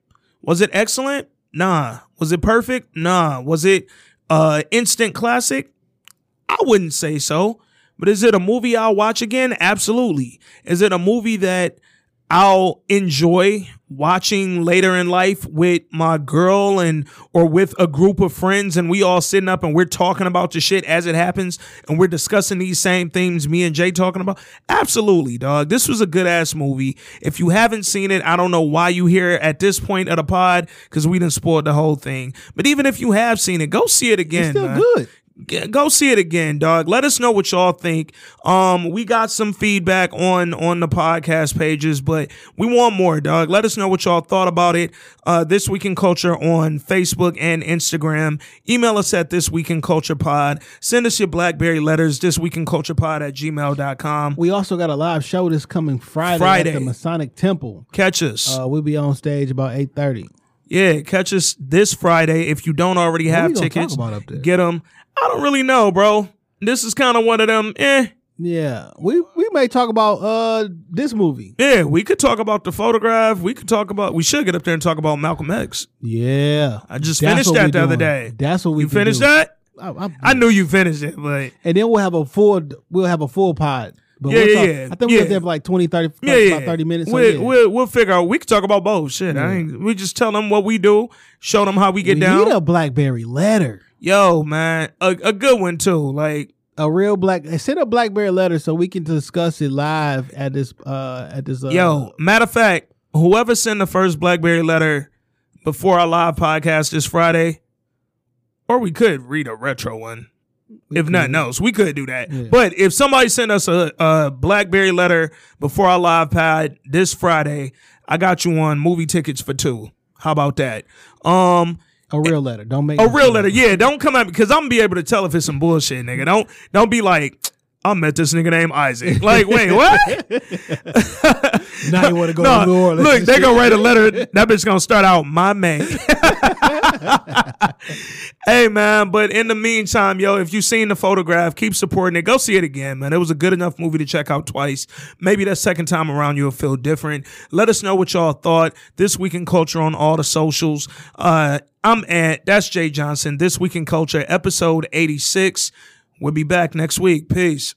Was it excellent? Nah. Was it perfect? Nah. Was it uh instant classic? I wouldn't say so. But is it a movie I'll watch again? Absolutely. Is it a movie that I'll enjoy watching later in life with my girl and or with a group of friends and we all sitting up and we're talking about the shit as it happens and we're discussing these same themes me and Jay talking about? Absolutely, dog. This was a good ass movie. If you haven't seen it, I don't know why you here at this point of the pod because we didn't spoil the whole thing. But even if you have seen it, go see it again. It's still man. good. Go see it again dog. Let us know what y'all think. Um we got some feedback on on the podcast pages but we want more dog. Let us know what y'all thought about it. Uh this week in culture on facebook and instagram. Email us at this week in culture pod. Send us your blackberry letters this week in culture pod at gmail.com We also got a live show this coming Friday, Friday. at the Masonic Temple. catch us. Uh, we'll be on stage about eight thirty. Yeah catch us this friday if you don't already have tickets talk about up there? get them i don't really know bro this is kind of one of them eh Yeah, we we may talk about uh this movie. Yeah, we could talk about the photograph. We could talk about. We should get up there and talk about Malcolm X. Yeah, I just That's finished that the other day. That's what we You finished do. that? I, I- I knew you finished it, but and then we'll have a full we'll have a full pod. But Yeah, we'll yeah, talk, yeah. I think we Yeah. got there for like 20, 30, yeah, about 30 minutes. We'll, yeah. we'll we'll figure out. We can talk about both. Shit, I ain't, we just tell them what we do, show them how we get we down. need a BlackBerry letter. Yo, man, a, a good one too. Like a real black send a blackberry letter so we can discuss it live at this uh at this uh, Yo, matter of fact, whoever sent the first BlackBerry letter before our live podcast this Friday, or we could read a retro one. If nothing else, we could do that. But if somebody sent us a, a BlackBerry letter before our live pod this Friday, I got you on movie tickets for two. How about that? Um, a real letter. Don't make a real letter, yeah. Don't come at me because I'm gonna be able to tell if it's some bullshit, nigga. Don't don't be like, I met this nigga named Isaac. Like, wait, what? Now you want to go *laughs* No, to New Orleans. look, they gonna write a letter. That bitch gonna start out, my man. *laughs* hey man, but in the meantime, yo, if you've seen the photograph, keep supporting it. Go see it again, man. It was a good enough movie to check out twice. Maybe that second time around you'll feel different. Let us know what y'all thought. This week in culture on all the socials. Uh, I'm at that's Jay Johnson. This week in culture, episode 86. We'll be back next week. Peace.